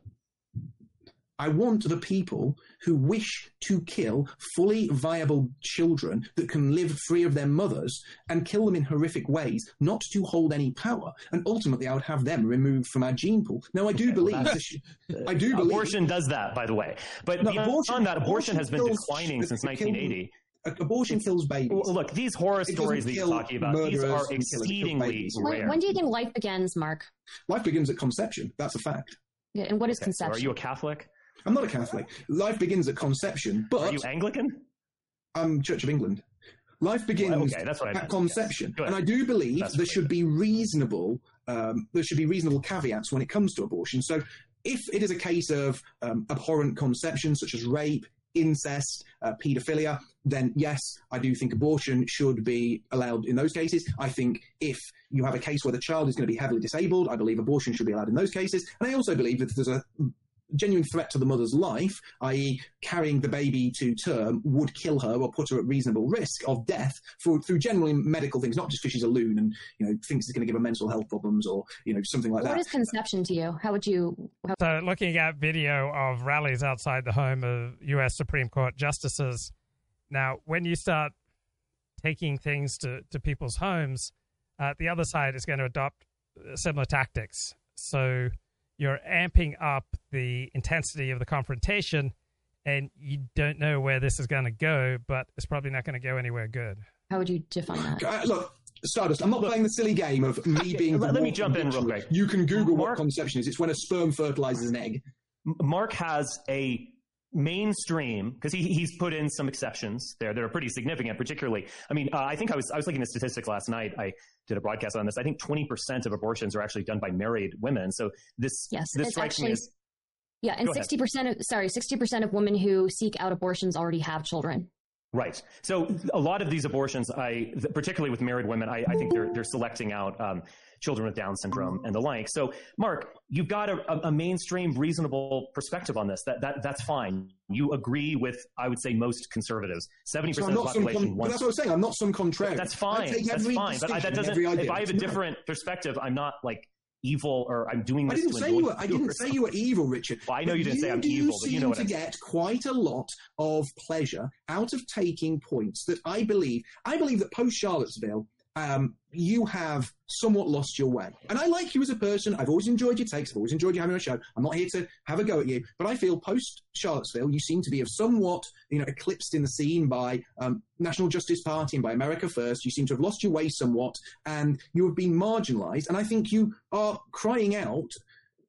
I want the people who wish to kill fully viable children that can live free of their mothers and kill them in horrific ways, not to hold any power. And ultimately, I would have them removed from our gene pool. Now, I do believe. that's- this- I do believe. Abortion does that, by the way. But No, beyond abortion- that, abortion has been declining since it kills- 1980. Abortion kills babies. Well, look, these horror stories that you're talking about, these are and killers, it kills exceedingly babies. When, rare. when do you think life begins, Mark? Life begins at conception. That's a fact. Yeah, and what is Okay, so conception? are you a Catholic? I'm not a Catholic. Life begins at conception, but Are you Anglican? I'm Church of England. Life begins Well, okay, that's what at conception, Good. and I do believe That's there should be reasonable. Um, there should be reasonable caveats when it comes to abortion. So, if it is a case of um, abhorrent conception, such as rape, incest, uh, paedophilia, then yes, I do think abortion should be allowed in those cases. I think if you have a case where the child is going to be heavily disabled, I believe abortion should be allowed in those cases. And I also believe that there's a genuine threat to the mother's life, i.e., carrying the baby to term, would kill her or put her at reasonable risk of death for, through generally medical things, not just because she's a loon and you know thinks it's going to give her mental health problems or you know something like What What is conception to you? How would you? How- So, looking at video of rallies outside the home of U.S. Supreme Court justices, now when you start taking things to, to people's homes, uh, the other side is going to adopt uh, similar tactics. So, you're amping up the intensity of the confrontation, and you don't know where this is going to go, but it's probably not going to go anywhere good. How would you define that? Uh, look, Stardust, I'm not playing the silly game of me being. let- the let me jump in real quick. You can Google what conception is. It's when a sperm fertilizes an egg. Mark has a mainstream because he, he's put in some exceptions there that are pretty significant. Particularly, I mean, uh, I think I was I was looking at statistics last night. I did a broadcast on this. I think twenty percent of abortions are actually done by married women. So this Yes, this it's strikes me actually- as Yeah, and sixty percent of sorry, sixty percent of women who seek out abortions already have children. Right. So a lot of these abortions, I particularly with married women, I, I think they're they're selecting out um, children with Down syndrome mm-hmm. and the like. So, Mark, you've got a, a- mainstream, reasonable perspective on this. That that that's fine. You agree with, I would say, most conservatives. Seventy percent of the population but wants. that's what I'm saying. I'm not some contrarian. That's fine. That's fine. But I, that doesn't. If I have a No. different perspective, I'm not like evil or I'm doing I didn't say you were. I didn't say you were evil, Richard. Well, I know you didn't say I'm evil, but you know what to I'm get quite a lot of pleasure out of taking points that I believe. I believe that post Charlottesville, um, you have somewhat lost your way. And I like you as a person. I've always enjoyed your takes. I've always enjoyed you having a show. I'm not here to have a go at you, but I feel post Charlottesville, you seem to be of somewhat, you know, eclipsed in the scene by um, National Justice Party and by America First. You seem to have lost your way somewhat, and you have been marginalised. And I think you are crying out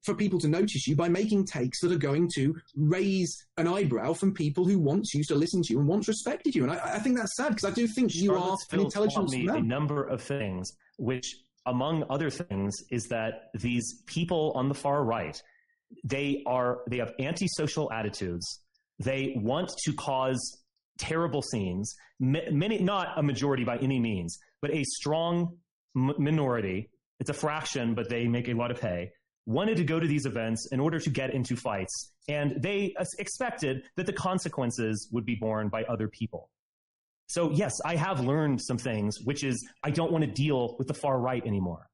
for people to notice you by making takes that are going to raise an eyebrow from people who once used to listen to you and once respected you. And I, I think that's sad because I do think you are an intelligent me a number of things, which, among other things, is that these people on the far right, they are they have antisocial attitudes. They want to cause terrible scenes. Ma- Many, not a majority by any means, but a strong m- minority. It's a fraction, but they make a lot of hay. Wanted to go to these events in order to get into fights, and they expected that the consequences would be borne by other people. So yes, I have learned some things, which is I don't want to deal with the far right anymore.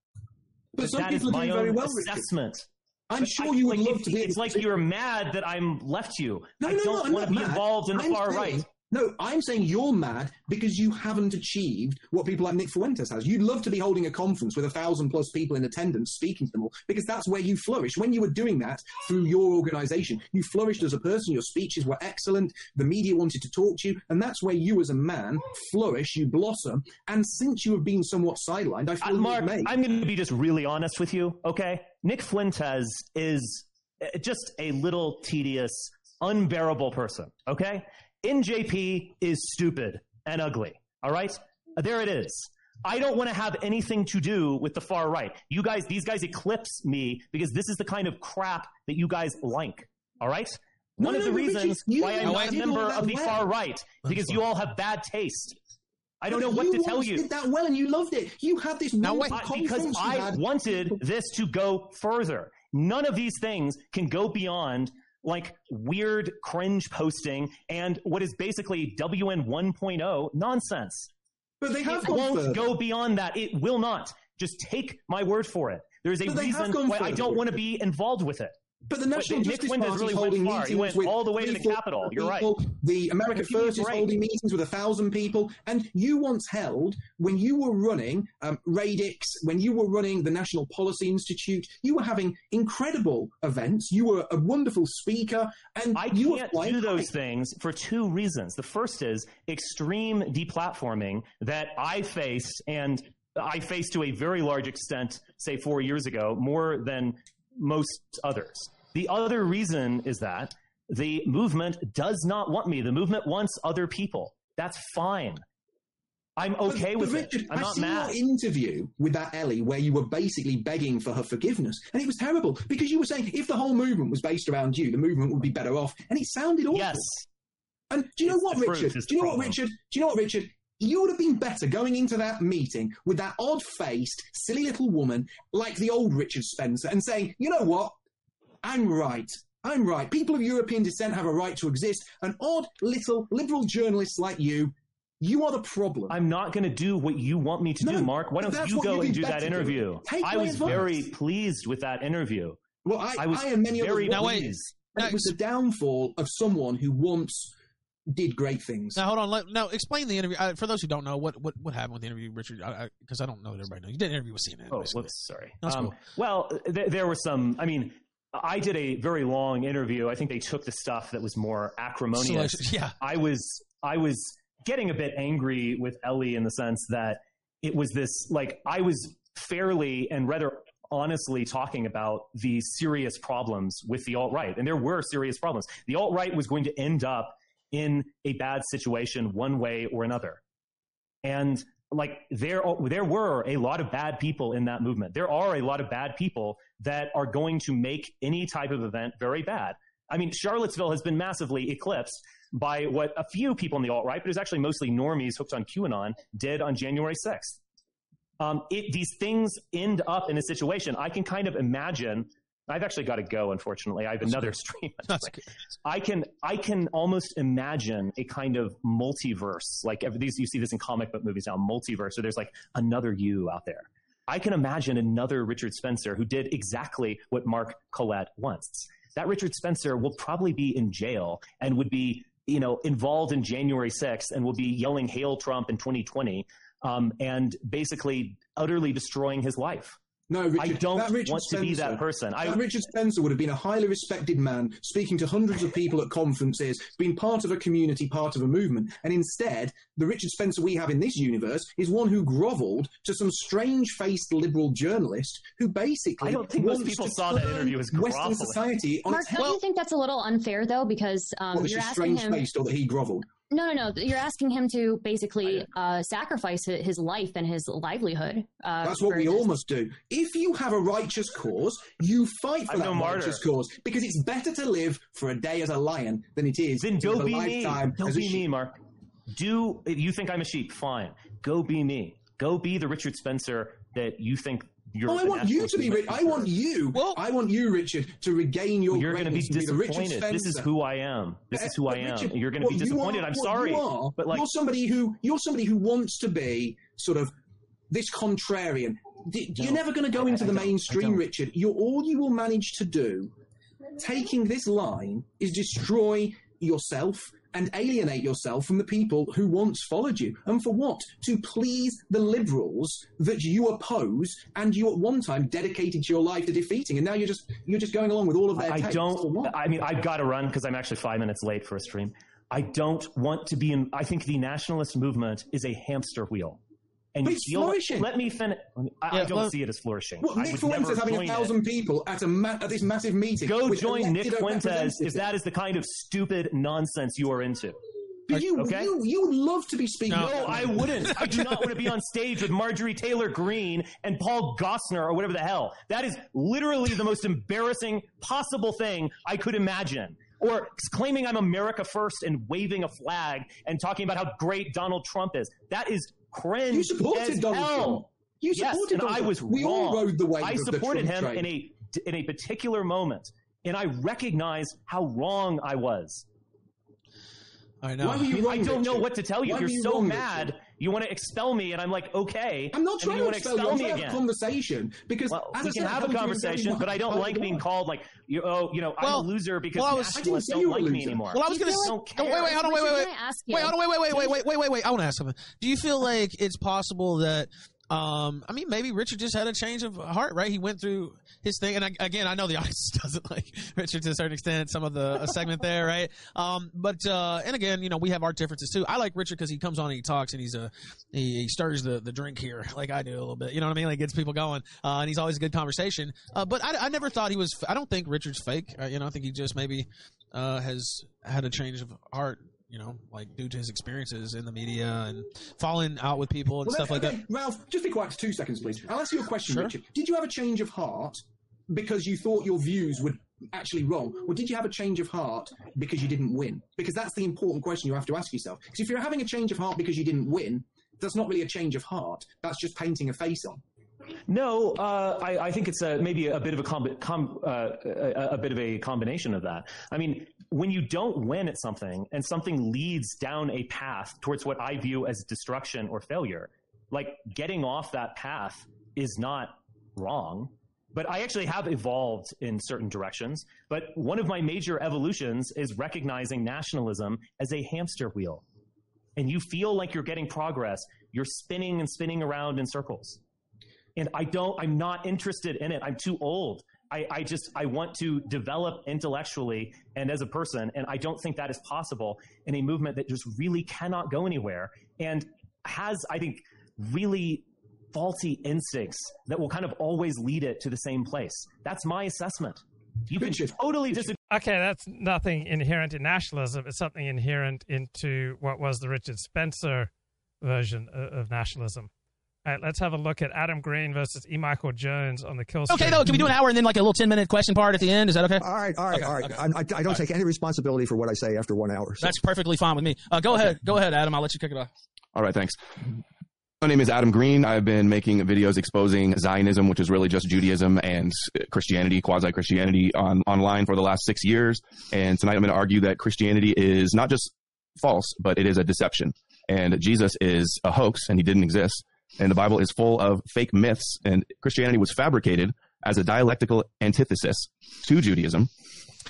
But some that is my own well, assessment. I'm But sure I- you would like, love it- to be. It's like you're mad that I'm left you. No, I no, no, don't I'm want to be mad. involved in the I'm far saying- right. No, I'm saying you're mad because you haven't achieved what people like Nick Fuentes has. You'd love to be holding a conference with a thousand plus people in attendance speaking to them all because that's where you flourish. When you were doing that through your organization, you flourished as a person. Your speeches were excellent. The media wanted to talk to you. And that's where you as a man flourish, you blossom. And since you have been somewhat sidelined, I feel Uh, Mark. I'm going to be just really honest with you, okay? Nick Fuentes is uh, just a little tedious, unbearable person, okay? NJP is stupid and ugly, all right? There it is. I don't want to have anything to do with the far right. You guys, these guys eclipse me because this is the kind of crap that you guys like, all right? No, One of no, the no, reasons you why I'm don't a member of the well. far right because you all have bad taste. I don't know what to tell once you. did that well and you loved it. You had this Now wonderful wait, because I had. wanted this to go further. None of these things can go beyond like weird cringe posting and what is basically WN 1.0 nonsense. But they have it gone won't further. go beyond that. It will not. Just take my word for it. A But they have reason why I don't want to be involved with it. But the National Nick Justice Party really is holding meetings He went with all the way to the Capitol. You're right. The America Give me a First is break. holding meetings with a thousand people, and you once held when you were running um, Radix, when you were running the National Policy Institute, you were having incredible events. You were a wonderful speaker, and I you can't do those high. things for two reasons. The first is extreme deplatforming that I face, and I faced to a very large extent, say four years ago, more than most others. The other reason is that the movement does not want me. The movement wants other people. That's fine. I'm okay But with Richard, it. I'm I not see mad. your interview with that Ellie where you were basically begging for her forgiveness, and it was terrible because you were saying if the whole movement was based around you, the movement would be better off, and it sounded awful. Yes. And do you know It's what, Richard? Do you know what. Richard? Do you know what, Richard? You would have been better going into that meeting with that odd-faced, silly little woman like the old Richard Spencer and saying, "You know what? I'm right. I'm right. People of European descent have a right to exist. And odd little liberal journalists like you, you are the problem. I'm not going to do what you want me to No, do, Mark. Why don't you go you'd and do that interview? Take I was advice. very pleased with that interview. Well, I, I was I and many very others were pleased. pleased. It was the downfall of someone who once did great things. Now hold on. Let, now explain the interview uh, for those who don't know what what, what happened with the interview, Richard. Because I, don't know that everybody knows. You did an interview with CNN. Oh, whoops, sorry. That's Um, cool. Well, th- there were some. I mean, I did a very long interview. I think they took the stuff that was more acrimonious. Selection- yeah. I was I was getting a bit angry with Ellie in the sense that it was this like I was fairly and rather honestly talking about the serious problems with the alt right, and there were serious problems. The alt right was going to end up in a bad situation one way or another, and like there there were a lot of bad people in that movement. There are a lot of bad people that are going to make any type of event very bad. I mean, Charlottesville has been massively eclipsed by what a few people in the alt right, but it was actually mostly normies hooked on QAnon, did on January 6th. Um, it, these things end up in a situation. I can kind of imagine. I've actually got to go. Unfortunately, I have another stream. I can I can almost imagine a kind of multiverse, like these you see this in comic book movies now, multiverse. So there's like another you out there. I can imagine another Richard Spencer who did exactly what Mark Collett wants. That Richard Spencer will probably be in jail and would be, you know, involved in January 6th and will be yelling "Hail Trump" in 2020 um, and basically utterly destroying his life. No, Richard, I don't that Richard want to be that Spencer- person. I, that Richard Spencer would have been a highly respected man, speaking to hundreds of people at conferences, being part of a community, part of a movement. And instead, the Richard Spencer we have in this universe is one who grovelled to some strange-faced liberal journalist who basically I don't think most people saw that interview as Western grovelling. society on Mark, don't you think that's a little unfair though? Because um, What, that you're asking him. strange-faced or that he grovelled? No, no, no. You're asking him to basically uh, sacrifice his life and his livelihood. Uh, That's what we this. all must do. If you have a righteous cause, you fight for I'm that no martyr. righteous cause because it's better to live for a day as a lion than it is Then to go live a be me. lifetime Go as a be sheep. me, Mark. Do if you think I'm a sheep? Fine. Go be me. Go be the Richard Spencer that you think you're. Oh, I want you to be. movement Ri- I want you. I want you, Richard, to regain your. You're going to be greatness and the Richard disappointed. This is who I am. This is who I am. Richard, You're going to be disappointed. are- I'm sorry, you are, but like you're somebody who you're somebody who wants to be sort of this contrarian. D- You're never going to go I- into I the. I mainstream. Richard. You're all you will manage to do, taking this line, is destroy yourself and alienate yourself from the people who once followed you. And for what? To please the liberals that you oppose and you at one time dedicated your life to defeating, and now you're just you're just going along with all of their. I don't. I mean, I've got to run because I'm actually five minutes late for a stream. I don't want to be in. I think the nationalist movement is a hamster wheel. And But you it's feel- flourishing. Let me finish. I, I don't well- see it as flourishing. Well, I Nick would Fuentes never having a join it. thousand people at a ma- at this massive meeting. Go with join Nick Fuentes if that is the kind of stupid nonsense you are into. But you, okay? you, you would love to be speaking. No, I wouldn't. I do not want to be on stage with Marjorie Taylor Greene and Paul Gosar or whatever the hell. That is literally the most embarrassing possible thing I could imagine. Or claiming I'm America first and waving a flag and talking about how great Donald Trump is. That is cringe. You supported as Donald hell. Trump. You yes, supported and Donald I Trump. was We wrong. all rode the wave I of the supported Trump him train. in a in a particular moment, and I recognize how wrong I was. I know. Why were you I, wrong, I don't know what to tell you. Why You're you so wrong, mad. Richard? You want to expel me, and I'm like, okay. I'm not trying you to want expel you. I'm me trying to have again. a conversation because Well, as we I can said, have a conversation, but I don't much- like being called like you. Oh, you know, Well- I'm a loser because well, I was- nationalists I don't didn't say like you were a me anymore. Well, I was going you to. feel don't like- No, wait, wait, hold on, wait, Richard, wait, can wait. I ask you? Wait, hold on, wait, wait, wait, wait, wait, wait, wait, wait. I want to ask something. Do you feel like it's possible that, um, I mean, maybe Richard just had a change of heart, right? He went through his thing, and I, again, I know the audience doesn't like Richard to a certain extent. Some of the segment there, right? Um, but uh, and again, you know, we have our differences too. I like Richard because he comes on and he talks and he's a he, he stirs the the drink here like I do a little bit. You know what I mean? Like gets people going, uh, and he's always a good conversation. Uh, but I, I never thought he was. I don't think Richard's fake. Uh, you know, I think he just maybe uh, has had a change of heart. You know, like due to his experiences in the media and falling out with people and Well, stuff like that. Ralph, just be quiet for two seconds, please. I'll ask you a question, Sure. Richard. Did you have a change of heart because you thought your views were actually wrong, or did you have a change of heart because you didn't win? Because that's the important question you have to ask yourself. Because if you're having a change of heart because you didn't win, that's not really a change of heart. That's just painting a face on. No, uh, I, I, think it's a, maybe a bit of a, com- com- uh, a, a, bit of a combination of that. I mean, when you don't win at something and something leads down a path towards what I view as destruction or failure, like getting off that path is not wrong. But I actually have evolved in certain directions. But one of my major evolutions is recognizing nationalism as a hamster wheel. And you feel like you're getting progress. You're spinning and spinning around in circles and I don't, I'm not interested in it. I'm too old. I, I just, I want to develop intellectually and as a person. And I don't think that is possible in a movement that just really cannot go anywhere and has, I think, really faulty instincts that will kind of always lead it to the same place. That's my assessment. You can totally disagree. Okay, that's nothing inherent in nationalism. It's something inherent into what was the Richard Spencer version of nationalism. All right, let's have a look at Adam Green versus E. Michael Jones on the kill streak. Okay, though, can we do an hour and then like a little 10 minute question part at the end? Is that okay? All right, all right, okay, all right. okay. I, I, don't take any responsibility for what I say after one hour. So. That's perfectly fine with me. Uh, go okay. ahead. Go ahead, Adam. I'll let you kick it off. All right, thanks. My name is Adam Green. I've been making videos exposing Zionism, which is really just Judaism and Christianity, quasi Christianity, on online for the last six years. And tonight I'm going to argue that Christianity is not just false, but it is a deception. And Jesus is a hoax and he didn't exist and the Bible is full of fake myths, and Christianity was fabricated as a dialectical antithesis to Judaism.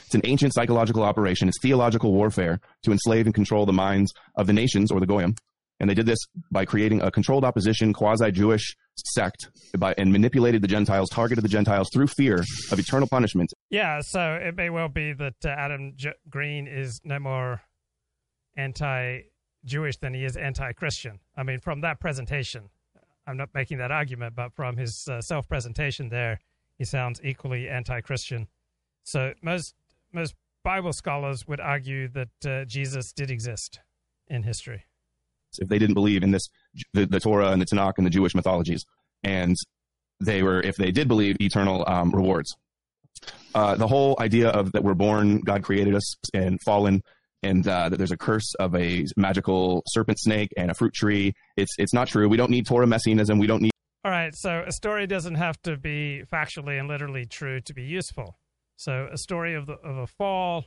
It's an ancient psychological operation. It's theological warfare to enslave and control the minds of the nations or the goyim. And they did this by creating a controlled opposition, quasi-Jewish sect, by, and manipulated the Gentiles, targeted the Gentiles through fear of eternal punishment. Yeah, so it may well be that uh, Adam J- Green is no more anti-Jewish than he is anti-Christian. I mean, from that presentation, I'm not making that argument, but from his uh, self presentation there, he sounds equally anti Christian. So most, most Bible scholars would argue that uh, Jesus did exist in history. If they didn't believe in this, the, the, Torah and the Tanakh and the Jewish mythologies, and they were, if they did believe eternal um, rewards, uh, the whole idea of that we're born, God created us and fallen, and uh, that there's a curse of a magical serpent snake and a fruit tree. It's it's not true. We don't need Torah messianism. We don't need. All right, so a story doesn't have to be factually and literally true to be useful. So a story of the of a fall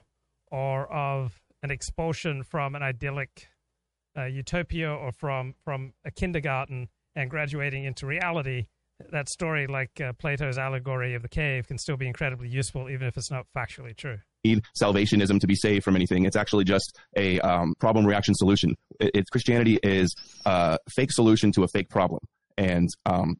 or of an expulsion from an idyllic uh, utopia or from from a kindergarten and graduating into reality. That story, like uh, Plato's allegory of the cave, can still be incredibly useful, even if it's not factually true need salvationism to be saved from anything. It's actually just a um, problem reaction solution. It, it, Christianity is a fake solution to a fake problem. And um,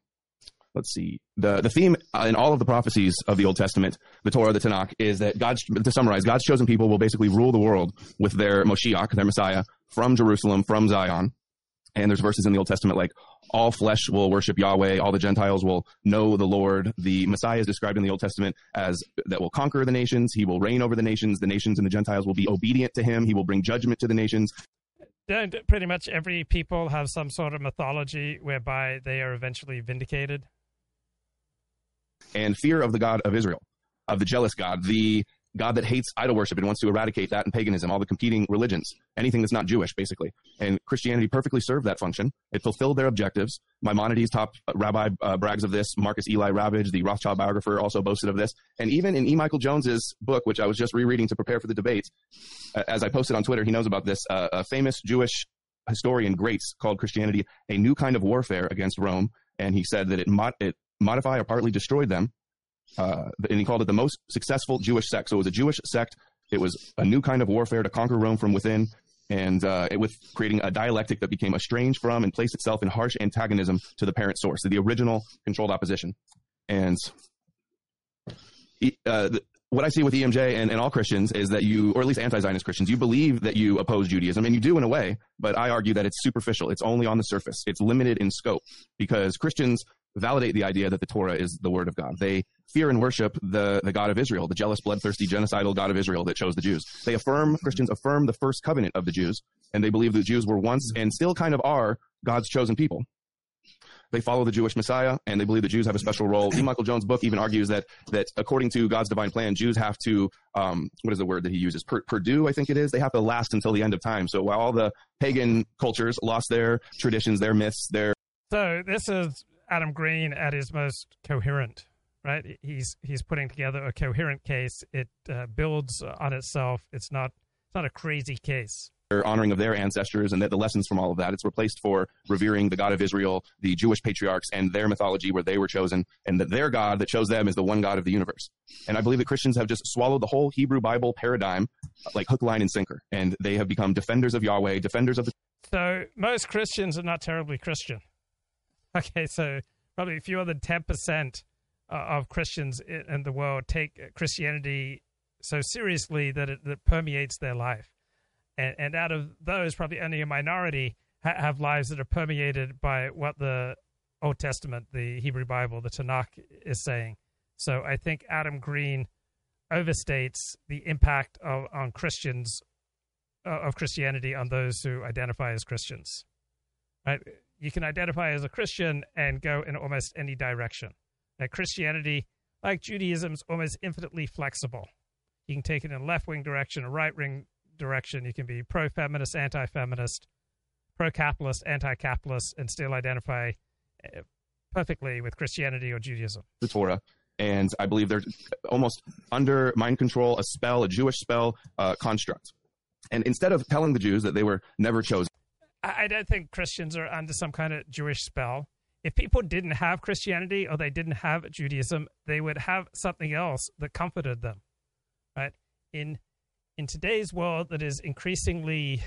let's see, the the theme in all of the prophecies of the Old Testament, the Torah, the Tanakh, is that God's to summarize, God's chosen people will basically rule the world with their Moshiach, their Messiah, from Jerusalem, from Zion. And there's verses in the Old Testament like all flesh will worship Yahweh, all the Gentiles will know the Lord. The Messiah is described in the Old Testament as that will conquer the nations. He will reign over the nations. The nations and the Gentiles will be obedient to him. He will bring judgment to the nations. Pretty much every people have some sort of mythology whereby they are eventually vindicated? And fear of the God of Israel, of the jealous God, the God that hates idol worship and wants to eradicate that and paganism, all the competing religions, anything that's not Jewish, basically. And Christianity perfectly served that function. It fulfilled their objectives. Maimonides, top rabbi, uh, brags of this. Marcus Eli Ravage, the Rothschild biographer, also boasted of this. And even in E. Michael Jones's book, which I was just rereading to prepare for the debate, uh, as I posted on Twitter, he knows about this. Uh, a famous Jewish historian, Graetz, called Christianity a new kind of warfare against Rome. And he said that it, mod- it modified or partly destroyed them uh, and he called it the most successful Jewish sect. So it was a Jewish sect. It was a new kind of warfare to conquer Rome from within, and uh, it was creating a dialectic that became estranged from and placed itself in harsh antagonism to the parent source, to the original controlled opposition. And uh, the, what I see with EMJ and, and all Christians is that you, or at least anti-Zionist Christians, you believe that you oppose Judaism, and you do in a way, but I argue that it's superficial. It's only on the surface. It's limited in scope because Christians validate the idea that the Torah is the word of God. They fear and worship the, the God of Israel, the jealous, bloodthirsty, genocidal God of Israel that chose the Jews. They affirm, Christians affirm the first covenant of the Jews, and they believe the Jews were once and still kind of are God's chosen people. They follow the Jewish Messiah, and they believe the Jews have a special role. E. Michael Jones' book even argues that that according to God's divine plan, Jews have to um, what is the word that he uses? Per, Purdue, I think it is. They have to last until the end of time. So while all the pagan cultures lost their traditions, their myths, their so this is Adam Green at his most coherent. Right, he's he's putting together a coherent case. It uh, builds on itself. It's not it's not a crazy case honoring of their ancestors and the, the, lessons from all of that. It's replaced for revering the God of Israel, the Jewish patriarchs, and their mythology where they were chosen, and that their God that chose them is the one God of the universe. And I believe that Christians have just swallowed the whole Hebrew Bible paradigm like hook, line, and sinker, and they have become defenders of Yahweh, defenders of the. So most Christians are not terribly Christian. Okay, so probably fewer than ten percent of Christians in the world take Christianity so seriously that it that permeates their life and, and out of those, probably only a minority ha- have lives that are permeated by what the Old Testament, the Hebrew Bible, the Tanakh is saying. So I think Adam Green overstates the impact of on Christians uh, of Christianity on those who identify as Christians. Right? You can identify as a Christian and go in almost any direction. Now, Christianity, like Judaism, is almost infinitely flexible. You can take it in a left wing direction, a right wing direction. You can be pro feminist, anti feminist, pro capitalist, anti capitalist, and still identify uh, perfectly with Christianity or Judaism. The Torah. And I believe they're almost under mind control, a spell, a Jewish spell uh, construct. And instead of telling the Jews that they were never chosen, I don't think Christians are under some kind of Jewish spell. If people didn't have Christianity or they didn't have Judaism, they would have something else that comforted them. Right? In in today's world that is increasingly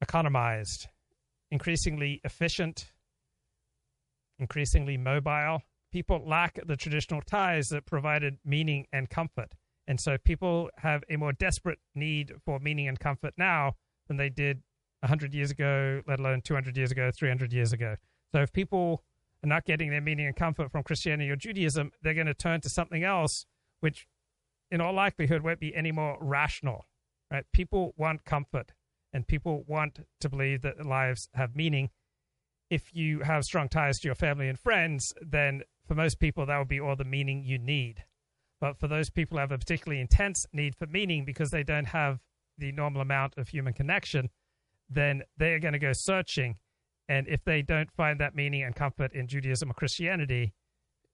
economized, increasingly efficient, increasingly mobile, people lack the traditional ties that provided meaning and comfort. And so people have a more desperate need for meaning and comfort now than they did 100 years ago, let alone 200 years ago, 300 years ago. So if people are not getting their meaning and comfort from Christianity or Judaism, they're going to turn to something else, which in all likelihood won't be any more rational. Right? People want comfort, and people want to believe that lives have meaning. If you have strong ties to your family and friends, then for most people that would be all the meaning you need. But for those people who have a particularly intense need for meaning because they don't have the normal amount of human connection, then they are going to go searching. And if they don't find that meaning and comfort in Judaism or Christianity,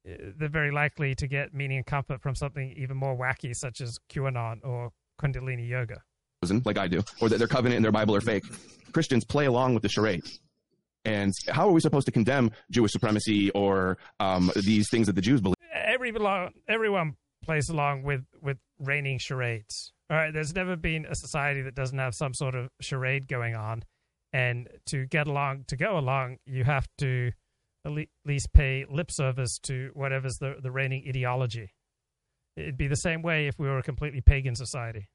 they're very likely to get meaning and comfort from something even more wacky, such as QAnon or Kundalini Yoga. Like I do, or that their covenant and their Bible are fake. Christians play along with the charade. And how are we supposed to condemn Jewish supremacy or um, these things that the Jews believe? Every, everyone plays along with, with reigning charades. All right, there's never been a society that doesn't have some sort of charade going on. And to get along, to go along, you have to at least pay lip service to whatever's the, the reigning ideology. It'd be the same way if we were a completely pagan society.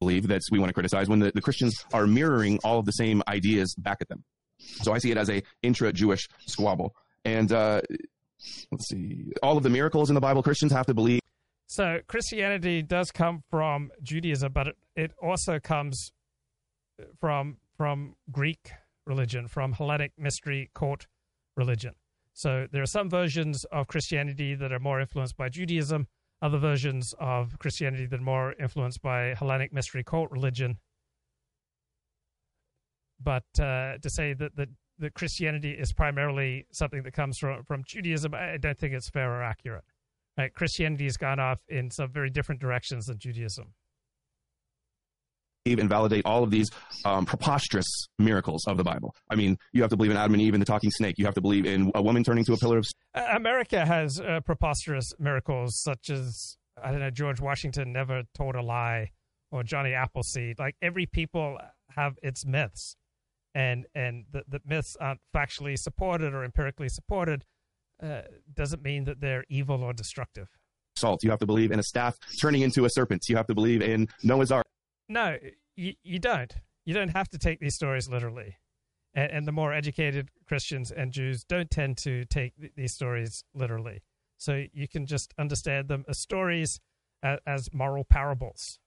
Believe that we want to criticize when the, the Christians are mirroring all of the same ideas back at them. So I see it as a intra-Jewish squabble. And uh, let's see, all of the miracles in the Bible, Christians have to believe. So Christianity does come from Judaism, but it, it also comes from from Greek religion, from Hellenic mystery court religion. So there are some versions of Christianity that are more influenced by Judaism, other versions of Christianity that are more influenced by Hellenic mystery cult religion. But uh, to say that, that that Christianity is primarily something that comes from, from Judaism, I don't think it's fair or accurate. Right? Christianity has gone off in some very different directions than Judaism and validate all of these um, preposterous miracles of the Bible. I mean, you have to believe in Adam and Eve and the talking snake. You have to believe in a woman turning to a pillar of. America has uh, preposterous miracles such as I don't know George Washington never told a lie or Johnny Appleseed. Like every people have its myths, and and the, the myths aren't factually supported or empirically supported. Uh, doesn't mean that they're evil or destructive. Salt. You have to believe in a staff turning into a serpent. You have to believe in Noah's Ark. No, you, you don't. You don't have to take these stories literally. And, and the more educated Christians and Jews don't tend to take th- these stories literally. So you can just understand them as stories, as, as moral parables.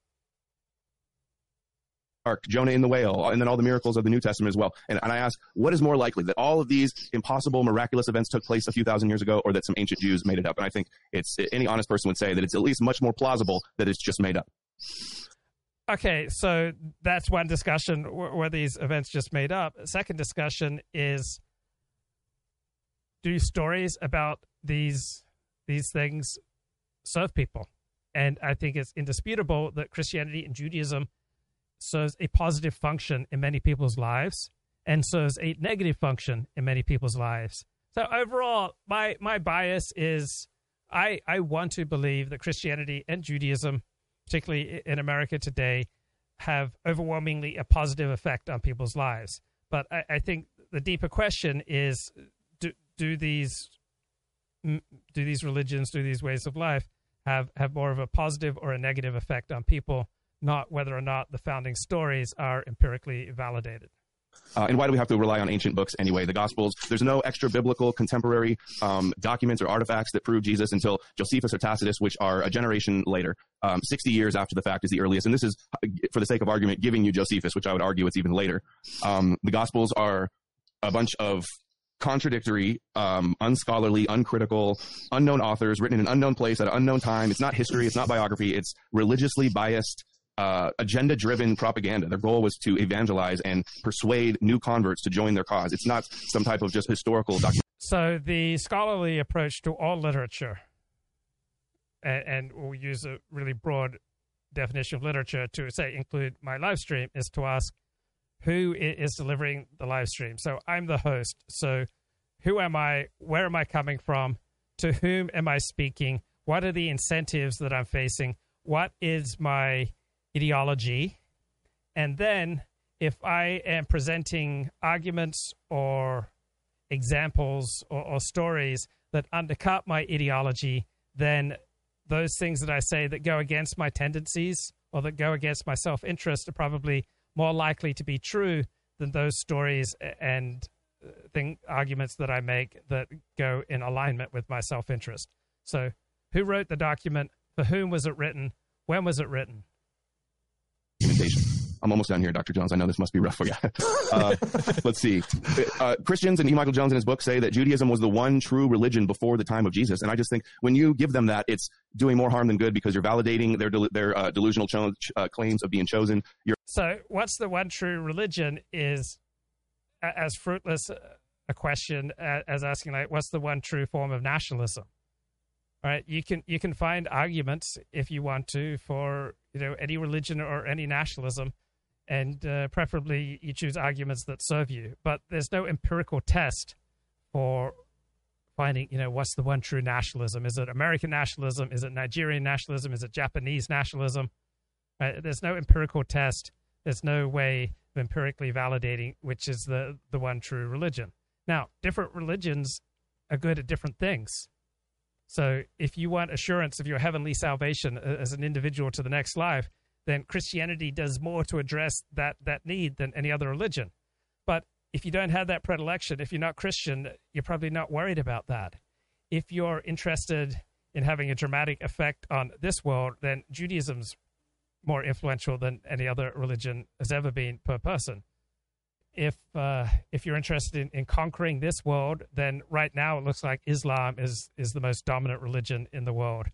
Ark, Jonah in the whale, and then all the miracles of the New Testament as well. And, and I ask, what is more likely that all of these impossible, miraculous events took place a few thousand years ago, or that some ancient Jews made it up? And I think it's any honest person would say that it's at least much more plausible that it's just made up. Okay, so that's one discussion where these events just made up. Second discussion is do stories about these these things serve people? And I think it's indisputable that Christianity and Judaism serves a positive function in many people's lives and serves a negative function in many people's lives. So overall, my my bias is I I want to believe that Christianity and Judaism, particularly in America today, have overwhelmingly a positive effect on people's lives. But I, I think the deeper question is: do do these do these religions, do these ways of life have have more of a positive or a negative effect on people? Not whether or not the founding stories are empirically validated. Uh, and why do we have to rely on ancient books anyway? The Gospels, there's no extra biblical contemporary um, documents or artifacts that prove Jesus until Josephus or Tacitus, which are a generation later. Um, 60 years after the fact is the earliest. And this is, for the sake of argument, giving you Josephus, which I would argue it's even later. Um, the Gospels are a bunch of contradictory, um, unscholarly, uncritical, unknown authors written in an unknown place at an unknown time. It's not history. It's not biography. It's religiously biased uh, agenda driven propaganda. Their goal was to evangelize and persuade new converts to join their cause. It's not some type of just historical document. So, the scholarly approach to all literature, and, and we'll use a really broad definition of literature to say include my live stream, is to ask who is delivering the live stream. So, I'm the host. So, who am I? Where am I coming from? To whom am I speaking? What are the incentives that I'm facing? What is my ideology. And then if I am presenting arguments or examples or, or, stories that undercut my ideology, then those things that I say that go against my tendencies or that go against my self interest are probably more likely to be true than those stories and uh, thing arguments that I make that go in alignment with my self interest. So, who wrote the document? For whom was it written? When was it written? I'm almost done here, Dr. Jones. I know this must be rough for you. uh, let's see. Uh, Christians and E. Michael Jones in his book say that Judaism was the one true religion before the time of Jesus. And I just think when you give them that, it's doing more harm than good because you're validating their, del- their uh, delusional cho- uh, claims of being chosen. You're- so, what's the one true religion is as fruitless a question as asking, like, what's the one true form of nationalism? right? You can you can find arguments if you want to for you know any religion or any nationalism, and uh, preferably you choose arguments that serve you. But there's no empirical test for finding you know what's the one true nationalism. Is it American nationalism? Is it Nigerian nationalism? Is it Japanese nationalism? Right? There's no empirical test. There's no way of empirically validating which is the the one true religion. Now, different religions are good at different things so if you want assurance of your heavenly salvation uh, as an individual to the next life, then Christianity does more to address that that need than any other religion. But if you don't have that predilection, if you're not Christian, you're probably not worried about that. If you're interested in having a dramatic effect on this world, then Judaism's more influential than any other religion has ever been per person if uh, if you're interested in, in conquering this world, then right now it looks like Islam is is the most dominant religion in the world,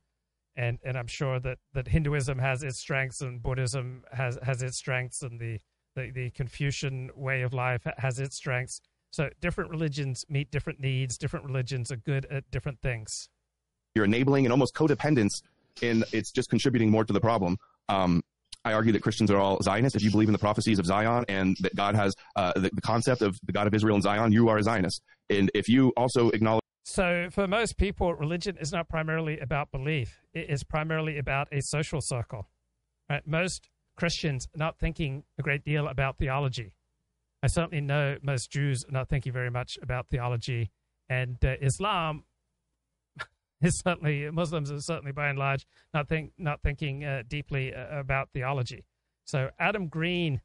and and I'm sure that, that Hinduism has its strengths and Buddhism has has its strengths and the, the the Confucian way of life has its strengths. So different religions meet different needs. Different religions are good at different things. You're enabling and almost codependence, and it's just contributing more to the problem. Um, I argue that Christians are all Zionists. If you believe in the prophecies of Zion and that God has uh, the, the, concept of the God of Israel and Zion, you are a Zionist. And if you also acknowledge. So, for most people, religion is not primarily about belief, it is primarily about a social circle. Right? Most Christians are not thinking a great deal about theology. I certainly know most Jews are not thinking very much about theology. And uh, Islam is certainly Muslims are certainly by and large not think not thinking uh, deeply uh, about theology. So Adam Green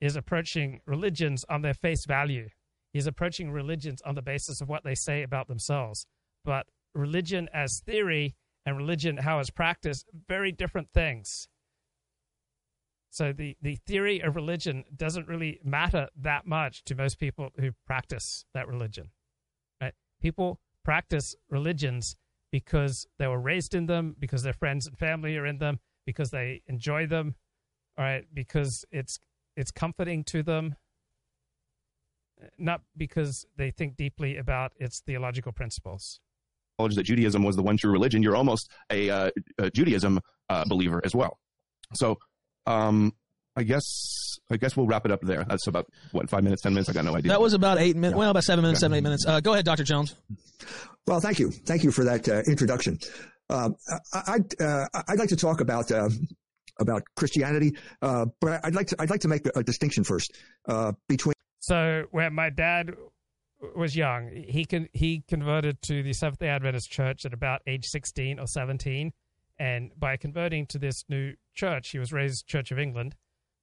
is approaching religions on their face value. He's approaching religions on the basis of what they say about themselves. But religion as theory and religion how it's practiced, very different things. So the, the theory of religion doesn't really matter that much to most people who practice that religion. Right? People practice religions because they were raised in them, because their friends and family are in them, because they enjoy them, all right, because it's it's comforting to them. Not because they think deeply about its theological principles. That Judaism was the one true religion. You're almost a, uh, a Judaism uh, believer as well. So, um, I guess I guess we'll wrap it up there. That's about what five minutes, ten minutes. I got no idea. That was about eight minutes. Yeah. Well, about seven minutes, yeah. seven eight minutes. Uh, go ahead, Doctor Jones. Well, thank you, thank you for that uh, introduction. Um, I, would uh, I'd like to talk about uh, about Christianity, uh, but I'd like to I'd like to make a, a distinction first uh, between. So when my dad was young, he con- he converted to the Seventh Day Adventist Church at about age sixteen or seventeen, and by converting to this new church, he was raised Church of England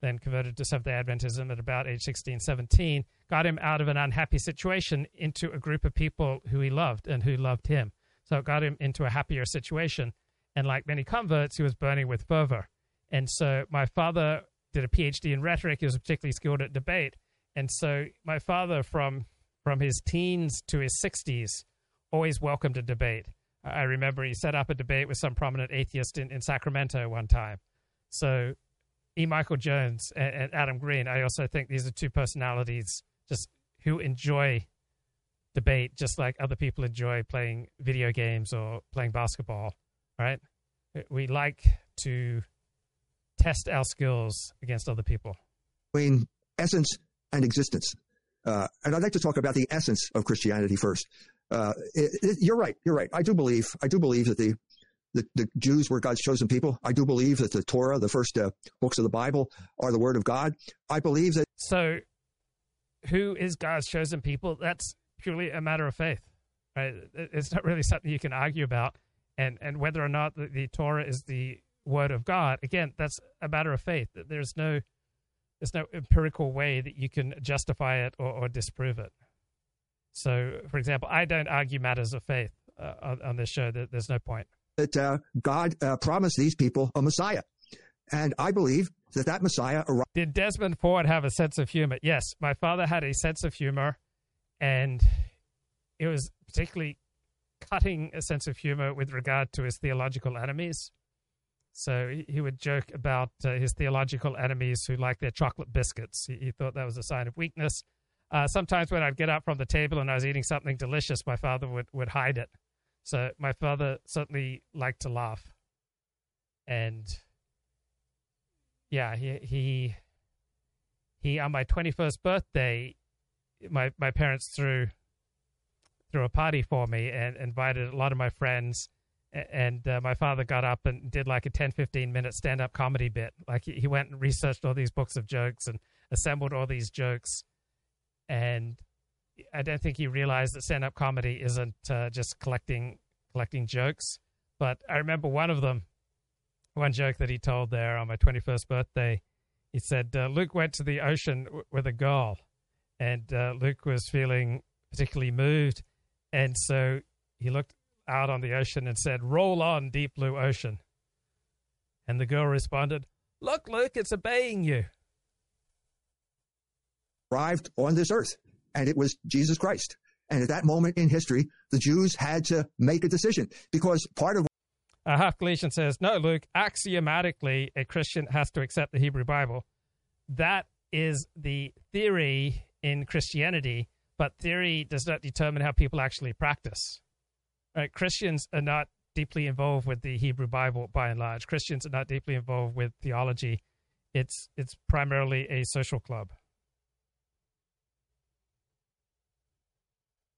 then converted to Seventh day Adventism at about age 16, 17, got him out of an unhappy situation into a group of people who he loved and who loved him. So it got him into a happier situation. And like many converts, he was burning with fervor. And so my father did a PhD in rhetoric. He was particularly skilled at debate. And so my father, from from his teens to his 60s, always welcomed a debate. I remember he set up a debate with some prominent atheist in, in Sacramento one time. So E. Michael Jones and, and Adam Green, I also think these are two personalities just who enjoy debate just like other people enjoy playing video games or playing basketball, right? We like to test our skills against other people. Between essence and existence. Uh, and I'd like to talk about the essence of Christianity first. Uh, it, it, you're right. You're right. I do believe. I do believe that the the, the Jews were God's chosen people. I do believe that the Torah, the first uh, books of the Bible, are the Word of God. I believe that. So, who is God's chosen people? That's purely a matter of faith. Right? It's not really something you can argue about. And and whether or not the, the Torah is the Word of God, again, that's a matter of faith. There's no there's no empirical way that you can justify it or, or disprove it. So, for example, I don't argue matters of faith uh, on, on this show. There's no point that uh, God uh, promised these people a Messiah. And I believe that that Messiah arrived. Did Desmond Ford have a sense of humor? Yes, my father had a sense of humor, and it was particularly cutting a sense of humor with regard to his theological enemies. So he would joke about uh, his theological enemies who like their chocolate biscuits. He, he, thought that was a sign of weakness. Uh, sometimes when I'd get up from the table and I was eating something delicious, my father would, would hide it so my father certainly liked to laugh, and yeah, he he he on my twenty first birthday, my my parents threw threw a party for me and invited a lot of my friends and uh, my father got up and did like a 10 15 minute stand up comedy bit like he, went and researched all these books of jokes and assembled all these jokes and I don't think he realized that stand up comedy isn't uh, just collecting collecting jokes. But I remember one of them, one joke that he told there on my 21st birthday. He said uh, Luke went to the ocean w- with a girl, and uh, Luke was feeling particularly moved, and so he looked out on the ocean and said, "Roll on, deep blue ocean." And the girl responded, "Look, Luke, it's obeying you." Arrived on this earth and it was Jesus Christ. And at that moment in history, the Jews had to make a decision because part of uh, Half Galatian says, No, Luke, axiomatically, a Christian has to accept the Hebrew Bible. That is the theory in Christianity, but theory does not determine how people actually practice. Right? Christians are not deeply involved with the Hebrew Bible by and large. Christians are not deeply involved with theology. It's it's primarily a social club.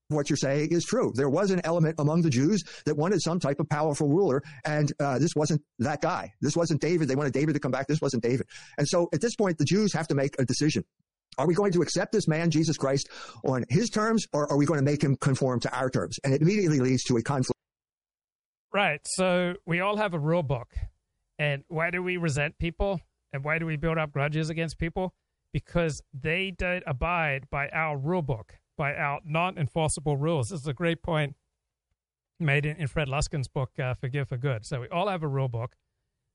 what you're saying is true. There was an element among the Jews that wanted some type of powerful ruler, and uh, this wasn't that guy. This wasn't David. They wanted David to come back. This wasn't David. And so at this point, the Jews have to make a decision. Are we going to accept this man, Jesus Christ, on his terms, or are we going to make him conform to our terms? And it immediately leads to a conflict. Right. So we all have a rule book. And why do we resent people? And why do we build up grudges against people? Because they don't abide by our rule book by our non-enforceable rules. This is a great point made in, in Fred Luskin's book, uh, Forgive for Good. So we all have a rule book.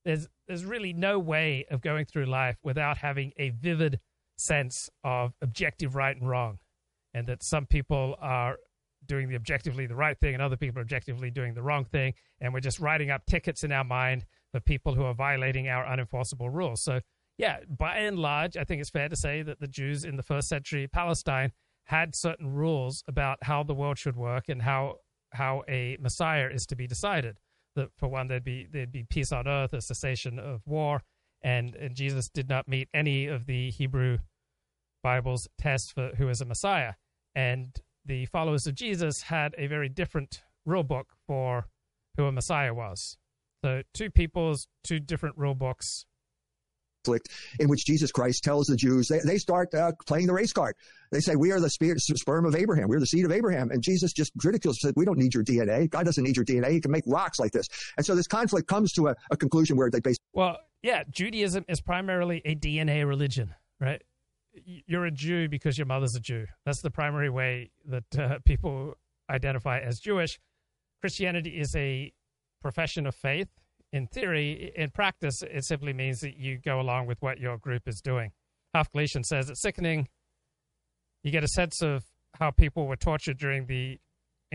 There's there's really no way of going through life without having a vivid sense of objective right and wrong, and that some people are doing the objectively the right thing and other people are objectively doing the wrong thing, and we're just writing up tickets in our mind for people who are violating our unenforceable rules. So yeah, by and large, I think it's fair to say that the Jews in the first century Palestine had certain rules about how the world should work and how how a Messiah is to be decided. That for one, there'd be there'd be peace on earth, a cessation of war, and, and Jesus did not meet any of the Hebrew Bible's tests for who is a Messiah. And the followers of Jesus had a very different rule book for who a Messiah was. So two people's two different rule books conflict in which Jesus Christ tells the Jews, they, they start uh, playing the race card. They say, We are the spirit, sperm of Abraham. We're the seed of Abraham. And Jesus just ridicules, said, We don't need your DNA. God doesn't need your DNA. He can make rocks like this. And so this conflict comes to a, a conclusion where they basically. Well, yeah, Judaism is primarily a DNA religion, right? You're a Jew because your mother's a Jew. That's the primary way that uh, people identify as Jewish. Christianity is a profession of faith in theory, in practice, it simply means that you go along with what your group is doing. Half Galatian says it's sickening. You get a sense of how people were tortured during the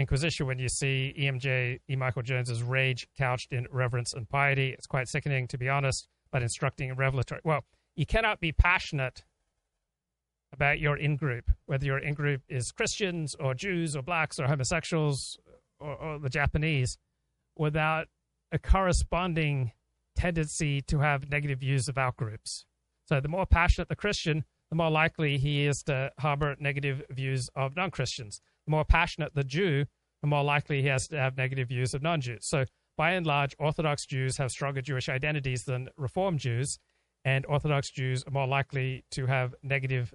Inquisition when you see EMJ, E. Michael Jones's rage couched in reverence and piety. It's quite sickening, to be honest, but instructing and revelatory. Well, you cannot be passionate about your in group, whether your in group is Christians or Jews or blacks or homosexuals or, or the Japanese, without a corresponding tendency to have negative views of out groups. So the more passionate the Christian, the more likely he is to harbor negative views of non Christians. More passionate the Jew, the more likely he has to have negative views of non Jews. So by and large, Orthodox Jews have stronger Jewish identities than Reform Jews, and Orthodox Jews are more likely to have negative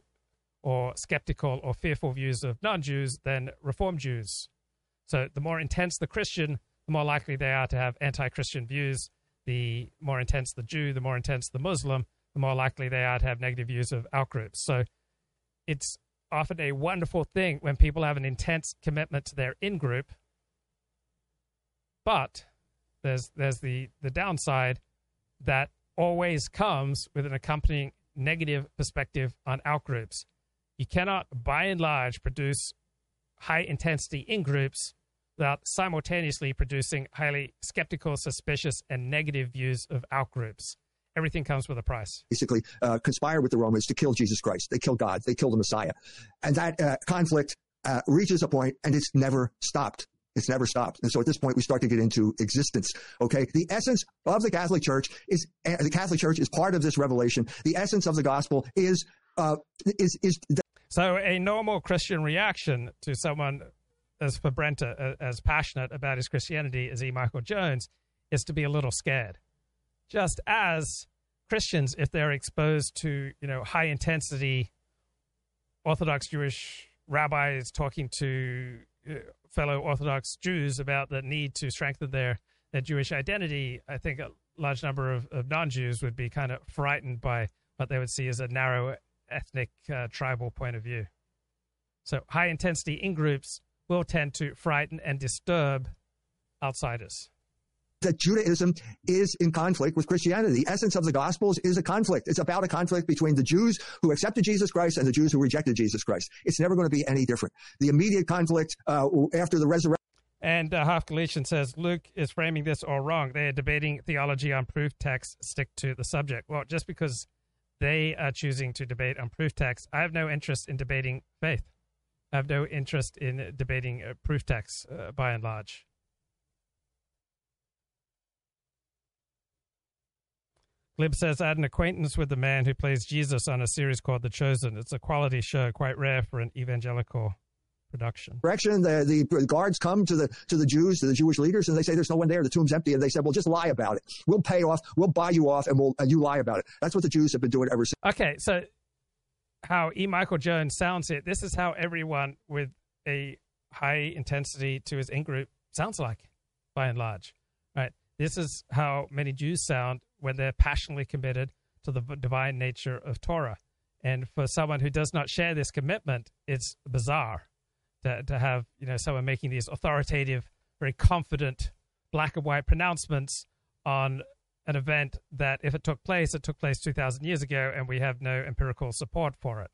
or skeptical or fearful views of non Jews than Reform Jews. So the more intense the Christian, the more likely they are to have anti Christian views. The more intense the Jew, the more intense the Muslim, the more likely they are to have negative views of outgroups. So it's often a wonderful thing when people have an intense commitment to their in group. But there's there's the, the downside that always comes with an accompanying negative perspective on outgroups. You cannot, by and large, produce high intensity in groups without simultaneously producing highly skeptical, suspicious, and negative views of outgroups. Everything comes with a price. Basically, uh, conspire with the Romans to kill Jesus Christ. They kill God. They kill the Messiah. And that uh, conflict uh, reaches a point and it's never stopped. It's never stopped. And so at this point, we start to get into existence. Okay. The essence of the Catholic Church is, uh, the Catholic Church is part of this revelation. The essence of the gospel is, uh, is, is. so a normal Christian reaction to someone as for Brent, uh, as passionate about his Christianity as E. Michael Jones, is to be a little scared. Just as Christians, if they're exposed to you know high intensity Orthodox Jewish rabbis talking to uh, fellow Orthodox Jews about the need to strengthen their their Jewish identity, I think a large number of, of non Jews would be kind of frightened by what they would see as a narrow ethnic uh, tribal point of view. So high intensity in groups will tend to frighten and disturb outsiders. That Judaism is in conflict with Christianity. The essence of the Gospels is a conflict. It's about a conflict between the Jews who accepted Jesus Christ and the Jews who rejected Jesus Christ. It's never going to be any different. The immediate conflict uh, after the resurrection. And uh, Half Galatian says Luke is framing this all wrong. They are debating theology on proof texts. Stick to the subject. Well, just because they are choosing to debate on proof texts, I have no interest in debating faith. I have no interest in debating uh, proof texts uh, by and large. Glib says, I had an acquaintance with the man who plays Jesus on a series called The Chosen. It's a quality show, quite rare for an evangelical production. Correction, the, the guards come to the to the Jews, to the Jewish leaders, and they say there's no one there. The tomb's empty, and they said, "Well, just lie about it. We'll pay off. We'll buy you off, and we'll and you lie about it." That's what the Jews have been doing ever since. Okay, so how E. Michael Jones sounds it. This is how everyone with a high intensity to his in group sounds like, by and large. Right. This is how many Jews sound when they're passionately committed to the divine nature of Torah. And for someone who does not share this commitment, it's bizarre to, to have you know someone making these authoritative, very confident, black and white pronouncements on an event that, if it took place, it took place 2,000 years ago, and we have no empirical support for it.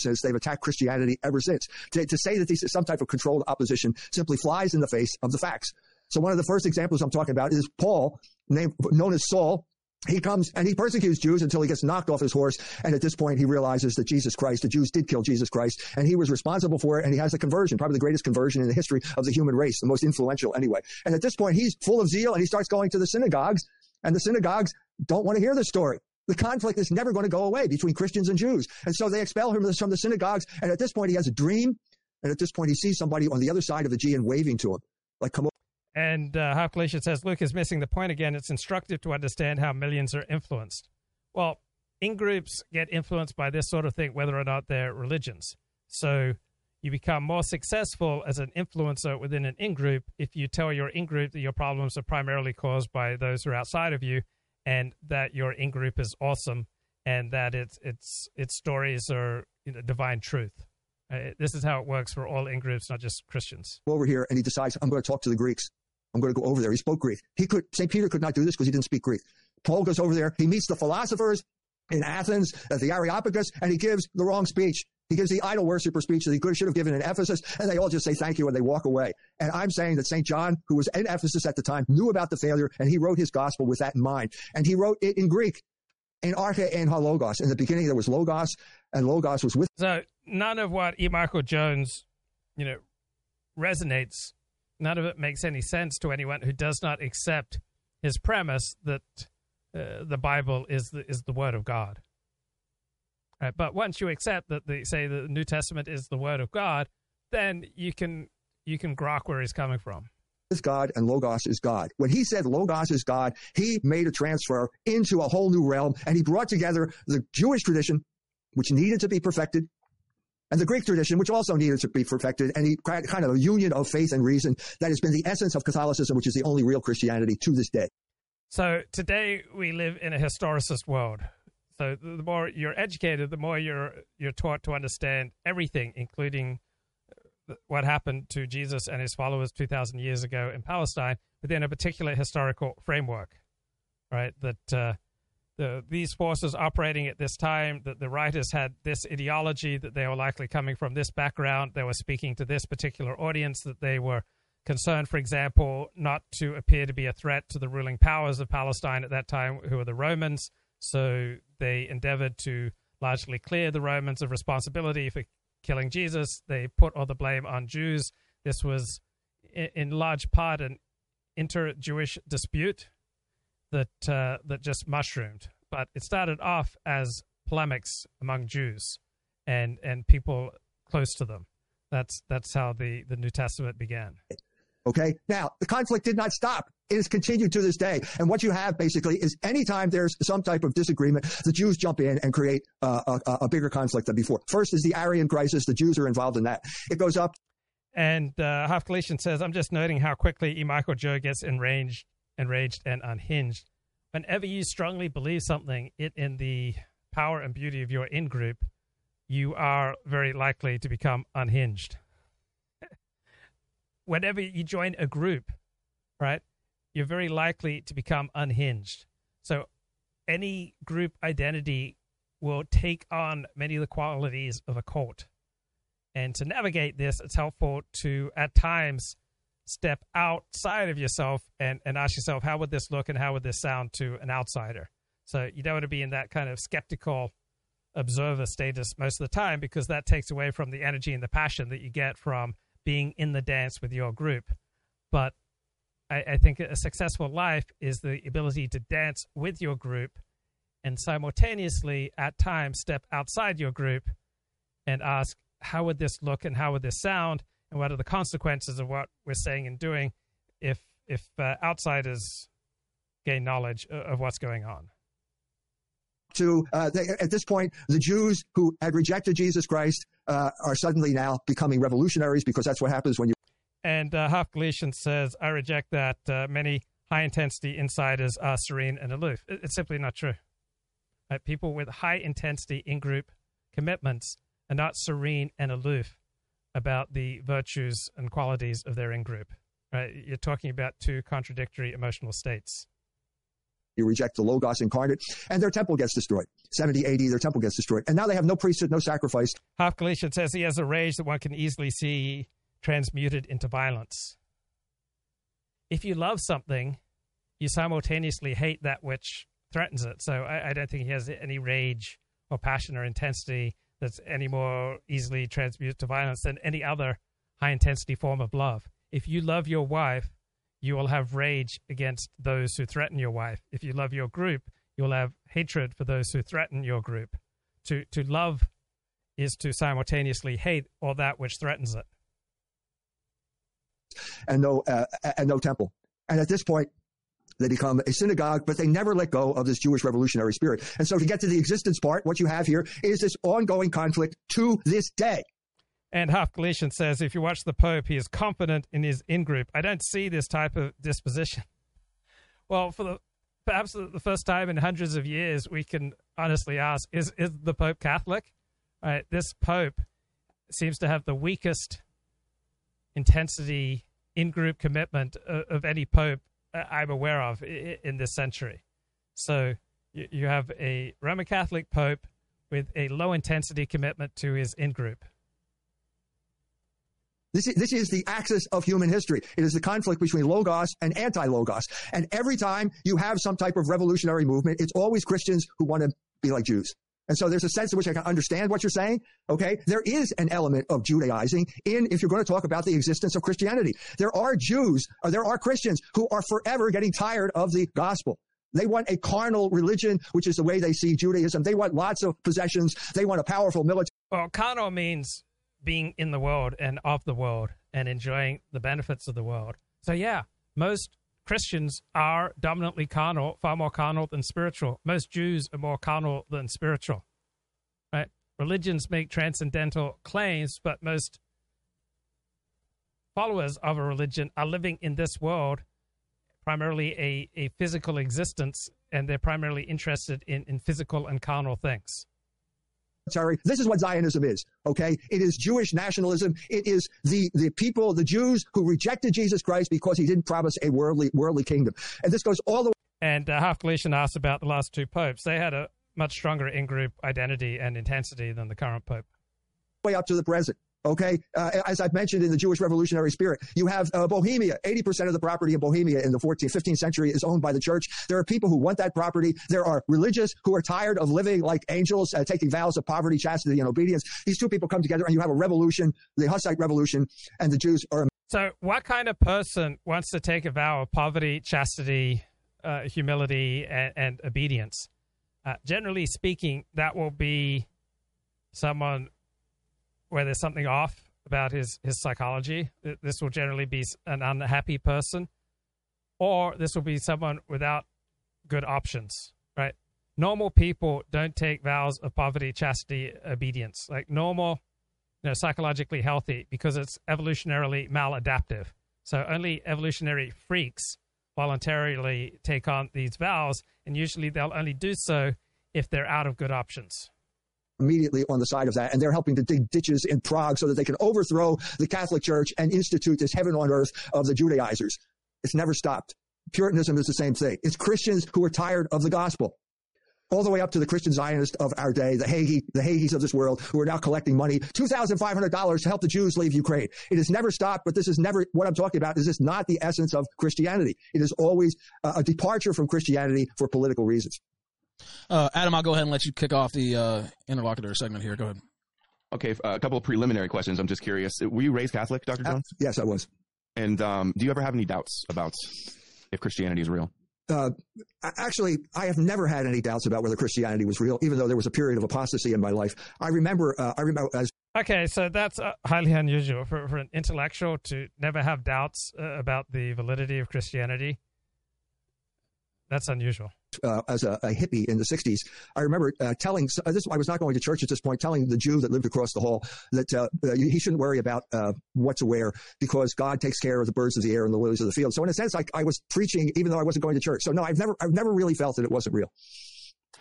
Since they've attacked Christianity ever since. To, to say that this is some type of controlled opposition simply flies in the face of the facts. So, one of the first examples I'm talking about is Paul, named, known as Saul, he comes and he persecutes Jews until he gets knocked off his horse. And at this point, he realizes that Jesus Christ, the Jews did kill Jesus Christ, and he was responsible for it. And he has a conversion, probably the greatest conversion in the history of the human race, the most influential anyway. And at this point, he's full of zeal and he starts going to the synagogues, and the synagogues don't want to hear the story. The conflict is never going to go away between Christians and Jews. And so they expel him from the synagogues. And at this point, he has a dream. And at this point, he sees somebody on the other side of the Aegean waving to him, like, come. And uh, Half Galatian says Luke is missing the point again. It's instructive to understand how millions are influenced. Well, in groups get influenced by this sort of thing, whether or not they're religions. So you become more successful as an influencer within an in group if you tell your in group that your problems are primarily caused by those who are outside of you, and that your in group is awesome, and that its its its stories are you know, divine truth. Uh, this is how it works for all in groups, not just Christians. Over here, and he decides, I'm going to talk to the Greeks. I'm going to go over there. He spoke Greek. He could, St. Peter could not do this because he didn't speak Greek. Paul goes over there. He meets the philosophers in Athens at the Areopagus, and he gives the wrong speech. He gives the idol worshiper speech that he could should have given in Ephesus, and they all just say thank you and they walk away. And I'm saying that St. John, who was in Ephesus at the time, knew about the failure, and he wrote his gospel with that in mind. And he wrote it in Greek, in arche and logos. In the beginning, there was logos, and logos was with. So none of what E. Michael Jones, you know, resonates none of it makes any sense to anyone who does not accept his premise that uh, the Bible is the, is the Word of God. Right? But once you accept that the say the New Testament is the Word of God, then you can you can grok where he's coming from. Is God and Logos is God. When he said Logos is God, he made a transfer into a whole new realm, and he brought together the Jewish tradition, which needed to be perfected, and the Greek tradition, which also needed to be perfected, and kind of a union of faith and reason that has been the essence of Catholicism, which is the only real Christianity to this day. So today we live in a historicist world. So the more you're educated, the more you're you're taught to understand everything, including uh, what happened to Jesus and his followers 2,000 years ago in Palestine within a particular historical framework, right? That uh, the, these forces operating at this time, that the writers had this ideology, that they were likely coming from this background, they were speaking to this particular audience, that they were concerned, for example, not to appear to be a threat to the ruling powers of Palestine at that time, who were the Romans. So they endeavored to largely clear the Romans of responsibility for killing Jesus. They put all the blame on Jews. This was, in large part, an inter Jewish dispute that uh, that just mushroomed. But it started off as polemics among Jews and and people close to them. That's that's how the the New Testament began. Okay. Now the conflict did not stop. It has continued to this day. And what you have basically is anytime there's some type of disagreement, the Jews jump in and create uh, a, a, bigger conflict than before. First is the Arian crisis. The Jews are involved in that. It goes up. And uh, Half Galatian says, I'm just noting how quickly E. Michael Joe gets enraged, enraged and unhinged whenever you strongly believe something it in the power and beauty of your in group, you are very likely to become unhinged. whenever you join a group, right, you're very likely to become unhinged. So any group identity will take on many of the qualities of a cult. And to navigate this, it's helpful to, at times, step outside of yourself and, and ask yourself, how would this look and how would this sound to an outsider? So you don't want to be in that kind of skeptical observer status most of the time because that takes away from the energy and the passion that you get from being in the dance with your group. But I, I think a successful life is the ability to dance with your group and simultaneously at times step outside your group and ask, how would this look and how would this sound? And what are the consequences of what we're saying and doing if if uh, outsiders gain knowledge of what's going on. To uh, they, at this point, the Jews who had rejected Jesus Christ uh, are suddenly now becoming revolutionaries because that's what happens when you. And uh, Half Galatian says, "I reject that. Uh, many high intensity insiders are serene and aloof. It's simply not true. Right? People with high intensity in group commitments are not serene and aloof about the virtues and qualities of their in group. Right? You're talking about two contradictory emotional states. You reject the Logos incarnate, and their temple gets destroyed. 70 AD, their temple gets destroyed. And now they have no priesthood, no sacrifice. Half Galatian says he has a rage that one can easily see transmuted into violence. If you love something, you simultaneously hate that which threatens it. So I, I don't think he has any rage or passion or intensity that's any more easily transmuted to violence than any other high intensity form of love. If you love your wife, you will have rage against those who threaten your wife. If you love your group, you'll have hatred for those who threaten your group. To to love is to simultaneously hate all that which threatens it. And no uh, and no temple. And at this point, they become a synagogue, but they never let go of this Jewish revolutionary spirit. And so to get to the existence part, what you have here is this ongoing conflict to this day. And Half Galician says if you watch the Pope, he is confident in his in group. I don't see this type of disposition. Well, for the perhaps the first time in hundreds of years, we can honestly ask: Is is the Pope Catholic? Right, this Pope seems to have the weakest intensity in group commitment uh, of any Pope Uh, I'm aware of in this century. So you have a Roman Catholic Pope with a low intensity commitment to his in group. This is, this is the axis of human history. It is the conflict between logos and anti-logos. And every time you have some type of revolutionary movement, it's always Christians who want to be like Jews. And so there's a sense in which I can understand what you're saying. Okay. There is an element of Judaizing in, if you're going to talk about the existence of Christianity. There are Jews or there are Christians who are forever getting tired of the gospel. They want a carnal religion, which is the way they see Judaism. They want lots of possessions. They want a powerful military. Well, carnal means being in the world and of the world and enjoying the benefits of the world. So, yeah, most Christians are dominantly carnal, far more carnal than spiritual. Most Jews are more carnal than spiritual. Right? Religions make transcendental claims, but most followers of a religion are living in this world, primarily a, a physical existence, and they're primarily interested in, in physical and carnal things. Sorry, this is what Zionism is, okay? It is Jewish nationalism. It is the, the people, the Jews who rejected Jesus Christ because he didn't promise a worldly, worldly kingdom. And this goes all the way. And uh, Half Galician asked about the last two popes. They had a much stronger in group identity and intensity than the current pope. Way up to the present. Okay, uh, as I've mentioned in the Jewish revolutionary spirit, you have uh, Bohemia. 80% of the property in Bohemia in the 14th, 15th century is owned by the church. There are people who want that property. There are religious who are tired of living like angels, uh, taking vows of poverty, chastity, and obedience. These two people come together and you have a revolution, the Hussite revolution, and the Jews are. So, what kind of person wants to take a vow of poverty, chastity, uh, humility, and, and obedience? Uh, generally speaking, that will be someone where there's something off about his, his psychology. This will generally be an unhappy person, or this will be someone without good options, right? Normal people don't take vows of poverty, chastity, obedience. Like normal, you know, psychologically healthy because it's evolutionarily maladaptive. So only evolutionary freaks voluntarily take on these vows, and usually they'll only do so if they're out of good options immediately on the side of that. And they're helping to dig ditches in Prague so that they can overthrow the Catholic Church and institute this heaven on earth of the Judaizers. It's never stopped. Puritanism is the same thing. It's Christians who are tired of the gospel. All the way up to the Christian Zionists of our day, the Hagee, the Hagees of this world, who are now collecting money, $2,500 to help the Jews leave Ukraine. It has never stopped, but this is never, what I'm talking about is this not the essence of Christianity. It is always a departure from Christianity for political reasons. Uh, Adam, I'll go ahead and let you kick off the uh, interlocutor segment here. Go ahead. Okay, uh, a couple of preliminary questions. I'm just curious. Were you raised Catholic, Dr. Jones? yes, I was. And um, do you ever have any doubts about if Christianity is real? Uh, actually, I have never had any doubts about whether Christianity was real, even though there was a period of apostasy in my life. I remember, uh, I remember as. Okay, so that's uh, highly unusual for, for an intellectual to never have doubts uh, about the validity of Christianity. That's unusual. Uh, as a, a, hippie in the 60s, I remember uh, telling uh, this. I was not going to church at this point, telling the Jew that lived across the hall that uh, uh he shouldn't worry about uh, what to wear because God takes care of the birds of the air and the lilies of the field. So in a sense, I, I was preaching even though I wasn't going to church. So no, I've never, I've never really felt that it wasn't real.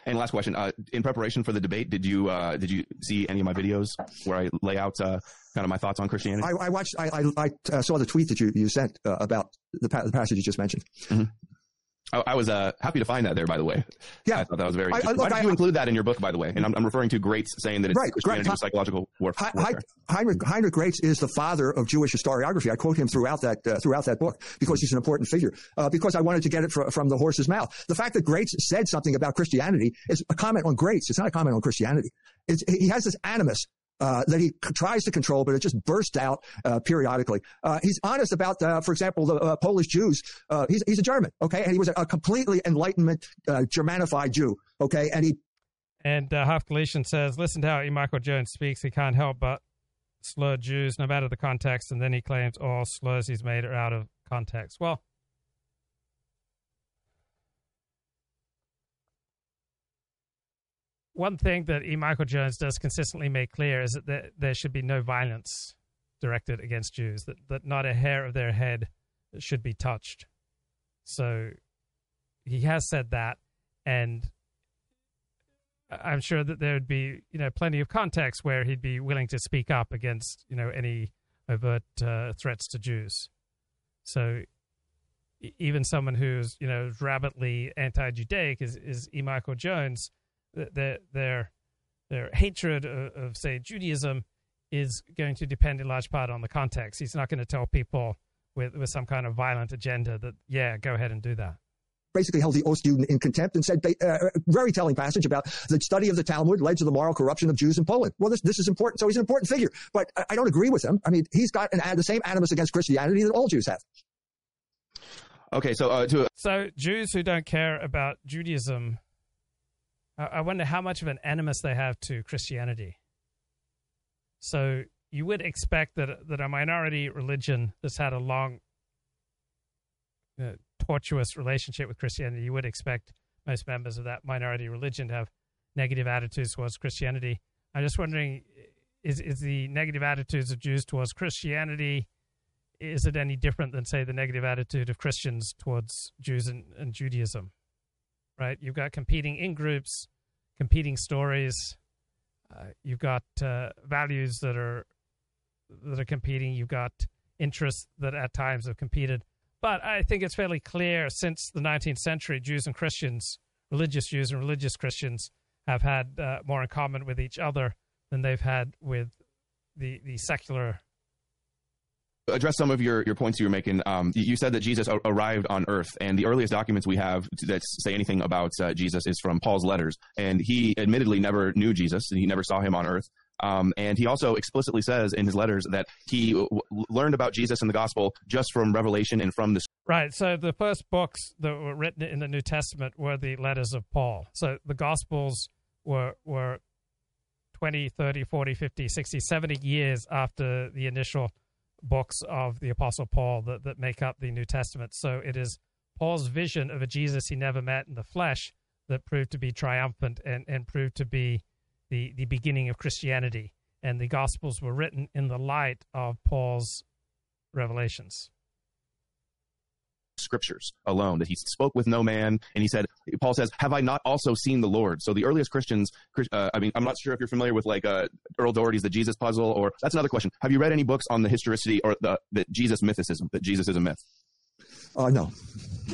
And last question: In preparation for the debate, did you did you see any of my videos where I lay out kind of my thoughts on Christianity? I, I watched. I, I, I saw the tweet that you you sent about the, pa- the passage you just mentioned. Mm-hmm. I, I was uh, happy to find that there, by the way. Yeah, I thought that was very. I- I- Why did you include that in your book, by the way? And I'm, I'm referring to Graetz saying that it's Right, Christianity was psychological warfare. Heinrich, Heinrich Graetz is the father of Jewish historiography. I quote him throughout that uh, throughout that book because he's an important figure. Uh, because I wanted to get it fr- from the horse's mouth. The fact that Graetz said something about Christianity is a comment on Graetz. It's not a comment on Christianity. It's, he has this animus. Uh, that he c- tries to control, but it just bursts out uh, periodically. Uh, he's honest about, uh, for example, the uh, Polish Jews. Uh, he's, he's a German, okay, and he was a, a completely Enlightenment Germanified Jew, okay, and he And uh, Half Galatian says, listen to how E. Michael Jones speaks. He can't help but slur Jews, no matter the context. And then he claims all slurs he's made are out of context. Well, one thing that E. Michael Jones does consistently make clear is that there, there should be no violence directed against Jews, that, that not a hair of their head should be touched. So he has said that. And I'm sure that there would be, you know, plenty of context where he'd be willing to speak up against, you know, any overt uh, threats to Jews. So even someone who's, you know, rabidly anti-Judaic is, is E. Michael Jones. Th- Their their their hatred of, of, say, Judaism is going to depend in large part on the context. He's not going to tell people with with some kind of violent agenda that, yeah, go ahead and do that. basically held the Ostjuden in contempt and said, uh, very telling passage about the study of the Talmud led to the moral corruption of Jews in Poland. Well, this, this is important. So he's an important figure, but I, I don't agree with him. I mean, he's got an, the same animus against Christianity that all Jews have. Okay, so uh, to So Jews who don't care about Judaism, I wonder how much of an animus they have to Christianity. So you would expect that that a minority religion that's had a long, uh, tortuous relationship with Christianity, you would expect most members of that minority religion to have negative attitudes towards Christianity. I'm just wondering, is is the negative attitudes of Jews towards Christianity? Is it any different than, say, the negative attitude of Christians towards Jews and, and Judaism? Right? You've got competing in groups, competing stories. Uh, you've got uh, values that are that are competing. You've got interests that at times have competed. But I think it's fairly clear since the 19th century, Jews and Christians, religious Jews and religious Christians, have had uh, more in common with each other than they've had with the the secular address some of your, your points you were making. Um, you said that Jesus arrived on earth, and the earliest documents we have that say anything about uh, Jesus is from Paul's letters. And he admittedly never knew Jesus, and he never saw him on earth. Um, and he also explicitly says in his letters that he w- learned about Jesus and the gospel just from revelation and from the Right. So the first books that were written in the New Testament were the letters of Paul. So the Gospels were were 20, 30, 40, 50, 60, 70 years after the initial books of the Apostle Paul that, that make up the New Testament. So it is Paul's vision of a Jesus he never met in the flesh that proved to be triumphant and, and proved to be the, the beginning of Christianity. And the Gospels were written in the light of Paul's revelations. Scriptures alone that he spoke with no man and he said paul says have i not also seen the lord? So the earliest christians uh, i mean i'm not sure if you're familiar with like uh, earl doherty's the jesus puzzle or that's another question. Have you read any books on the historicity or the, the jesus mythicism that jesus is a myth? Uh, no.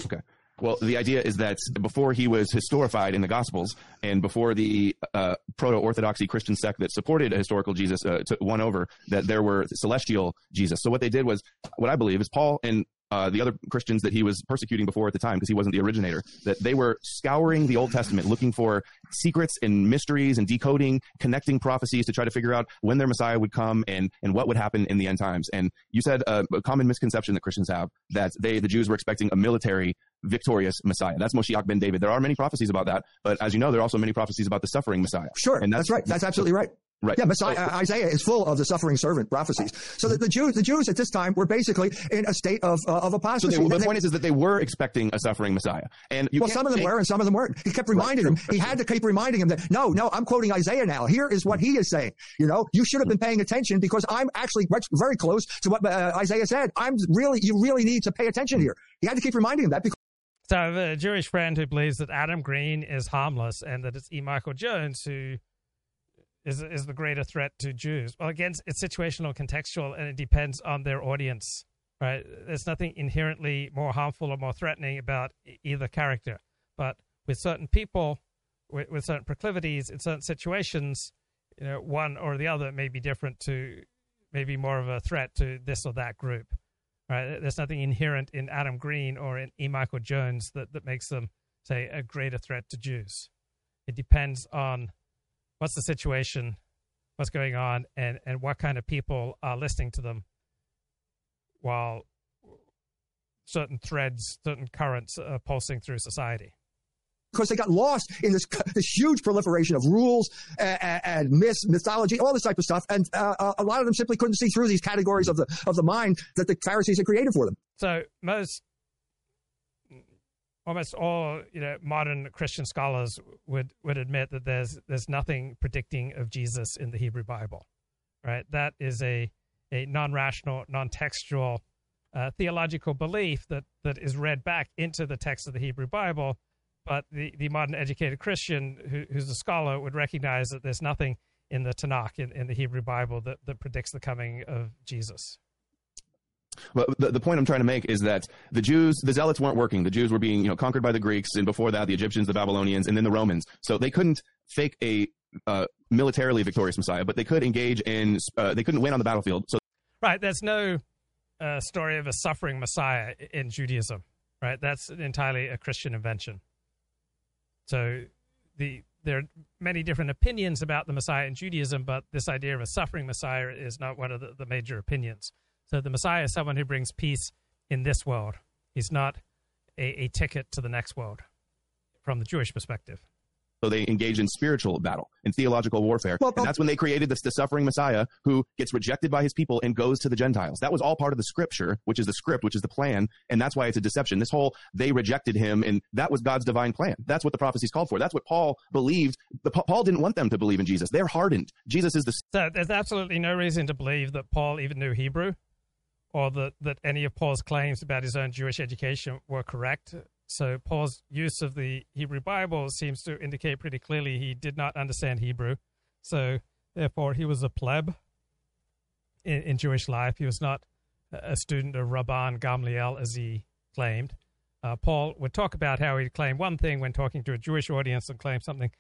Okay. Well, the idea is that before he was historified in the Gospels, and before the uh, proto-orthodoxy Christian sect that supported a historical Jesus uh, won over, that there were celestial Jesus. So what they did was, what I believe is Paul and uh, the other Christians that he was persecuting before at the time, because he wasn't the originator, that they were scouring the Old Testament, looking for secrets and mysteries and decoding, connecting prophecies to try to figure out when their Messiah would come and and what would happen in the end times. And you said uh, a common misconception that Christians have that they, the Jews, were expecting a military victorious Messiah. That's Moshiach ben David. There are many prophecies about that, but as you know, there are also many prophecies about the suffering Messiah. Sure, and that's, right. That's absolutely right. Right. Yeah, Messiah, uh, Isaiah is full of the suffering servant prophecies. So that the Jews, the Jews at this time were basically in a state of uh, of So apostasy. they, the And point is, is that they were expecting a suffering Messiah, and you well, some of them take- were and some of them weren't. He kept reminding him. He had to keep reminding him that no, no, I'm quoting Isaiah now. Here is what he is saying. You know, you should have been paying attention because I'm actually very close to what uh, Isaiah said. I'm really, you really need to pay attention here. He had to keep reminding him that because. So I have a Jewish friend who believes that Adam Green is harmless and that it's E. Michael Jones who is is the greater threat to Jews. Well, again, it's situational, contextual, and it depends on their audience. right? There's nothing inherently more harmful or more threatening about either character. But with certain people, with, with certain proclivities, in certain situations, you know, one or the other may be different to, maybe more of a threat to this or that group. Right? There's nothing inherent in Adam Green or in E. Michael Jones that, that makes them, say, a greater threat to Jews. It depends on what's the situation, what's going on, and, and what kind of people are listening to them? While certain threads, certain currents are pulsing through society. Because they got lost in this this huge proliferation of rules and, and myths, mythology, all this type of stuff, and uh, uh, a lot of them simply couldn't see through these categories of the of the mind that the Pharisees had created for them. So most, almost all you know, modern Christian scholars would would admit that there's there's nothing predicting of Jesus in the Hebrew Bible, right? That is a a non-rational, non-textual uh, theological belief that that is read back into the text of the Hebrew Bible but the, the modern educated Christian who, who's a scholar would recognize that there's nothing in the Tanakh, in, in the Hebrew Bible, that, that predicts the coming of Jesus. But the, the point I'm trying to make is that the Jews, the Zealots weren't working. The Jews were being, you know, conquered by the Greeks, and before that, the Egyptians, the Babylonians, and then the Romans. So they couldn't fake a uh, militarily victorious Messiah, but they could engage in. Uh, they couldn't win on the battlefield. So right, there's no uh, story of a suffering Messiah in Judaism. Right, that's entirely a Christian invention. So the there are many different opinions about the Messiah in Judaism, but this idea of a suffering Messiah is not one of the, the major opinions. So the Messiah is someone who brings peace in this world. He's not a, a ticket to the next world from the Jewish perspective. So they engage in spiritual battle, in theological warfare. Well, and that's when they created this, the suffering Messiah who gets rejected by his people and goes to the Gentiles. That was all part of the scripture, which is the script, which is the plan. And that's why it's a deception. This whole, they rejected him and that was God's divine plan. That's what the prophecies called for. That's what Paul believed. The, Paul didn't want them to believe in Jesus. They're hardened. Jesus is the. So there's absolutely no reason to believe that Paul even knew Hebrew or that, that any of Paul's claims about his own Jewish education were correct. So Paul's use of the Hebrew Bible seems to indicate pretty clearly he did not understand Hebrew. So therefore, he was a pleb in, in Jewish life. He was not a student of Rabban Gamliel as he claimed. Uh, Paul would talk about how he'd claim one thing when talking to a Jewish audience and claim something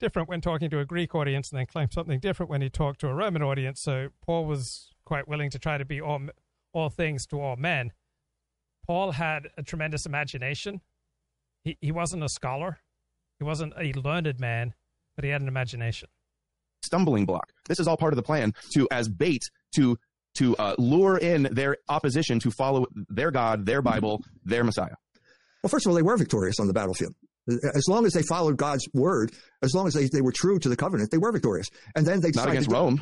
different when talking to a Greek audience, and then claim something different when he talked to a Roman audience. So Paul was quite willing to try to be all all things to all men. Paul had a tremendous imagination. He, he wasn't a scholar, he wasn't a learned man, but he had an imagination. Stumbling block. This is all part of the plan to, as bait, to to uh, lure in their opposition to follow their God, their Bible, their Messiah. Well, first of all, they were victorious on the battlefield. As long as they followed God's word, as long as they, they were true to the covenant, they were victorious. And then they not against Rome.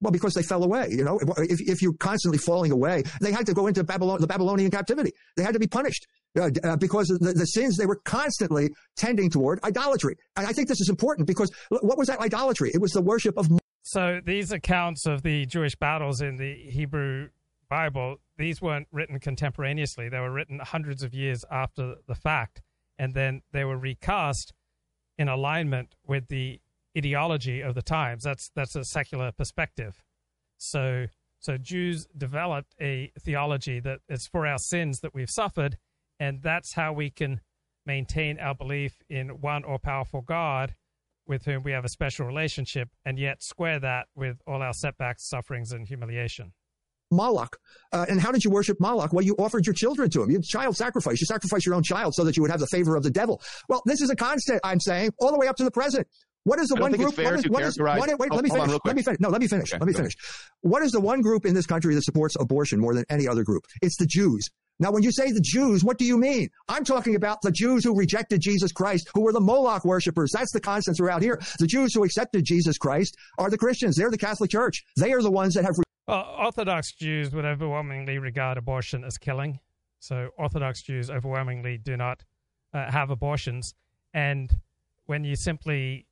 Well, because they fell away. You know, if, if you're constantly falling away, they had to go into Babylon, the Babylonian captivity. They had to be punished uh, uh, because the, the, sins they were constantly tending toward idolatry. And I think this is important because what was that idolatry? It was the worship of. So these accounts of the Jewish battles in the Hebrew Bible, these weren't written contemporaneously. They were written hundreds of years after the fact, and then they were recast in alignment with the ideology of the times. That's that's a secular perspective. So so Jews developed a theology that it's for our sins that we've suffered, and that's how we can maintain our belief in one or powerful God with whom we have a special relationship, and yet square that with all our setbacks, sufferings, and humiliation. Moloch. Uh, and how did you worship Moloch? Well, you offered your children to him. You child sacrifice. You sacrifice your own child so that you would have the favor of the devil. Well, this is a constant, I'm saying, all the way up to the present. What is the one group? What is, what is, what is, wait, oh, let me finish. Let me finish. No, let me finish. Okay, let me finish. What is the one group in this country that supports abortion more than any other group? It's the Jews. Now, when you say the Jews, what do you mean? I'm talking about the Jews who rejected Jesus Christ, who were the Moloch worshippers. That's the constant throughout here. The Jews who accepted Jesus Christ are the Christians. They're the Catholic Church. They are the ones that have. Well, Orthodox Jews would overwhelmingly regard abortion as killing. So Orthodox Jews overwhelmingly do not uh, have abortions. And when you simply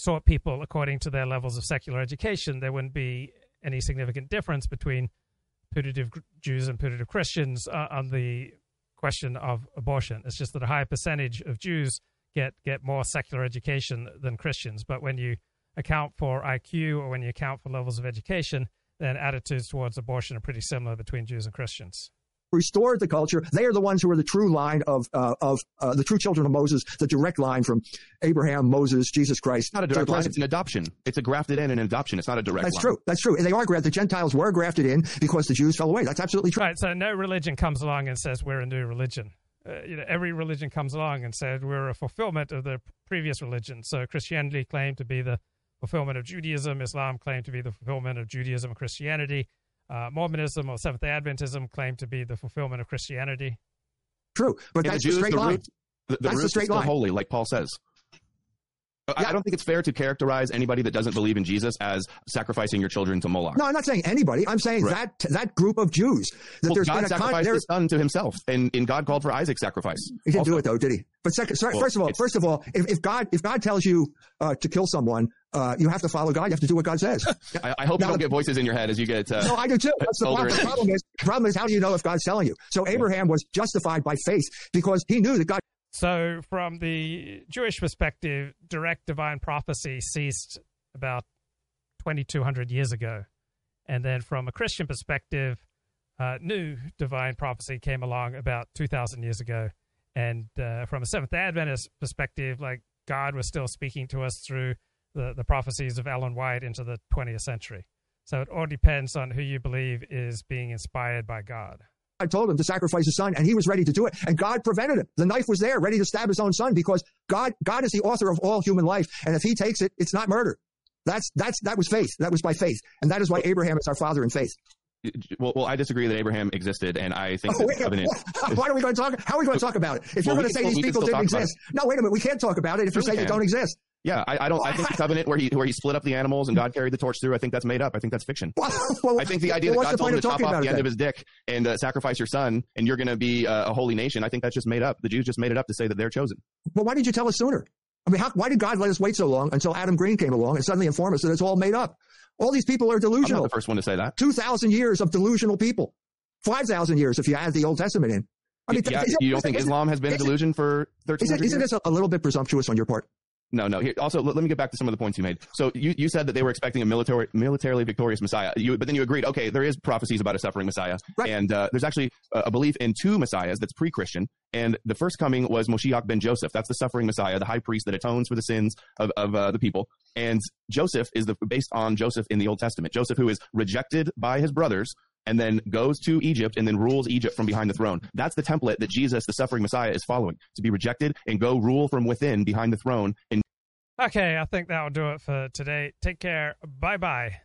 sort people according to their levels of secular education, there wouldn't be any significant difference between putative Jews and putative Christians uh, on the question of abortion. It's just that a higher percentage of Jews get get more secular education than Christians. But when you account for IQ or when you account for levels of education, then attitudes towards abortion are pretty similar between Jews and Christians restored the culture. They are the ones who are the true line of uh, of uh, the true children of Moses, the direct line from Abraham, Moses, Jesus Christ. It's not a direct line. It's an adoption. It's a grafted in an adoption. It's not a direct. Line. That's line. true. That's true. They are grafted. The Gentiles were grafted in because the Jews fell away. That's absolutely true. Right. So no religion comes along and says we're a new religion. Uh, you know, every religion comes along and said we're a fulfillment of the previous religion. So Christianity claimed to be the fulfillment of Judaism. Islam claimed to be the fulfillment of Judaism and Christianity uh, Mormonism or Seventh Adventism claim to be the fulfillment of Christianity. True, but and that's the Jews, a straight the line. Root, the, the that's root a straight is still line. holy, like Paul says. Yeah. I don't think it's fair to characterize anybody that doesn't believe in Jesus as sacrificing your children to Moloch. No, I'm not saying anybody. I'm saying Right. that that group of Jews. That well, there's God been a con- sacrificed there- his son to himself, and, and God called for Isaac's sacrifice. He didn't also. do it though, did he? But second, sorry, Well, first of all, first of all, if, if God if God tells you uh, to kill someone, uh, you have to follow God. You have to do what God says. I, I hope Now, you don't the- get voices in your head as you get. Uh, no, I do too. That's the problem. The problem is, the problem is, how do you know if God's telling you? So Abraham was justified by faith because he knew that God. So, from the Jewish perspective, direct divine prophecy ceased about 2,200 years ago. And then, from a Christian perspective, uh, new divine prophecy came along about 2,000 years ago. And uh, from a Seventh Adventist perspective, like God was still speaking to us through the, the prophecies of Ellen White into the 20th century. So, it all depends on who you believe is being inspired by God. I told him to sacrifice his son, and he was ready to do it. And God prevented him. The knife was there, ready to stab his own son, because God, God is the author of all human life. And if He takes it, it's not murder. That's that's that was faith. That was by faith, and that is why Abraham is our father in faith. well, well, I disagree that Abraham existed, and I think Oh, wait, covenant. what- are we going to talk? How are we going to talk about it? If you're going to say can these people didn't exist, no, wait a minute. We can't talk about it if you Sure say they don't exist. Yeah, I, I don't. I think the covenant where he where he split up the animals and God carried the torch through. I think that's made up. I think that's fiction. I think the idea well, that God told him to talking off the end then? of his dick and uh, sacrifice your son, and you're going to be uh, a holy nation. I think that's just made up. The Jews just made it up to say that they're chosen. Well, why did you tell us sooner? I mean, how, why did God let us wait so long until Adam Green came along and suddenly inform us that it's all made up? All these people are I'm not delusional. the first one to say that. 2,000 years of delusional people. 5,000 years if you add the Old Testament in. I mean, yeah, you don't think Islam has been a delusion for Isn't, 1300 isn't this a little bit presumptuous on your part? No, no. Here, also, let, me get back to some of the points you made. So you, you said that they were expecting a military, militarily victorious Messiah. You, but then you agreed, okay, there is prophecies about a suffering Messiah. Right. And uh, there's actually a, a belief in two Messiahs that's pre-Christian. And the first coming was Moshiach ben Joseph. That's the suffering Messiah, the high priest that atones for the sins of, of uh, the people. And Joseph is the, based on Joseph in the Old Testament. Joseph, who is rejected by his brothers, and then goes to Egypt and then rules Egypt from behind the throne. That's the template that Jesus, the suffering Messiah, is following to be rejected and go rule from within behind the throne. Okay, I think that'll do it for today. Take care. Bye bye.